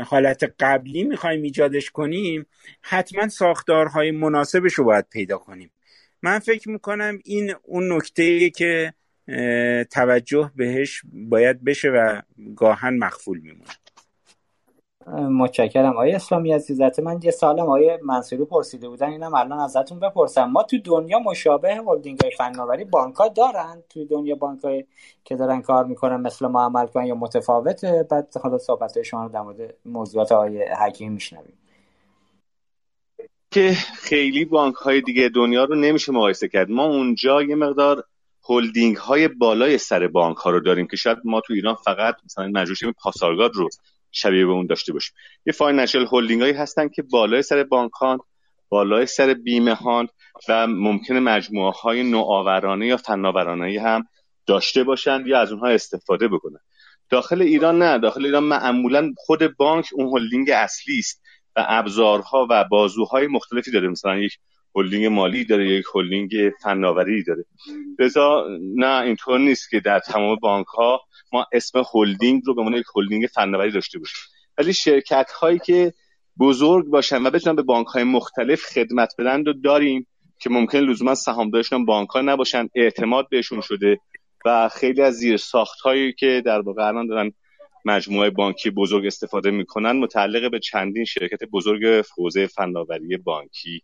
حالت قبلی می‌خوایم ایجادش کنیم حتما ساختارهای مناسبش رو باید پیدا کنیم. من فکر می‌کنم این اون نکته که توجه بهش باید بشه و گاهن مخفول میمونه. متشکرم. آقای اسلامی عزیزت من یه سالم آقای منصوری پرسیده بودن اینم الان ازتون بپرسم. ما تو دنیا مشابه هلدینگ های فناوری بانک دارن؟ تو دنیا بانک که دارن کار می‌کنن مثل ما عمل کنن یا متفاوته؟ بعد حالا صحبت شما رو در مورد موضوعات آقای حکیم میشنویم. که خیلی بانک های دیگه دنیا رو نمیشه مقایسه کرد. ما اونجا یه مقدار هلدینگ های بالای سر بانک ها رو داریم که شاید ما تو ایران فقط مثلا مجموعه پاسارگاد رو شبیه به اون داشته باشیم. یه financial holding هایی هستن که بالای سر بانک ها بالای سر بیمه ها و ممکنه مجموعه های نوآورانه یا فناورانه هم داشته باشند یا از اونها استفاده بکنن. داخل ایران نه. داخل ایران معمولا خود بانک اون هلدینگ اصلی است و ابزارها و بازوهای مختلفی داره. مثلا یک هلدینگ مالی داره یک هلدینگ فناوری داره. لذا نه اینطور نیست که در تمام بانک ها ما اسم هلدینگ رو به عنوان یک هلدینگ فناوری داشته باشیم. ولی شرکت هایی که بزرگ باشن و بتونن به بانک های مختلف خدمت بدن رو داریم که ممکن لزوما سهامدارشون بانک ها نباشن اعتماد بهشون شده و خیلی از زیر ساخت هایی که در واقع الان دارن مجموعه بانکی بزرگ استفاده می‌کنن متعلق به چندین شرکت بزرگ حوزه فناوری بانکی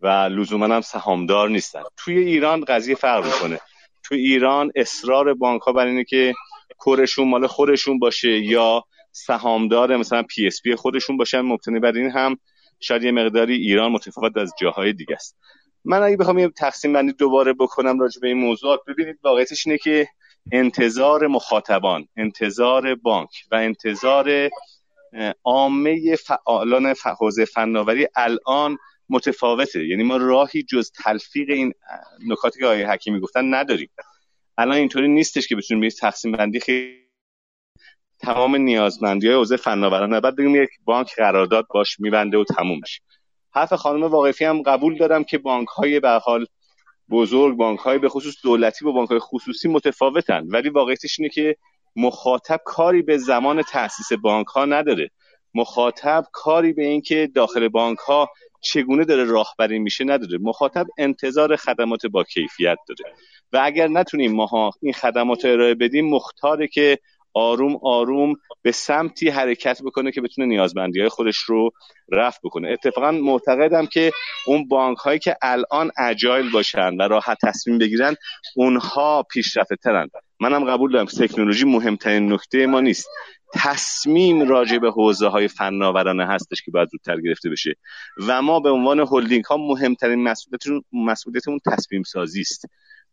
و لزوما هم سهامدار نیستن. توی ایران قضیه فرق می‌کنه. توی ایران اصرار بانک ها بر اینه که کورشون مال خودشون باشه یا سهامدار مثلا PSP خودشون باشن. مبتنی بر این هم شاید یه مقداری ایران متفاوت از جاهای دیگه است. من اگه بخوام یه تقسیم بندی دوباره بکنم راجع به این موضوع ببینید واقعیتش اینه که انتظار مخاطبان انتظار بانک و انتظار عامه فعالان حوزه فناوری الان متفاوته. یعنی ما راهی جز تلفیق این نکاتی که آقای حکیمی گفتن نداریم. الان اینطوری نیستش که بتونیم یه تقسیم بندی خیلی تمام نیازمندی های حوزه فناورانه بعد بگیم یک بانک قرارداد باش میبنده و تموم میشه حرف خانم واقفی هم قبول دارم که بانک های به حال بزرگ بانک های به خصوص دولتی با بانک های خصوصی متفاوتن. ولی واقعیتش اینه که مخاطب کاری به زمان تاسیس بانک ها نداره. مخاطب کاری به اینکه داخل بانک ها چگونه داره راهبری میشه نداره. مخاطب انتظار خدمات با کیفیت داره. و اگر نتونیم ما این خدمات ارائه بدیم مختاره که آروم آروم به سمتی حرکت بکنه که بتونه نیازمندی های خودش رو رفت بکنه. اتفاقا معتقدم که اون بانک هایی که الان اجایل باشن و راحت تصمیم بگیرن اونها پیشرفته ترن منم قبول دارم تکنولوژی مهمترین نکته ما نیست. تصمیم راجع به حوزه های فناورانه هستش که باید زودتر گرفته بشه. و ما به عنوان هلدینگ ها مهمترین مسئولیتمون تصمیم سازی است.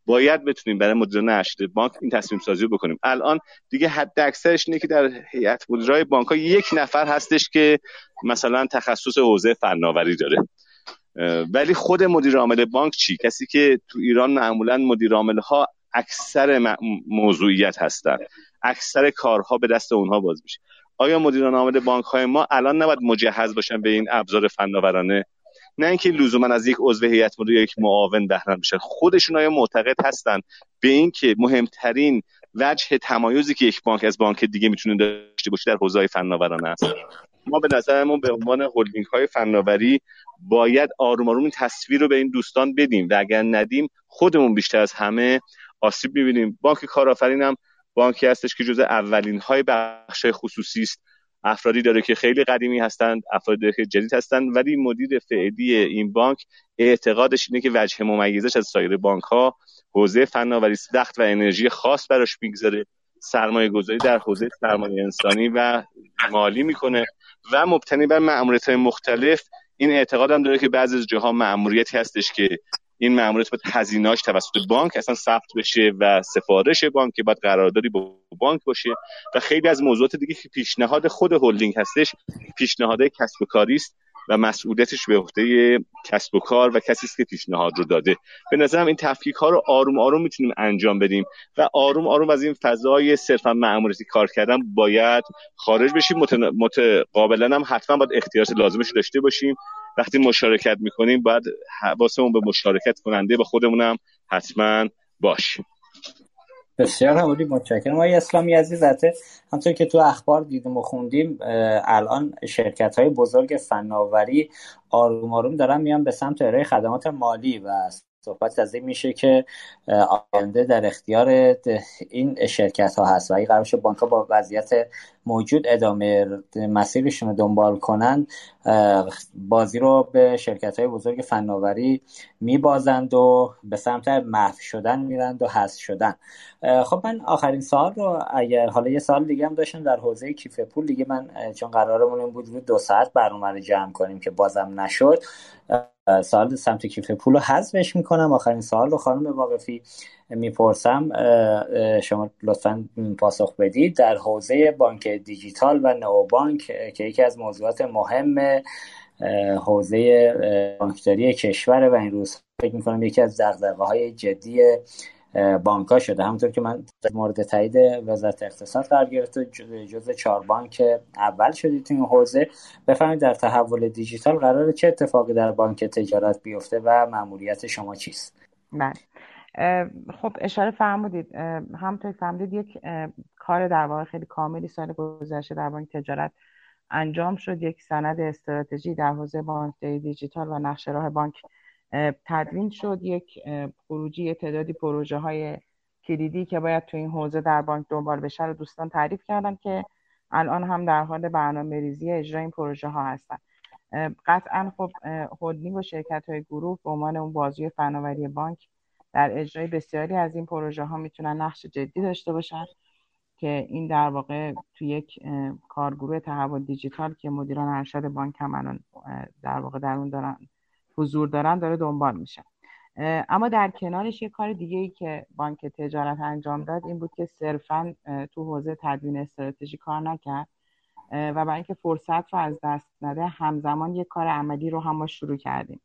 باید بتونیم برای مدیران ارشد بانک این تصمیم سازی رو بکنیم. الان دیگه حد اکثرش اینه که در هیئت مدیرای بانک ها یک نفر هستش که مثلا تخصص حوزه فناوری داره. ولی خود مدیر عامل بانک چی؟ کسی که تو ایران معمولا مدیر عامل ها اکثر موضوعیت هستن. اکثر کارها به دست اونها باز میشه. آیا مدیران عامل بانک های ما الان نباید مجهز باشن به این ابزار فناورانه؟ نه اینکه لزوما از یک عضو هیئت مدیره یک معاون بهره بشن. خودشون آیا معتقد هستن به اینکه مهمترین وجه تمایزی که یک بانک از بانک دیگه می‌تونه داشته باشه در حوزه فناورانه است؟ ما به نظرمون به عنوان هلدینگ های فناوری باید آروم آروم تصویر رو به این دوستان بدیم و اگر ندیم خودمون بیشتر از همه آسیب می‌بینیم. بانک کارآفرین هم بانکی هستش که جز اولین های بخش خصوصی است. افرادی داره که خیلی قدیمی هستند افرادی که جدید هستند ولی مدیر فعلی این بانک اعتقادش اینه که وجه ممیزش از سایر بانک ها حوزه فناوری وقت و انرژی خاص براش می‌گذاره. سرمایه گذاری در حوزه سرمایه انسانی و مالی می‌کنه و مبتنی بر معمولیت های مختلف. این اعتقاد هم داره که بعضی از جاها معمولیتی هستش که این ماموریت باید هزینهاش توسط بانک اصلا ثبت بشه و سفارش بانک که باید قراردادی با بانک باشه و خیلی از موضوعات دیگه که پیشنهاد خود هلدینگ هستش پیشنهاد کسب و کاری است و مسئولیتش به عهده کسب و کار و کسی است که پیشنهاد رو داده. به نظرم این تفکیک ها رو آروم آروم می‌تونیم انجام بدیم و آروم آروم از این فضای صرفا مأموریتی کار کردن باید خارج بشیم. متقابلا هم حتما باید اختیارات لازمش داشته باشیم. وقتی مشارکت می‌کنیم باید حواسمون به مشارکت کننده با خودمونم حتما باش بسیار همونی متشکرم. آقای اسلامی عزیزته همطور که تو اخبار دیدیم و خوندیم الان شرکت های بزرگ فناوری آروم آروم دارن میان به سمت ارائه خدمات مالی و صحبت از این میشه که آینده در اختیار این شرکت ها هست و اگه قرار بانک ها با وضعیت موجود ادامه مسیرشون رو دنبال کنند. بازی رو به شرکت های بزرگ فناوری میبازند و به سمت محو شدن میرند و حذف شدن. خب من آخرین سال رو اگر حالا یه سال دیگه هم داشتم در حوزه کیف پول دیگه من چون قرارمون این بود رو دو ساعت برنامه رو جمع کنیم که بازم نشد. سال سمت کیف پول رو حذفش می‌کنم. آخرین سال رو خانم واقفی می‌پرسم. شما لطفا پاسخ بدید. در حوزه بانک دیجیتال و نو بانک که یکی از موضوعات مهم حوزه بانکداری کشور و این روز فکر می‌کنم یکی از دقدقه های جدی بانک ها شده. همونطور که من مورد تایید وزارت اقتصاد قرار گرفت جز چهار بانک اول شدید تو این حوزه. بفرمایید در تحول دیجیتال قرار چه اتفاقی در بانک تجارت بیفته و مأموریت شما چیست؟ بله. خب اشاره فرمودید. همونطور فرمودید یک کار در واقع خیلی کاملی سال گذشته در بانک تجارت انجام شد. یک سند استراتژی در حوزه بانک دیجیتال و نقشه راه بانک تدوین شد یک خروجی تعدادی پروژه های کلیدی که باید تو این حوزه در بانک دنبال بشه رو دوستان تعریف کردن که الان هم در حال برنامه ریزی اجرای این پروژه ها هستن قطعا خب هلدینگ و شرکت های گروه به عنوان اون بازی فناوری بانک در اجرای بسیاری از این پروژه ها می‌تونن نقش جدی داشته باشن که این در واقع تو یک کارگروه تحول دیجیتال که مدیران ارشد بانک هم در واقع در اون دارن حضور دارن داره دنبال میشه. اما در کنارش یه کار دیگه ای که بانک تجارت انجام داد این بود که صرفا تو حوزه تدوین استراتژی کار نکرد. و برای اینکه فرصت رو از دست نده همزمان یه کار عملی رو هم ما شروع کردیم.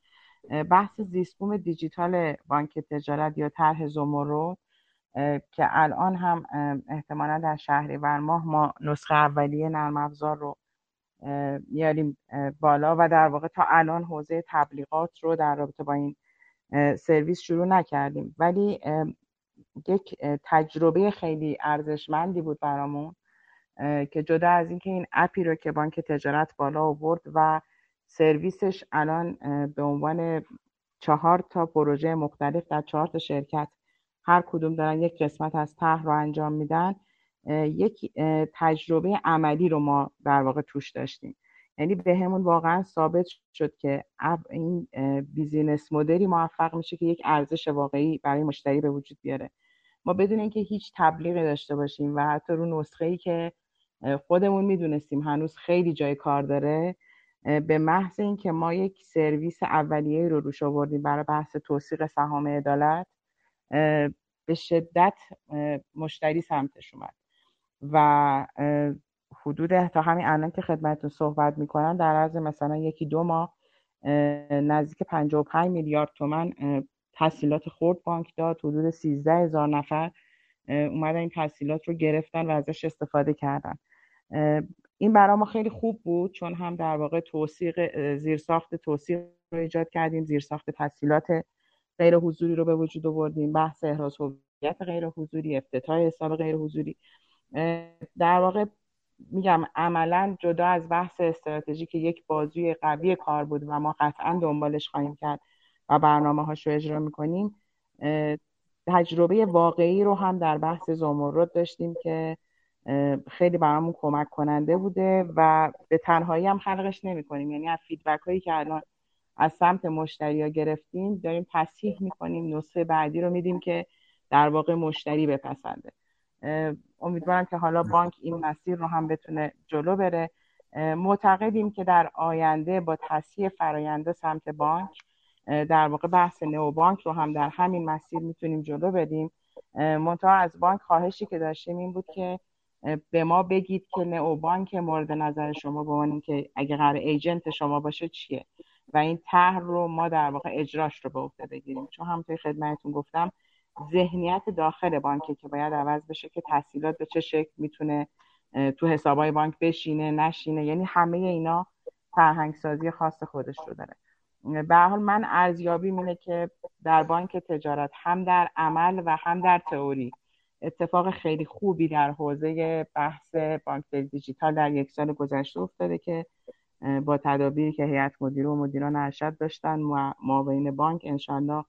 بحث زیستبوم دیجیتال بانک تجارت یا طرح زمرد که الان هم احتمالا در شهریور ماه ما نسخه اولیه نرم افزار رو میاریم بالا و در واقع تا الان حوزه تبلیغات رو در رابطه با این سرویس شروع نکردیم. ولی یک تجربه خیلی ارزشمندی بود برامون که جدا از اینکه این اپی رو که بانک تجارت بالا آورد و سرویسش الان به عنوان چهار تا پروژه مختلف در چهار تا شرکت هر کدوم دارن یک قسمت از طرح رو انجام میدن یک تجربه عملی رو ما در واقع توش داشتیم. یعنی به همون واقعا ثابت شد که این بیزینس مدلی موفق میشه که یک ارزش واقعی برای مشتری به وجود بیاره. ما بدون اینکه هیچ تبلیغی داشته باشیم و حتی رو نسخه ای که خودمون می‌دونستیم هنوز خیلی جای کار داره به محض اینکه ما یک سرویس اولیه رو روش آوردیم برای بحث توثیق سهام عدالت به شدت مشتری سمتش اومد. و حدود تا همین الان که خدمتتون صحبت می‌کنن در عرض مثلا یکی دو ماه نزدیک 55 میلیارد تومن تحصیلات خورد بانک داد. حدود 13 هزار نفر اومدن این تحصیلات رو گرفتن و ازش استفاده کردن. این برای ما خیلی خوب بود چون هم در واقع توصیق زیرساخت توصیق رو ایجاد کردیم زیرساخت تحصیلات غیر حضوری رو به وجود آوردیم بحث احراز هویت غیر حضوری افتتاح حساب غیر حضوری. در واقع میگم عملا جدا از بحث استراتژی که یک بازوی قوی کار بود و ما قطعا دنبالش خواهیم کرد و برنامه هاش رو اجرا می‌کنیم. تجربه واقعی رو هم در بحث زمرد داشتیم که خیلی برامون کمک کننده بوده و به تنهایی هم خلقش نمی کنیم یعنی از فیدبک هایی که الان از سمت مشتری ها گرفتیم داریم تصحیح می‌کنیم نسخه بعدی رو میدیم که در واقع مشتری بپسنده. امیدوارم که حالا بانک این مسیر رو هم بتونه جلو بره. معتقدیم که در آینده با تصحیح فراینده سمت بانک در واقع بحث نو بانک رو هم در همین مسیر می‌تونیم جلو بدیم. منتها از بانک خواهشی که داشتیم این بود که به ما بگید که نو بانک مورد نظر شما به که اگه قرار ایجنت شما باشه چیه؟ و این طرح رو ما در واقع اجراش رو به عهده بگیریم. چون همونطور خدمتتون گفتم ذهنیت داخل بانکه که باید عوض بشه که تحصیلات به چه شکل می‌تونه تو حسابای بانک بشینه نشینه. یعنی همه اینا فرهنگسازی خاص خودش رو داره. به حال من ارزیابی اینه که در بانک تجارت هم در عمل و هم در تئوری اتفاق خیلی خوبی در حوزه بحث بانک دیجیتال در یک سال گذشته افتاده که با تدابیری که هیئت مدیره و مدیران ارشد داشتن معاون بانک انشالله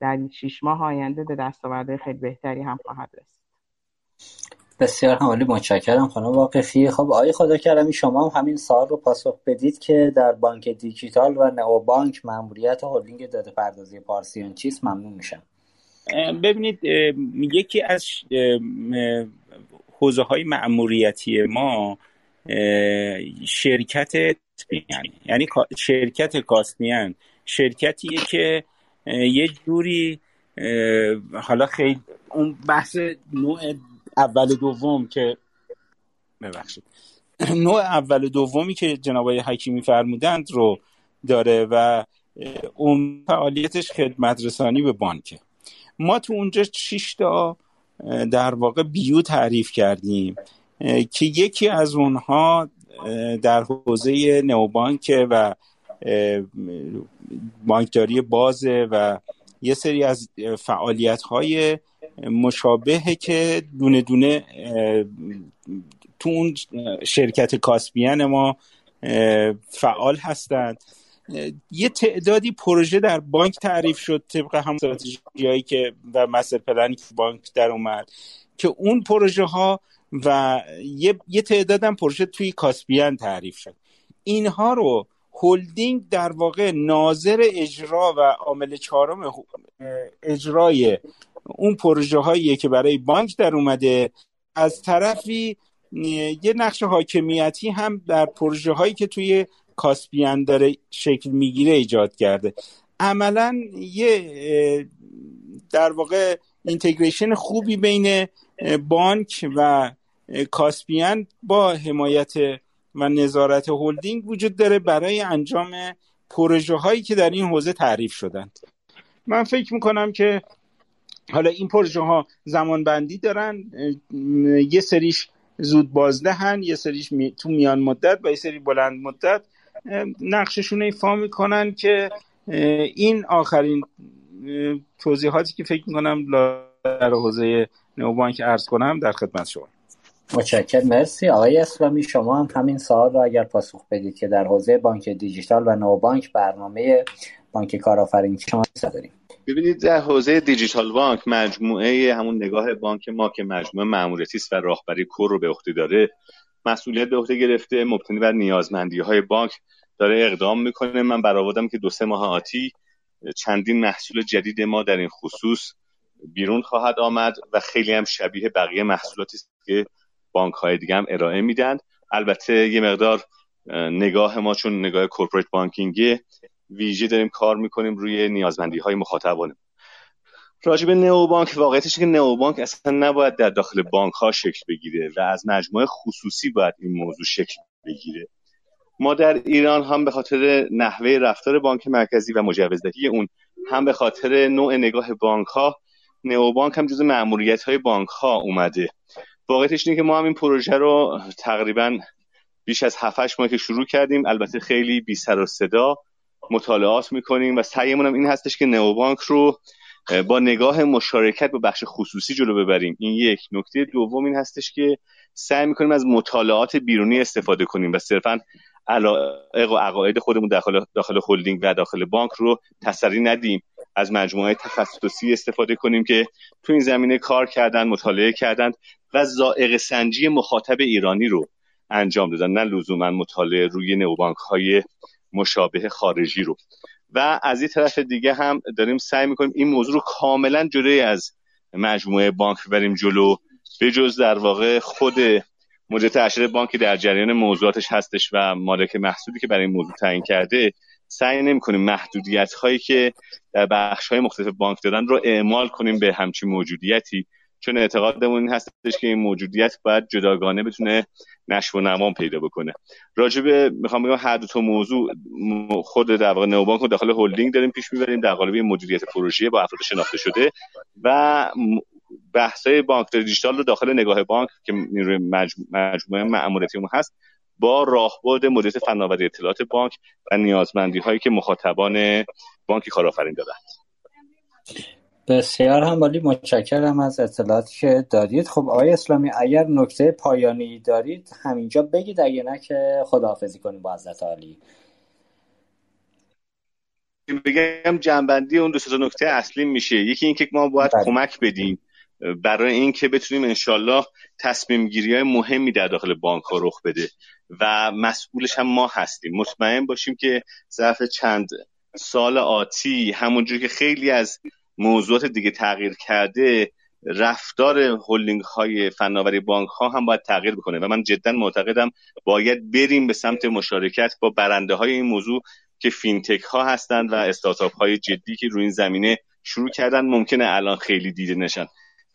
در شیش ماه آینده به دستاورده خیلی بهتری هم خواهد رسید. بسیار همالی متشکرم خانم واقفی. خب آقای خدا کردم شما هم همین سال رو پاسخ بدید که در بانک دیجیتال و نئو بانک ماموریت هلدینگ داده پردازی پارسیان چیست؟ ممنون میشم. ببینید یکی از حوزه های معموریتی ما شرکت یعنی شرکت کاسمیان شرکتیه که یه جوری حالا خیلی اون بحث نوع اول دوم که ببخشید. نوع اول دومی که جناب حکیمی فرمودند رو داره و اون فعالیتش خدمت رسانی به بانکه ما تو اونجا 6 تا در واقع بیو تعریف کردیم که یکی از اونها در حوزه نوبانک و بانکداری بازه و یه سری از فعالیت های مشابهه که دونه دونه تو اون شرکت کاسپیان ما فعال هستند. یه تعدادی پروژه در بانک تعریف شد طبق هم هایی که و مستر پلنی که بانک در اومد که اون پروژه ها و یه, یه تعداد هم پروژه توی کاسپیان تعریف شد. اینها رو هلدینگ در واقع ناظر اجرا و عامل چهارم اجرای اون پروژه هایی که برای بانک در اومده. از طرفی یه نقش حاکمیتی هم در پروژه هایی که توی کاسپیان داره شکل می‌گیره ایجاد کرده. عملا یه در واقع اینتگریشن خوبی بین بانک و کاسپیان با حمایت و نظارت هلدینگ وجود داره برای انجام پروژه هایی که در این حوزه تعریف شدند. من فکر می‌کنم که حالا این پروژه ها زمان بندی دارن یه سریش زود بازدهن یه سریش تو میان مدت و یه سری بلند مدت. نقششون ایفا می‌کنن که این آخرین توضیحاتی که فکر می‌کنم در حوزه نوبانک ارز کنم در خدمت شما. متشکر مرسی. آقای اسلامی شما هم همین سوال رو اگر پاسخ بدید که در حوزه بانک دیجیتال و نوبانک برنامه بانک کارآفرینی شما داریم؟ ببینید در حوزه دیجیتال بانک مجموعه همون نگاه بانک ما که مجموعه ماموریتی و راهبری کور رو به عهده داره مسئولیت به عهده گرفته مبتنی بر نیازمندی های بانک داره اقدام می‌کنه. من برآوردم که دو سه ماه آتی چندین محصول جدید ما در این خصوص بیرون خواهد آمد و خیلی هم شبیه بقیه محصولاتی که بانک های دیگه هم ارائه میدن. البته یه مقدار نگاه ما چون نگاه کورپوریت بانکینگه ویژه داریم کار می‌کنیم روی نیازمندی های مخاطبانه. راجب نئو بانک واقعیتش که نئو بانک اصلا نباید در داخل بانک ها شکل بگیره و از مجموعه خصوصی باید این موضوع شکل بگیره. ما در ایران هم به خاطر نحوه رفتار بانک مرکزی و مجوزدهی اون هم به خاطر نوع نگاه بانک ها نئو بانک هم جز معمولیت های بانک ها اومده. واقعیتش اینه که ما هم این پروژه رو تقریبا بیش از 7 ماه که شروع کردیم البته خیلی بی سر و صدا مطالعات می‌کنیم و سعیمون هم این هستش که نئوبانک رو با نگاه مشارکت با بخش خصوصی جلو ببریم. این یک. نکته دوم این هستش که سعی می‌کنیم از مطالعات بیرونی استفاده کنیم و صرفا علایق و عقاید خودمون داخل داخل هلدینگ و داخل بانک رو تسری ندیم. از مجموعه تخصصی استفاده کنیم که تو این زمینه کار کردن مطالعه کردن و زائق سنجی مخاطب ایرانی رو انجام دادن نه لزوما مطالعه روی نوبانک های مشابه خارجی رو. و از این طرف دیگه هم داریم سعی می‌کنیم این موضوع رو کاملا جلوی از مجموعه بانک بریم جلو به جز در واقع خود مدیر اشر بانک در جریان موضوعاتش هستش و مالک محصولی که برای این موضوع تعیین کرده سعی نمی کنیم محدودیت هایی که در بخش های مختلف بانک دارن رو اعمال کنیم به همچین موجودیتی. چون اعتقادمون این هستش که این موجودیت باید جداگانه بتونه نشو و نمام پیدا بکنه. راجبه می‌خوام بگم هر دو تا موضوع خود در واقع نوبانک رو داخل هلدینگ داریم پیش می‌بریم در قالب مدیریت پروژه با افراد شناخته شده و بحثای بانک دیجیتال رو داخل نگاه بانک که نیروی مجموعه مأموریتی هست با راهبرد مدیریت فناوری اطلاعات بانک و نیازمندی هایی که مخاطبان بانک کارآفرین دارند. بسیار هم بالی متشکرم از اطلاعاتی که دادید. خب آقای اسلامی اگر نکته پایانی دارید همینجا بگید اگه نه که خداحافظی کنیم با حضرت عالی. بگم جنبندی اون دو تا نکته اصلی میشه. یکی اینکه ما باید بله. کمک بدیم برای اینکه بتونیم انشالله تصمیم گیری های مهمی در داخل بانک ها رخ بده و مسئولش هم ما هستیم. مطمئن باشیم که ظرف چند سال آتی همونجور که خیلی از موضوعات دیگه تغییر کرده رفتار هولینگ های فناوری بانک ها هم باید تغییر بکنه و من جدا معتقدم باید بریم به سمت مشارکت با برنده های این موضوع که فینتک ها هستند و استارتاپ های جدی که روی این زمینه شروع کردن ممکنه الان خیلی دیده نشن.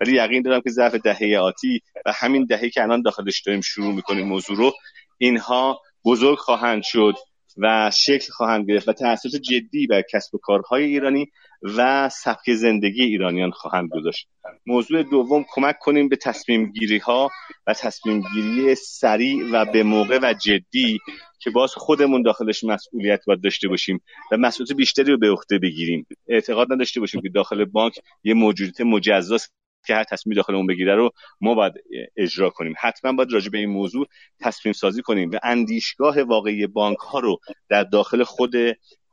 ولی یقین دارم که ظرف دهه آتی و همین دهه که الان داخلش داریم شروع می‌کنیم موضوع رو اینها بزرگ خواهند شد و شکل خواهند گرفت و تاثیرات جدی بر کسب و کارهای ایرانی و سبک زندگی ایرانیان خواهند گذاشت. موضوع دوم کمک کنیم به تصمیم گیری ها و تصمیم گیری سریع و به موقع و جدی که باز خودمون داخلش مسئولیت باید داشته باشیم و مسئولیت بیشتری رو به عهده بگیریم. اعتقاد نداشته باشیم که داخل بانک یه موجودیت مجزاست که هر تصمیم داخل اون بگیره رو ما باید اجرا کنیم. حتما باید راجع به این موضوع تصمیم سازی کنیم و اندیشگاه واقعی بانک ها رو در داخل خود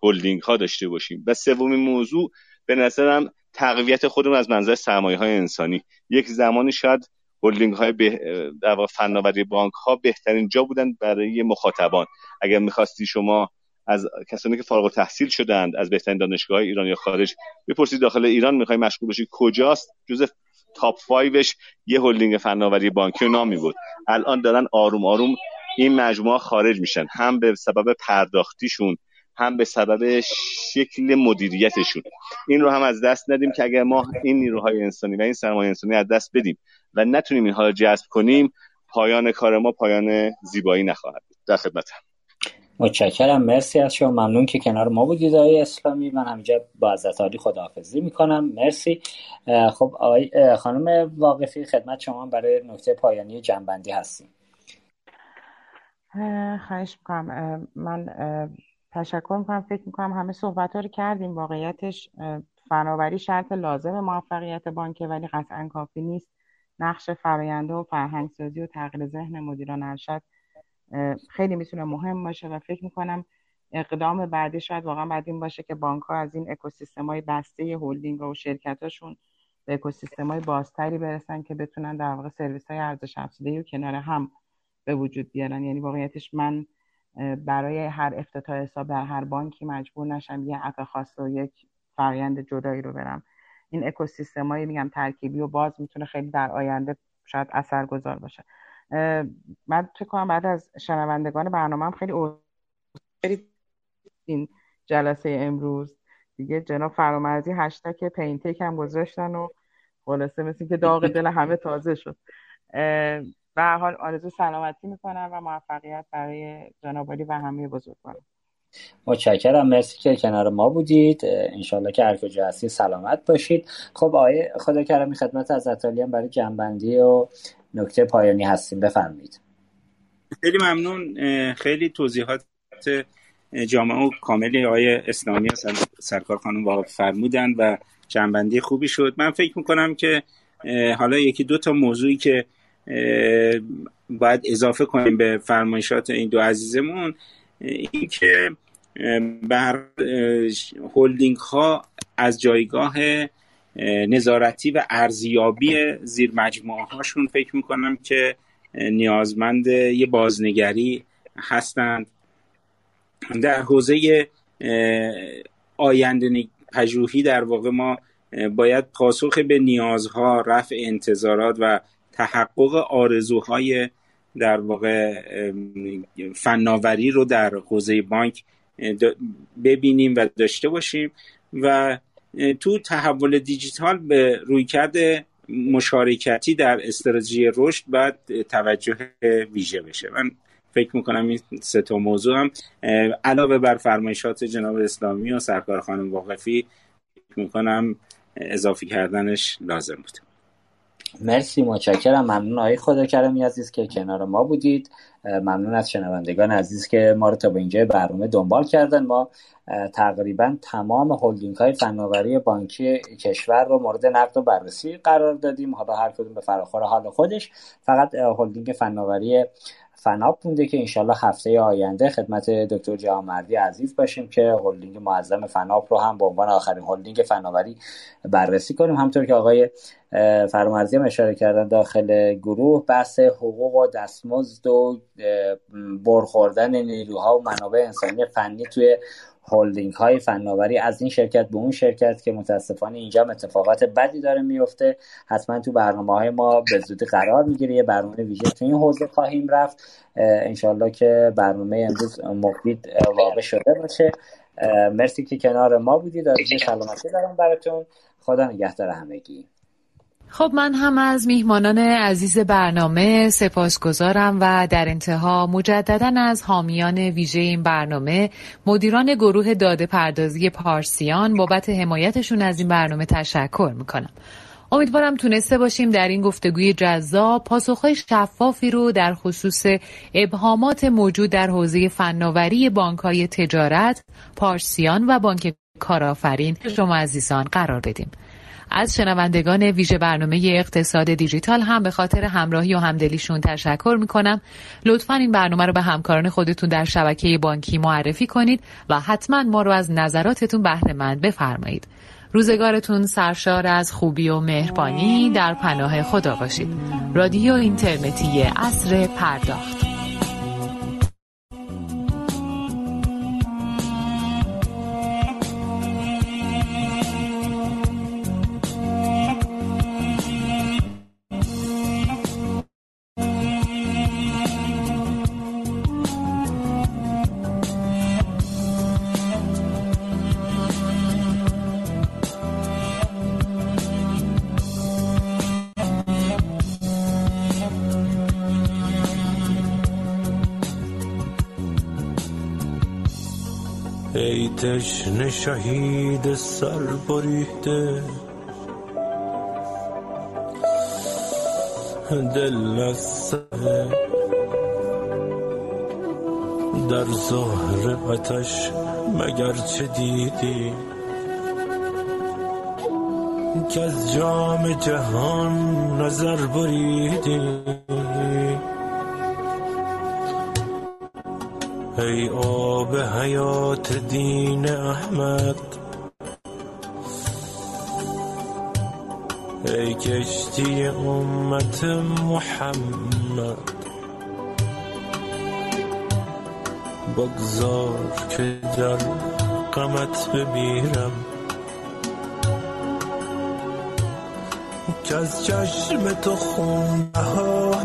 هلدینگ ها داشته باشیم. و سومین موضوع به نظرم تقویت خودمون از منظر سرمایه های انسانی. یک زمانی شاید هلدینگ های به در فناوری بانک ها بهترین جا بودن برای مخاطبان. اگر می‌خواستی شما از کسانی که فارغ تحصیل شدند از بهترین دانشگاه ایران یا خارج بپرسید داخل ایران می‌خوای مشغول باشی کجاست؟ جزء تاپ 5 یه هلدینگ فناوری بانکی نامی بود. الان دارن آروم آروم این مجموعه خارج میشن. هم به سبب پرداختیشون هم به سبب شکل مدیریتشون. این رو هم از دست ندیم که اگر ما این نیروهای انسانی و این سرمایه انسانی از دست بدیم و نتونیم اینها رو جذب کنیم پایان کار ما پایان زیبایی نخواهد بود. در خدمتم متشکرم. مرسی از شما. ممنون که کنار ما بودید آقای اسلامی. من همینجا با عزت عالی خداحافظی می‌کنم. مرسی. خب آقای خانم واقفی خدمت شما برای نکته پایانی جنبندی هستیم. خواهش می‌کنم. من تشکر می‌کنم. فکر می‌کنم همه صحبت ها رو کردیم. واقعیتش فناوری شرط لازم موفقیت بانکه ولی قطعا کافی نیست. نقش فراینده و فرهنگسازی و تغییر ذهن مدیران ارشد خیلی می‌تونه مهم باشه و فکر می‌کنم اقدام بعدی شاید واقعا بعد این باشه که بانک ها از این اکوسیستم های بسته هلدینگ و شرکتاشون به اکوسیستم های بازتری برسن که بتونن در واقع سرویس های ارزش افزوده و کنار هم به وجود بیارن. یعنی واقعیتش من برای هر افتتاح حساب در هر بانکی مجبور نشم یه اپ خاص و یک فرایند جدایی رو برم. این اکوسیستم های میگم ترکیبی و باز می‌تونه خیلی در آینده شاید اثرگذار باشه. من فکر کنم بعد از شنوندگان برنامه هم خیلی این جلسه امروز. دیگه جناب فرامرزی هشتک پینتک هم گذاشتن و خلاصه مثل که داغ دل همه تازه شد. و حال آرزو سلامتی می‌کنم و موفقیت برای جناب و همه بزرگواران متشکرم. مرسی که کنار ما بودید. انشالله که هر کجا هستی سلامت باشید. خب آقای خدا کرمی خدمت از هم برای جنبندی و نکته پایانی هستیم. بفرمایید. خیلی ممنون. خیلی توضیحات جامعه و کاملی آقای اسلامی سرکار خانم واقع فرمودن و جنبندی خوبی شد. من فکر می‌کنم که حالا یکی دو تا موضوعی که باید اضافه کنیم به فرمایشات این دو عزیزمون. اینکه بر هولدینگ ها از جایگاه نظارتی و ارزیابی زیر مجموعه هاشون فکر می‌کنم که نیازمند یه بازنگری هستند. در حوزه آینده پژوهی در واقع ما باید پاسخ به نیازها رفع انتظارات و تحقق آرزوهای در واقع فناوری رو در حوزه بانک ببینیم و داشته باشیم و تو تحول دیجیتال به رویکرد مشارکتی در استراتژی رشد باید توجه ویژه بشه. من فکر می‌کنم این سه تا موضوع هم علاوه بر فرمایشات جناب اسلامی و سرکار خانم واقفی فکر می‌کنم اضافی کردنش لازم بود. مرسی متشکرم. ممنون آقای خدا کرمی عزیز که کنار ما بودید. ممنون از شنوندگان عزیز که ما رو تا به اینجا برنامه دنبال کردن. ما تقریبا تمام هلدینگ های فناوری بانکی کشور رو مورد نقد و بررسی قرار دادیم. حالا هر کدوم به فراخور حال خودش. فقط هلدینگ فناوری فناپ مونده که انشالله هفته آینده خدمت دکتر جهانمردی عزیز باشیم که هلدینگ معظم فناپ رو هم به عنوان آخرین هلدینگ فناوری بررسی کنیم. همونطور که آقای فرامرزی هم اشاره کردن داخل گروه بحث حقوق و دستمزد و برخوردن نیروها و منابع انسانی فنی توی هولدینگ های فناوری. از این شرکت به اون شرکت که متاسفانه اینجا اتفاقات بدی داره میفته. حتما تو برنامه های ما به زودی قرار می‌گیره. یه برنامه ویژه تو این حوزه خواهیم رفت. انشالله که برنامه امروز مفید واقع شده باشه. مرسی که کنار ما بودید. آرزوی سلامتی دارم براتون. خدا نگهدار همگی. خب من هم از میهمانان عزیز برنامه سپاسگزارم و در انتها مجددا از حامیان ویژه این برنامه مدیران گروه داده پردازی پارسیان بابت حمایتشون از این برنامه تشکر می‌کنم امیدوارم تونسته باشیم در این گفتگوی جذاب پاسخهای شفافی رو در خصوص ابهامات موجود در حوزه فناوری بانکهای تجارت، پارسیان و بانک کارآفرین شما عزیزان قرار بدیم. از شنوندگان ویژه برنامه اقتصاد دیجیتال هم به خاطر همراهی و همدلیشون تشکر می‌کنم. لطفا این برنامه رو به همکاران خودتون در شبکه بانکی معرفی کنید و حتما ما رو از نظراتتون بهره مند بفرمایید. روزگارتون سرشار از خوبی و مهربانی در پناه خدا باشید. رادیو اینترنتی اصر پرداخت. تشن شهید سر بریده. دل از در ظهر آتش مگر چه دیدی؟ که از جام جهان نظر بریدی. ای آب حیات دین احمد. ای کشتی امت محمد. بگذار که در قمت بمیرم. که از چشم تو خون ها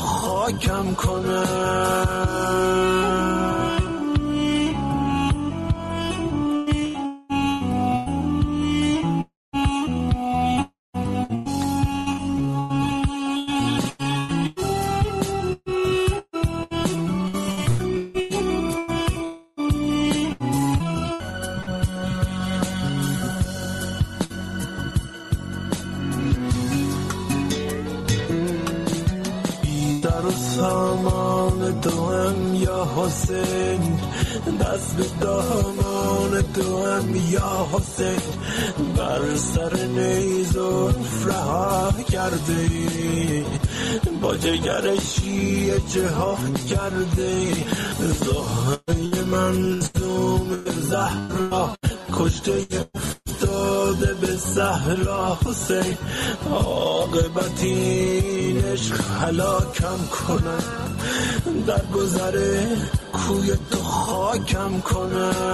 خاکم کنم. عشق حلاکم کنم در گذره کوی تو خاکم کنم.